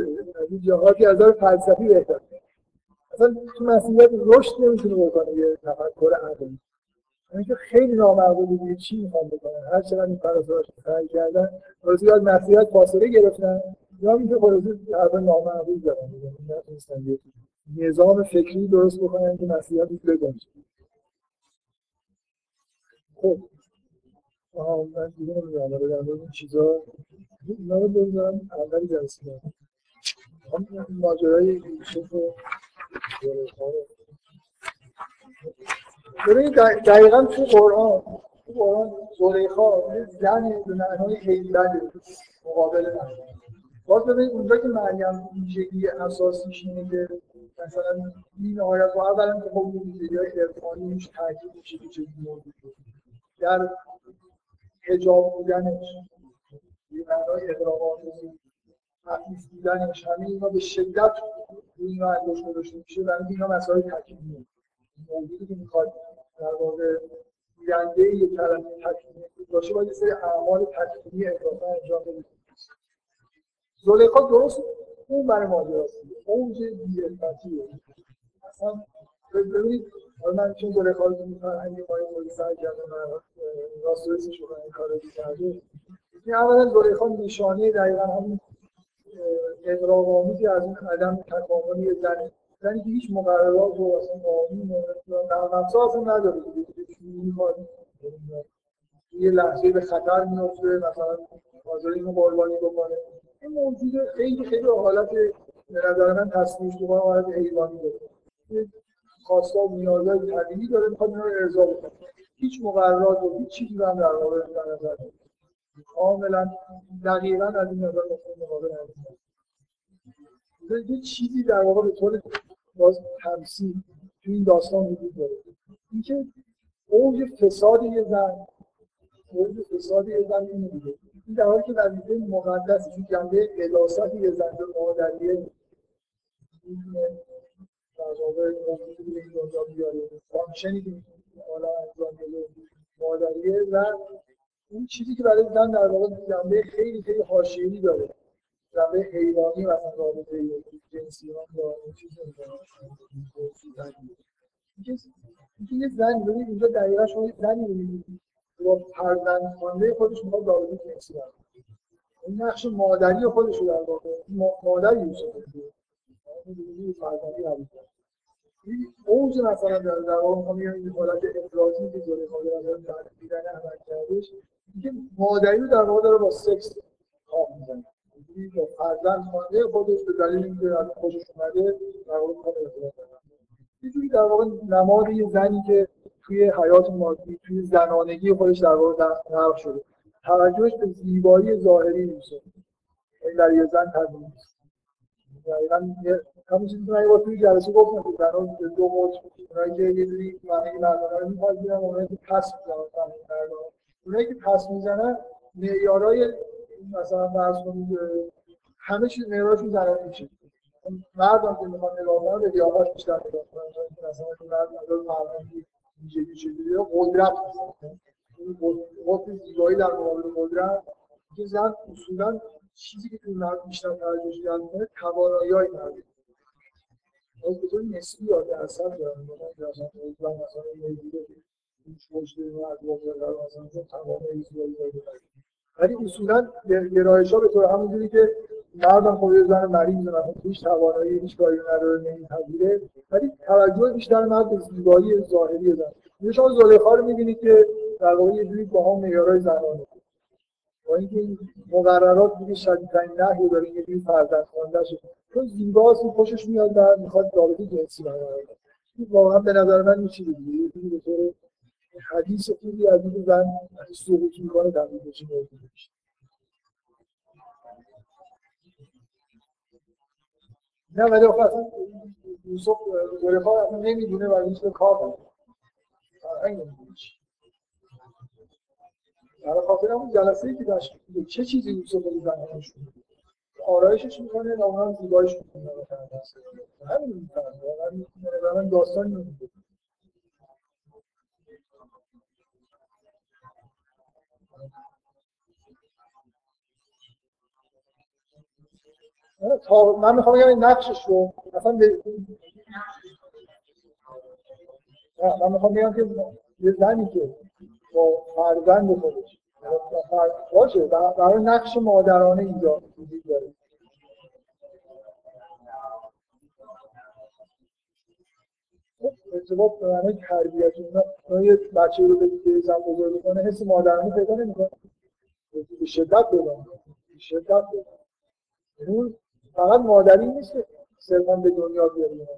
از این جهاتی از نظر فلسفی بهتر. اصلا تو مسیحیت رشد نمی‌تونه بکنه یه تفکر عقلی. اینکه خیلی نامعقولی دیگه چی می‌خوام بکنن؟ هر چقدر این پرستاراش سعی کردن واسه یاد مسیحیت فاصله گرفتن. یا اینکه خلاصه حرف نامعقول زدن نتونستن یه نظام فکری درست بکنن که مسیحیت رو بگنجه خب. آها من دیگه نمی‌دونم. آره در این چیزا. اینا رو بذارم اول جلسه. کنم ماجرای یوسف و ببینید دقیقا تو قرآن تو قرآن زلیخا زن به معنای هیبت مقابل من باز ببینید اونجا که مریم ویژگی اساسیش اینه که مثلا این آیت رو اولا که خب ویژگی های ارفانیش تاکید میشه که چه موجود در حجاب بودنش یه معنای آمیزی تفیف بودنش همه اینا به شدت روی اینا انگشت گذاشته میشه و اینا مسائل تکمیلیه موجودی که می‌خواد در واقع گوینده یک کلمه تکمیلی باشه باید یه سری اعمال تکمیلی اضافه انجام بده. زلیخا درست؟ اون برای ماجراست اوج بی‌عفتیه اصلا ببینید حالا من چون زلیخا رو می‌کنم همین مایه خیلی سعی کردم راستوریسش رو این کار رو کرده این اولا زلیخا نشانه دقیقا همین اقراق آمیزی از اون عدم تکاملی زن. زنی که هیچ مقررات و اصلا قانون و نفسا اصلا نداره. یه لحظه به خطر میفته مثلا حاضر اینو قربانی بکنه. این موجود خیلی خیلی حالت به نظر من تصمیمش تو حالت حیوانی داره خواستا و نیازهای طبیعی داره می‌خواد اینا رو ارضا بکنه. هیچ مقررات و هیچ چیزی هم در واقع در نظر کاملا دقیقا از این نظر مقابل یه چیزی در واقع به طور باز تمثیل تو این داستان وجود داره. اینکه اوج فساد یه زن اوج فساد یه زن اینه در حالی که وظیفه مقدس این جنبه قداست یه زن به مادریه این انجام بده مادریه و اون چیزی که برای زن در واقع جنبه خیلی خیلی حاشیه‌ای داره. جنبه حیوانی مثلا رابطه جنسی هم با این چیز اینکه یه زنی ببینید اینجا دقیقا شما یه زنی می‌بینید با فرزند خوانده خودش می‌خواد رابطه جنسی داره این نقش مادری خودش در واقع مادر یوسف نبود اوج مثلا در در واقع می‌خوام این حالت افراطی که زلیخا در دیدن عمل کردش اینکه مادری رو در واقع داره با سکس خواب می‌زنه با فرزند خوانده خودش به دلیل اینکه از خوشش اومده در واقع می‌خواد ازدواج یه جوری در واقع نماد یه زنی که توی حیات مادی توی زنانگی خودش در واقع نقش شده. توجهش به زیبایی ظاهری میشه این در یه زن طبیعی نیست. همون چیزی که من توی جلسه گفتم که زنان به دو موج اونایی که یه جوری معنی مردانه رو میپذیرن اونایی که پس می‌زنن اونایی که پس می‌زنن معیارای مثلا فرض کنید همه چیز معیارشون زنانه میشه مردم که می‌خوان نگاه کنن به قیافش بیشتر نگاه کنن. مثلا مرد فرهنگی ویژگی چجوریه قدرت قدرت زیبایی در مقابل قدرت. که زن اصولا چیزی که تو مرد بیشتر توجه جلب می‌کنه توانایی های مرد از به طور نسبی یا درصد دارن مثلا مثلا هیچ مشکلی از واقع مثلا توانایی زیبایی داره. ولی اصولا گرایش ها به طور همونجوری که مردم خب یه زن مریض مثلا هیچ توانایی هیچ کاری نداره نمیپذیره. ولی توجه بیشتر مرد به زیبایی ظاهری زن یه شما زلیخا رو می‌بینید که در واقع یه جوری با هم معیارهای زنانه. با اینکه این مقررات دیگه شدیدترین نحی داره یه جوری فرزند خواندهشه چون زیباست و خوشش میاد و می‌خواد رابطه جنسی برقرار کنه. واقعا به نظر من میشه دیگه. یه به طور حدیث خوبی از این زن سقوط می‌کنه تبدیل بشه نه ولی آخه اصلا یوسف زلیخا اصلا نمی‌دونه و هیچ به کار نمی‌دونه برای خاطر همون جلسه ای که داشت چه چیزی یوسف رو زن نشون آرایشش می‌کنه و اونم زیبایش می‌کنه. همین می‌کنه همین داستان نمیده من می‌خوام بگم این نقشش رو مثلا به من می‌خوام بگم که یه زنی که با فرزند خودش باشه برای نقش مادرانه اینجا وجود داره. خب، ارتباط به معنی تربیت اینا یه بچه رو بدید که زن بزرگ کنه حس مادرانه پیدا نمی‌کنه. به شدت پیدا به شدت پیدا فقط مادری نیست که صرفا به دنیا بیاریم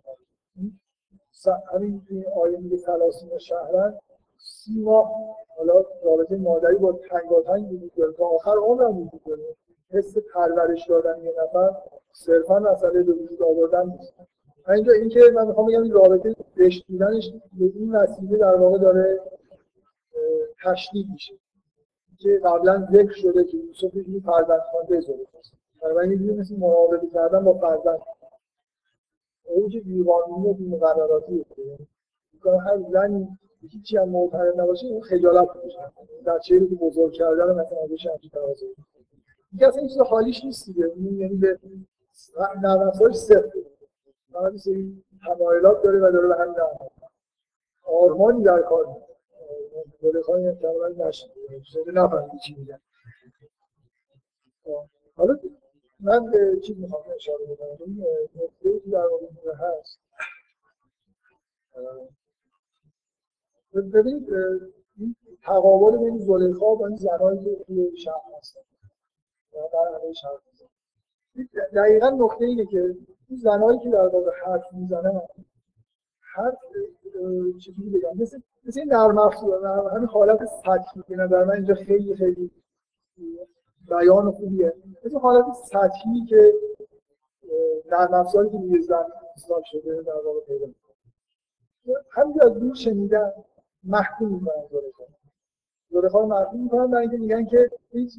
همین این آیه میگه سلاسین شهرن. سی ماه حالا رابطه مادری با تنگاتنگ وجود داره تا آخر عمرم وجود داره. حس پرورش دادن یه نفر صرفا مسئله به وجود آوردن نیست. اینجا اینکه من می‌خوام بگم این رابطه رشد بودنش به این وسیله در واقع داره تشدید میشه. که قبلا ذکر شده که یوسف یه فرزند خوانده زلیخاست بنابراین یه مثل مراقبه کردن با فرزند اوج بیقانونی و بیمقرراتی هر زنی هیچی هم معترض نباشه اون خجالت میشه بچه‌ای رو که بزرگ کرده رو مثلا ازش همچین تواضع دیگه اصلا چیز حالیش نیست دیگه. یعنی به نرم افزارش صفر فقط سری تمایلات داره و داره به همین آرمانی در کار می‌کنه. خواهی کلمه نشد نفهمید چی میگن حالا من به چیز می‌خوام اشاره بکنم؟ این نکته که در واقع هست. ببینید این تقابل بین زلیخا و این زنایی که توی شهر هستن. در همه شهر دقیقا نکته اینه که این زنایی که در واقع حرف می‌زنن هر چیزی بگم؟ مثل مثل این نرم افزار همین حالت سطحی که در من اینجا خیلی خیلی بیان خوبیه. مثل حالت سطحی که نرم افزاری که روی زن استفاده شده در واقع پیدا همینجا از دور شنیدن محکوم می‌کنن زلیخا زلیخا رو محکوم می‌کنن برای اینکه میگن که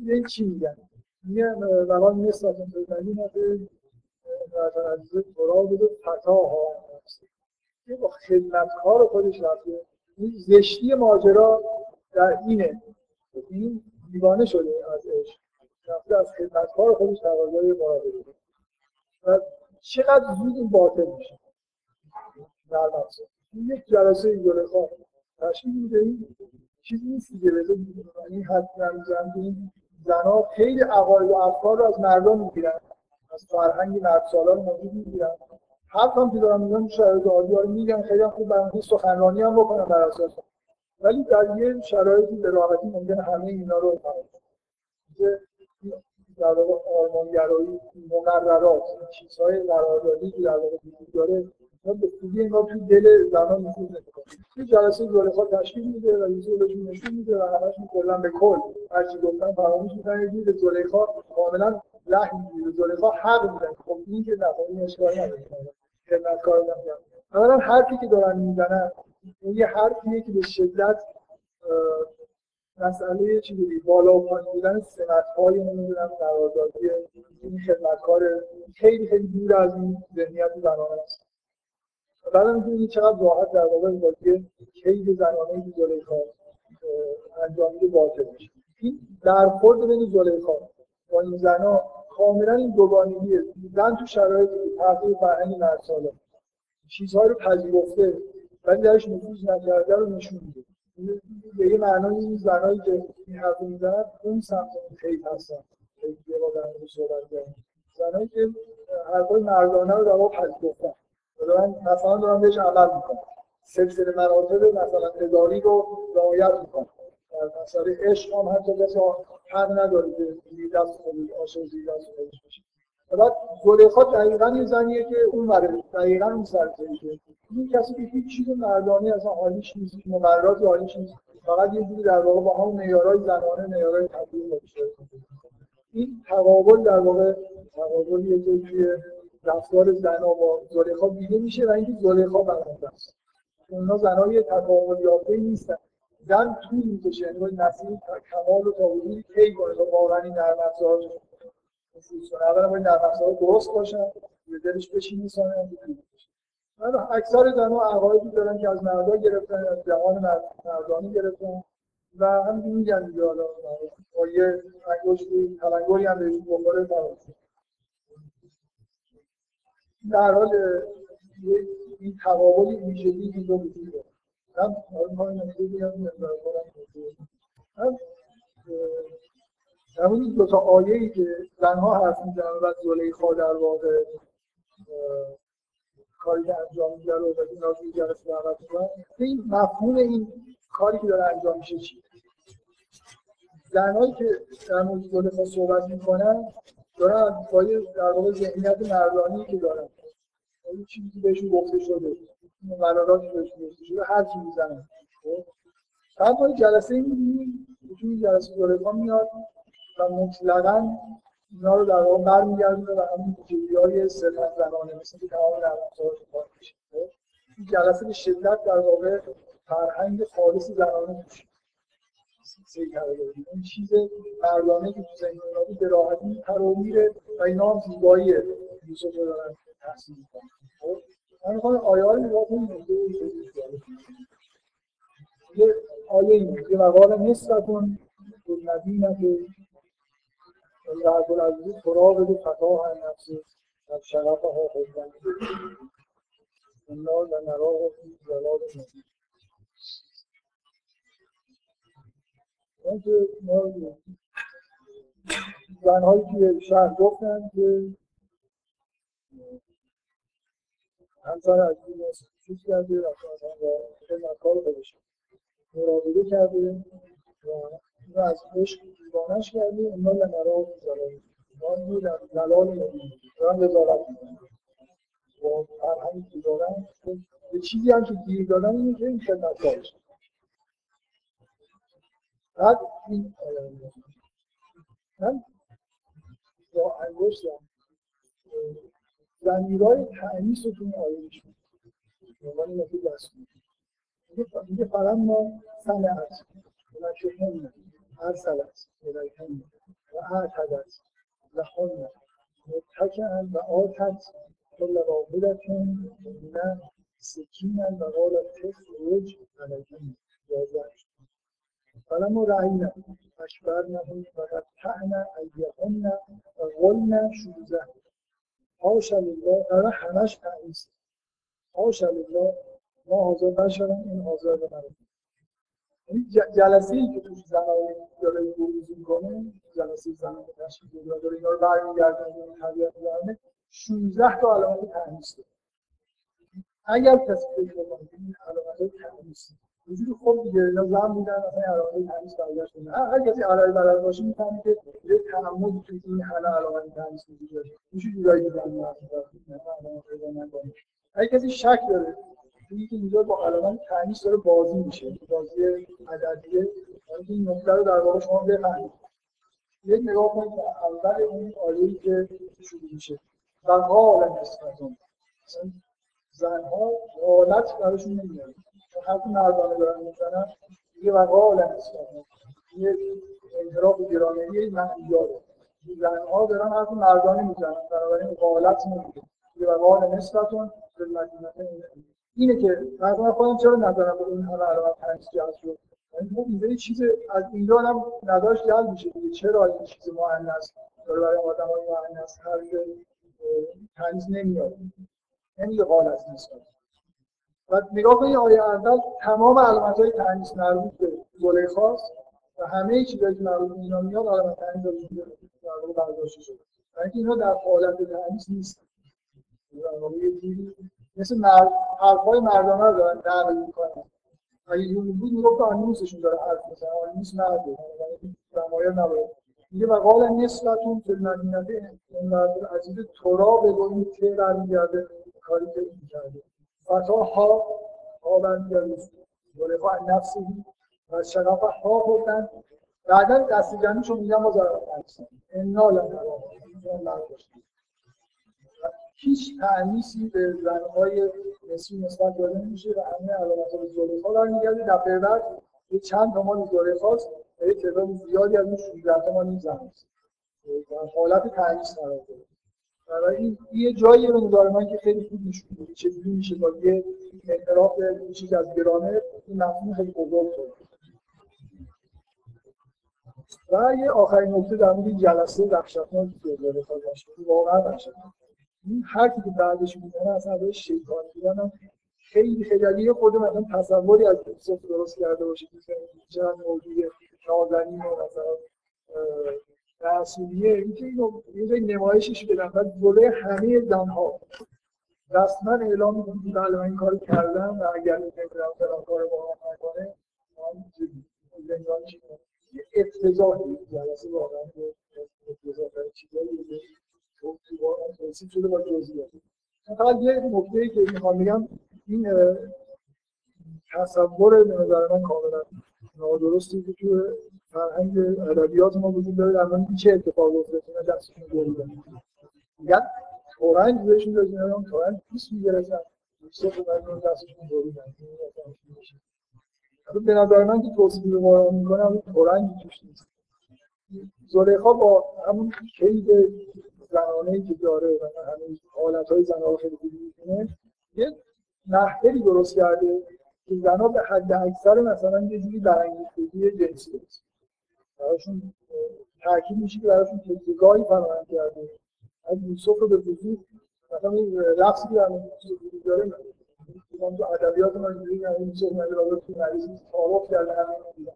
این چی میگن. میگن روان نیست اصلا بزنی نفه مثلا عزیز تورا بوده فتا ها یه با خدمتکار خودش رفته. این زشتی ماجرا در اینه. این دیوانه شده از عشق. از خدمتکار خودش تقاضای مراقبه. و چقدر زود این باطل میشه. در این یک جلسه زلیخا تشکیل میده این چیزی نیست دیگه. بذار این حد نمیزن این زنها خیلی عقاید و افکار رو از مردم می‌گیرن. از فرهنگ مرد سالار موجود می‌گیرن. حرف هم که دارم میگن شرایط عادی رو میگن خیلی هم خوب برای سخنرانی هم بکنن بر اساس. ولی در یه شرایطی به راحتی ممکنه همه اینا رو در واقع آرمانگرایی مقررات چیزهای قراردادی که در واقع وجود داره به خوبی اینا توی دل زنان نفوذ نمی‌کنه یه جلسه زلیخا تشکیل میده و یوسف بهشون نشون میده و همشون کلا به کل هر چی گفتن فراموش می‌کنن یه زلیخا کاملا لحن می‌گیره زلیخا حق میدن خب این که نه خب این اشکال نداره خدمتکار نمیگم اولا حرفی که دارن می‌زنن اون یه حرفیه که به شدت مسئله چی بودی بالا و پایین بودن سمت های نمی‌دونم قراردادی این خدمتکار خیلی خیلی دور از این ذهنیت زنانه است. بعد می‌تونید چقدر راحت در واقع بازی کید زنانه که زلیخا انجامیده باطل بشه این برخورد بین زلیخا با این زنا کاملا این دوگانگیه. زن تو شرایط تغییر فرهنگ مرد ساله چیزهای رو پذیرفته ولی درش نفوذ نکرده رو نشون میده. به یه معنای این زنایی که این حرف می‌زنن اون سمت خیلی هستن. خیلی با در صحبت کردن زنایی که حرفای مردانه رو در واقع پذیرفتن من مثلا دارم بهش عمل می‌کنم سلسله مراتب مثلا اداری رو رعایت می‌کنم در مسئله عشق هم حتی کسی حق نداره که دست خودش زیر دست خودش بشه بعد زلیخا دقیقا یه زنیه که اون وره دقیقا اون سرزنیه این کسی که هیچ چیز مردانه اصلا حالیش نیست مقرراتی حالیش نیست. فقط یه جوری در واقع با همون معیارهای زنانه معیارهای تبدیل داشته این تقابل در واقع تقابلیه که توی رفتار زنا با زلیخا دیده میشه و اینکه زلیخا برنده است. اونها زنای تقابل یافته نیستن. زن طول می‌کشه. یعنی باید نسیل کمال و تا حدودی کنه؟ تا واقعا این نرم اولا باید نرم افزار درست باشن به دلش بشینه سانه من اکثر زنها عقایدی دارن که از مردا گرفتن از جهان مردانی گرفتن و هم میگن دیگه حالا با یه انگشتی تلنگری هم بهشون بخوره در حال این تقابل ویژگی اینجا وجود داره هم حالا نمیده بیان هم همون دو تا آیه ای که زنها حرف می‌زنن و زلیخا در واقع کاری که انجام میده رو و اینا رو جلسه دعوت این مفهوم این کاری که داره انجام میشه چی؟ زنهایی که در مورد زلیخا صحبت می‌کنن دارن با در واقع ذهنیت مردانی که دارن. این چیزی بهشون گفته شده. قراراتی بهشون گفته شده. هر چی می‌زنن. خب؟ بعد ما جلسه می‌بینیم. این جلسه زلیخا میاد. و مطلقا اینا رو در واقع برمیگردونه و همین ویژگی های صرفا زنانه مثل که تمام نرمافزار رو میشه؟ این جلسه به شدت در واقع فرهنگ خالص زنانه توش این چیز مردانه که تو ذهن اونا به راحتی پرو میره و اینا هم زیبایی یوسف رو دارن تحصیل می‌کنن خب؟ من می‌خوام آیه ها رو نگاه کنیم یه آیه این یه مقال نصفتون الذین که رب العزیز تراود فتاح نفس و شرفها حبا انا لنراه فی ضلال مبین. اینکه ما زنهایی که شهر گفتن که همسر از این چیز کرده و خدمتکار خودش مراقبه کرده و از عشق دیوانش کرده اونا لنرا زلالی ما در زلال مبین دارن و فرهنگی که دارن یه چیزی هم که گیر دادن که این خدمتکارش بعد این من با انگشتم زمیرای تعنیس رو تو این آیه میشون عنوان و شکل ارسلت ملائکه و اعتدت و حن متکئا و آتت کل واحدتون نه. سکینا و قالت تخرج علیهم. یازده فلما رأینا أكبرنهم وقطعنا أيديهن وقلنا شوزه. حاشا لله در همش تعییز حاشا لله ما حاضر نشدم. این حاضر به من جلسه ای که توش زنان داره بروز می‌کنه جلسه زنان تشکیل داره اینا رو برمیگردن به طبیعت برمه 16 تا علامت تنیس داره. اگر کسی فکر کنه این علامت تنیس وجود خوب دیگه اینا زن بودن اصلا علامت تنیس برگشت هر کسی علامت بلد باشه می‌فهمه که یه تعمدی تو این حالا علامت تنیس وجود داره میشه جورایی دیدن اگه کسی شک داره که اینجا با علامت تنیس داره بازی میشه. بازی عددیه. این نکته رو در واقع شما بفهمید. یک نگاه کنید اول اون آیه‌ای که شروع میشه. و قال نسبتون زنها حالت براشون نمیاد حرف مردانه دارن می‌زنن یه و قال نسبتون یه انحراف گرامری داره زنها دارن حرف مردانی می‌زنن. بنابراین قالت نمیده. و قال نسبتون به اینه که مثلا خودم چرا نظرم به این همه علامت تنظیم جذب شد یعنی اینجا چیز از اینجا هم نداشت جلب میشه دیگه. چرا این چیز مؤنث داره برای آدمای مؤنث حرف تنظیم نمیاد. نمیگه قالت نسبت و نگاه کنید آیه اول تمام علامت های تنظیم مربوط به زلیخاست و همه چیزایی که مربوط اینا میاد علامت تنظیم در واقع برداشته شده. برای اینها در حالت تنظیم نیست مثل مرد حرفای مردانه رو دارن نقل می‌کنن. اگه یون بود می‌گفت آنیموسشون داره حرف می‌زنه. آنیموس مرده ضمایر نباید. میگه و قال نسبتون فی این مرد عزیز تورا این که برمیگرده؟ کاری که این کرده فتا ها ها برمیگرده ولفا نفسی و شرف ها بودن بعدا دست جمعیشو میگم با ضربت نفسی انا لم هیچ تعنیسی به زنهای نسبی نسبت داده نمیشه و همه علامت های زلیخا برمیگرده دفعه بعد یه چند تا مال زلیخاست و یه تعداد زیادی از اون 16 تا مال این زن هست. در حالت تعنیس قرار داره. این یه جایی رو نظر من که خیلی خوب نشون میده چجوری میشه با یه انحراف یه چیز از گرامر این مفهوم خیلی بزرگ شد و یه آخرین نکته در مورد جلسه وحشتناک که زلیخا داشت واقعا وحشتناک. این حرفی که بعدش می‌زنه اصلا ازش شیطان بودن خیلی خیلی اگه یه خود مثلا تصوری از یوسف درست کرده باشه که چند موجود نازنین و مثلا رسولیه اینکه اینو یه جای نمایشش بدن. و جلوی همه زنها رسما اعلام می‌کنه بله من این کارو کردم و اگر نمی‌دونم فلان کارو با هم نکنه من زندان چی یه افتضاحی جلسه واقعا افتضاح چیزایی توصیف شده با جزئیات فقط یه نکته ای که می‌خوام بگم این تصور به نظر من کاملا نادرستی که تو فرهنگ ادبیات ما وجود داره در مورد چه اتفاقی افتاد اینا دستشون بریدن میگن تورنج بهشون دادن اینا تورنج پیس می‌گرفتن یوسف رو دستشون بریدن به نظر من که توصیفی به ما می‌کنم تورنج توش نیست. زلیخا با همون کید زنانه که داره و همه حالت های زنها خیلی خوبی می‌کنه یه نحوی درست کرده که زنها به حد اکثر مثلا یه جوری برانگیختگی جنسی هست. براشون تاکید میشه که براشون تکیگاهی فراهم کرده. از یوسف رو به وجود مثلا این رقصی که در وجود داره من تو ادبیات ما اینجوری نه یوسف نده رو تو مریض تعارف کرده همین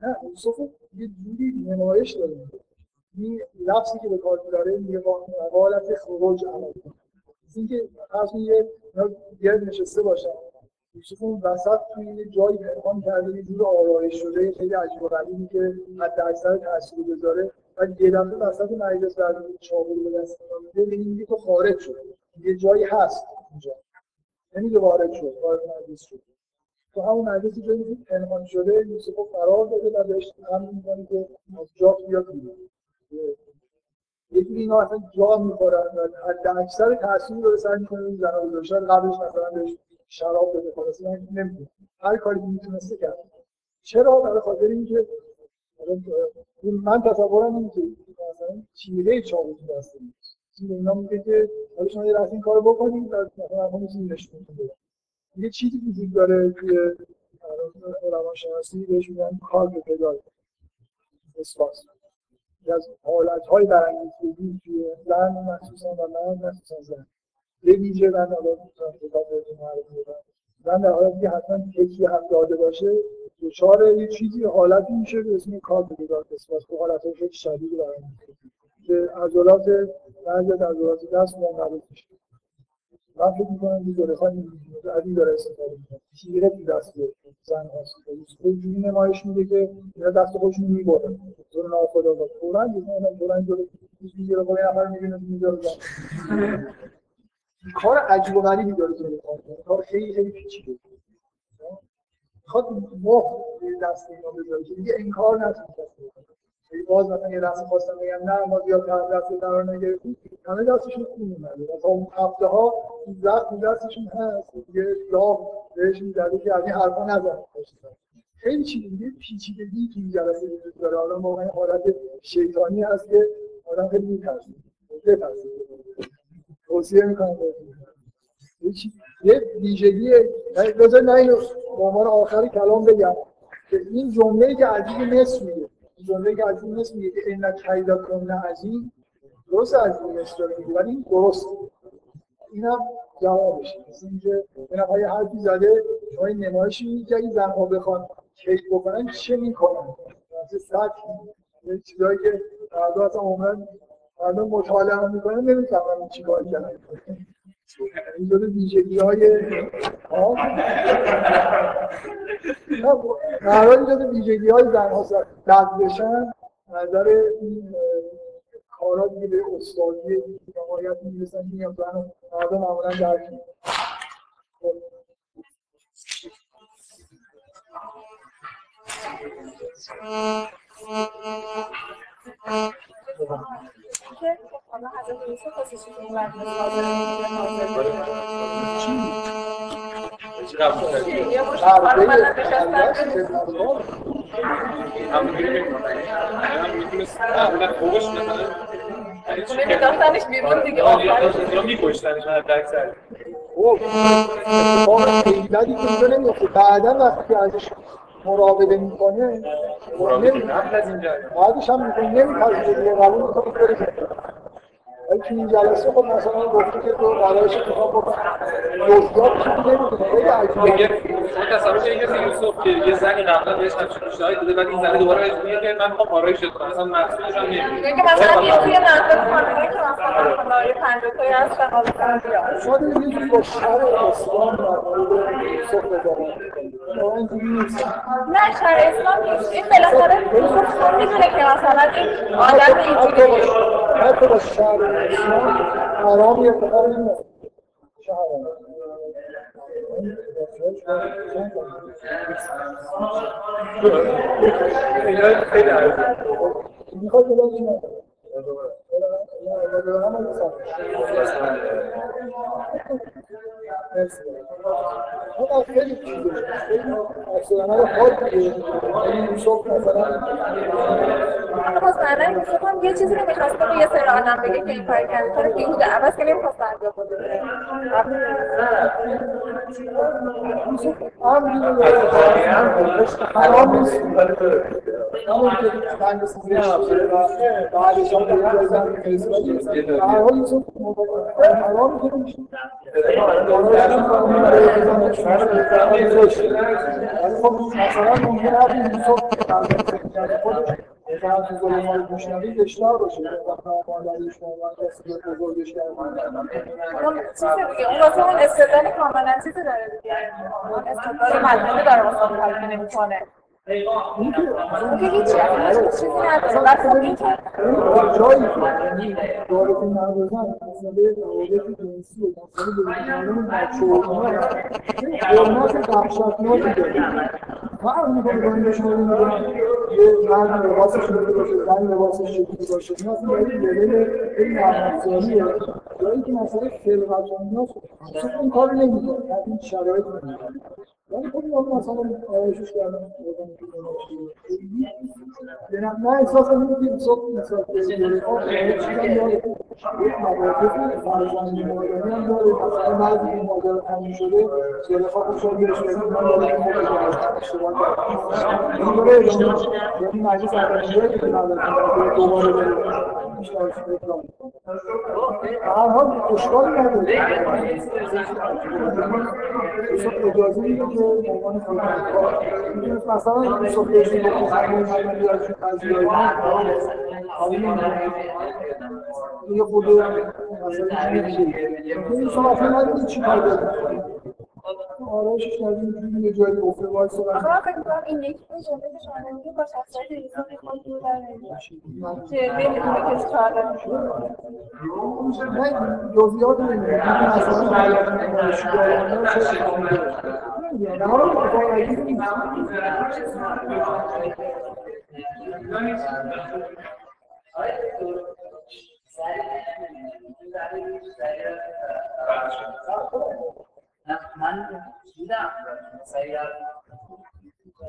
نه یوسف یه جوری نمایش داره این لفظی که به کار داره میگه حالت خروج عمل اینکه فرض یه گرد نشسته باشن یوسف اون وسط توی یه جایی پنهان کرده یه جور آرایش شده خیلی عجیب و غریبی که حد اکثر تاثیر بذاره و یه دفعه وسط مجلس در چاقو به دست میده میگه تو خارج شد یه جایی هست اونجا نمیگه وارد شد وارد مجلس شد تو همون مجلسی جایی که پنهان شده یوسف فرار داده و بهش هم می‌کنه که از جا بیاد بیرون. یه جوری اینا اصلا جا می‌خورن و حد اکثر تاثیر رو سر می‌کنه این زنا گذاشتن. قبلش مثلا بهش شراب بده خلاص من نمی‌دونم هر کاری که می‌تونسته کرد. چرا؟ برای خاطر اینکه من تصورم اینه که مثلا چیره چاقو تو دست این اینا میگه که حالا شما یه این کارو بکنید و مثلا همون بده یه چیزی وجود داره توی روانشناسی بهش میگن کار به پدال اسپاس از حالت های برانگیختگی توی زن مخصوصا و من مخصوصا زن. به ویژه من حالا کتاب بهتون معرفی بدم زن در حالتی که حتما تکی هم داده باشه دچار یه چیزی حالتی میشه به اسم کار بدار قسمت که حالت های خیلی شدیدی برانگیختگی که عضلات بعضی از عضلات دست منقبض میشه من فکر می‌کنم دوره خواهی از این داره استفاده می‌کنه. تیره تو دست زن هست خیلی جوری نمایش میده که اینا دست خودشون می‌برن زور ناخدا با قرآن می‌زنن قرآن جلو می‌گیره با یه نفر می‌بینه می‌ذاره کار عجیب و غریبی داره جلو کار خیلی خیلی پیچیده. می‌خواد مخ دست اینا بذاره. که دیگه انکار نتونه باز مثلا یه لحظه خواستم بگم نه ما زیاد دست قرار نگرفتیم. همه دستشون خون اومده. تا اون هفته ها زخم دستشون هست. یه راه بهش می‌زده که از این حرفا نزد خیلی چیز دیگه پیچیدگی تو این جلسه وجود داره. آدم واقعا حالت شیطانی هست که آدم خیلی میترسه. بترسه توصیه می‌کنم. یه ویژگی. بذار نه اینو به عنوان آخر کلام بگم. که این جمله که عجیب مصر میگه. این جمله که عجیب مصر میگه که ان کیدا کن عظیم درست از این داره میگه ولی این درست. اینم جوابش اینکه به نفع حرفی زده شما این نمایشی میگه که این زنها بخوان کیک بکنن چه می‌کنن؟ مثل سطح چیزایی که فردا اصلا عمرن فردا مطالعه می‌کنن نمی‌فهمن چی کار کردن. این جور ویژگی های قرار این جور ویژگی های زن ها رد بشن نظر این کارا دیگه به استادی نمایت می‌رسن میگم زن مردم معمولا درک حالا بدی که بعدا وقتی ازش مراقبه می‌کنه از اینجا بعدش هم می‌کنه نمیپذیره دیگه قبول می‌کنه تو این جلسه خب مثلا گفته که تو قرارش انتخاب بکن جزئیات چیزی نمی‌دونه خیلی عجیبه. شما تصور کنید که یوسف که یه زنی قبلا بهش همچین پیشنهاد داده بعد این زنه دوباره بهش میگه که من می‌خوام آرایش کنم. مثلا مسئولش هم نمی‌دونه که مثلا یه توی نظر خانمه که مثلا خانمه پنجاه تایی هستن حالا بیاد دیگه یه جوری با اسلام در مورد یوسف نه شر اسلام نیست. این بالاخره یوسف می‌دونه که مثلا این آدم با حتی با شر اسلام حرامی اتفاق نمیفته عجیبه. می‌خواد که نکنه خیلی چیزه خیلی رو خود دیگه یوسف مثلا مطمئنا یوسف هم یه چیزی رو می‌خواسته به یه سری آدم بگه که این کار کرد کار بیهوده عوض که نمی‌خواست انجام بده یوسف هم حرام نیست همون که بند سیزش و بعدش هم اون استدلال کاملا چیزی داره دیگه. استدلال مدنی داره واسه که نمی‌کنه. که اصلا چیزی نداره خب این که جایی که رابطه نردازن مسئله روابط جنسی و مسئله بزرگان بچه و اینا حرمت وحشتناکی داره فرق می‌کنه با این شما میگن یه مرد لباسش شکلی باشه زن لباسش شکلی باشه این اصلا باید لول این نرمافزاریه جایی که مسئله خلقت و ایناست اصلا این کار نمی‌کنه این شرایط نمی‌کنه ولی خب من مثلا آرایشش کردم نه احساس کنم که صبح مثلا بعضی این ماجرا تموم شده زلیخا خود شد بهش بگیم من دارم این موقع اشتباه کردم. این داره ادامه یعنی مجلس اولینجایی که ندارم دوباره بره هر حال اشکالی نداره اجازه میده که به عنوان می‌تونست مثلا یوسف بهشون بکنه همون محمدی ازشون قضیه یه خود مثلا این چی کار داره آرایشش کردیم یه جایی افته وایسا. آخه فکر می‌کنم این یکی به جمله شما با شخصیت یوسف خود دور در نمیاد که نمی‌دونه که چهار نه جزئیات نمی‌دونم این مثلا حالات دانشجویانه چه شامل నాకు మన్ ఇలా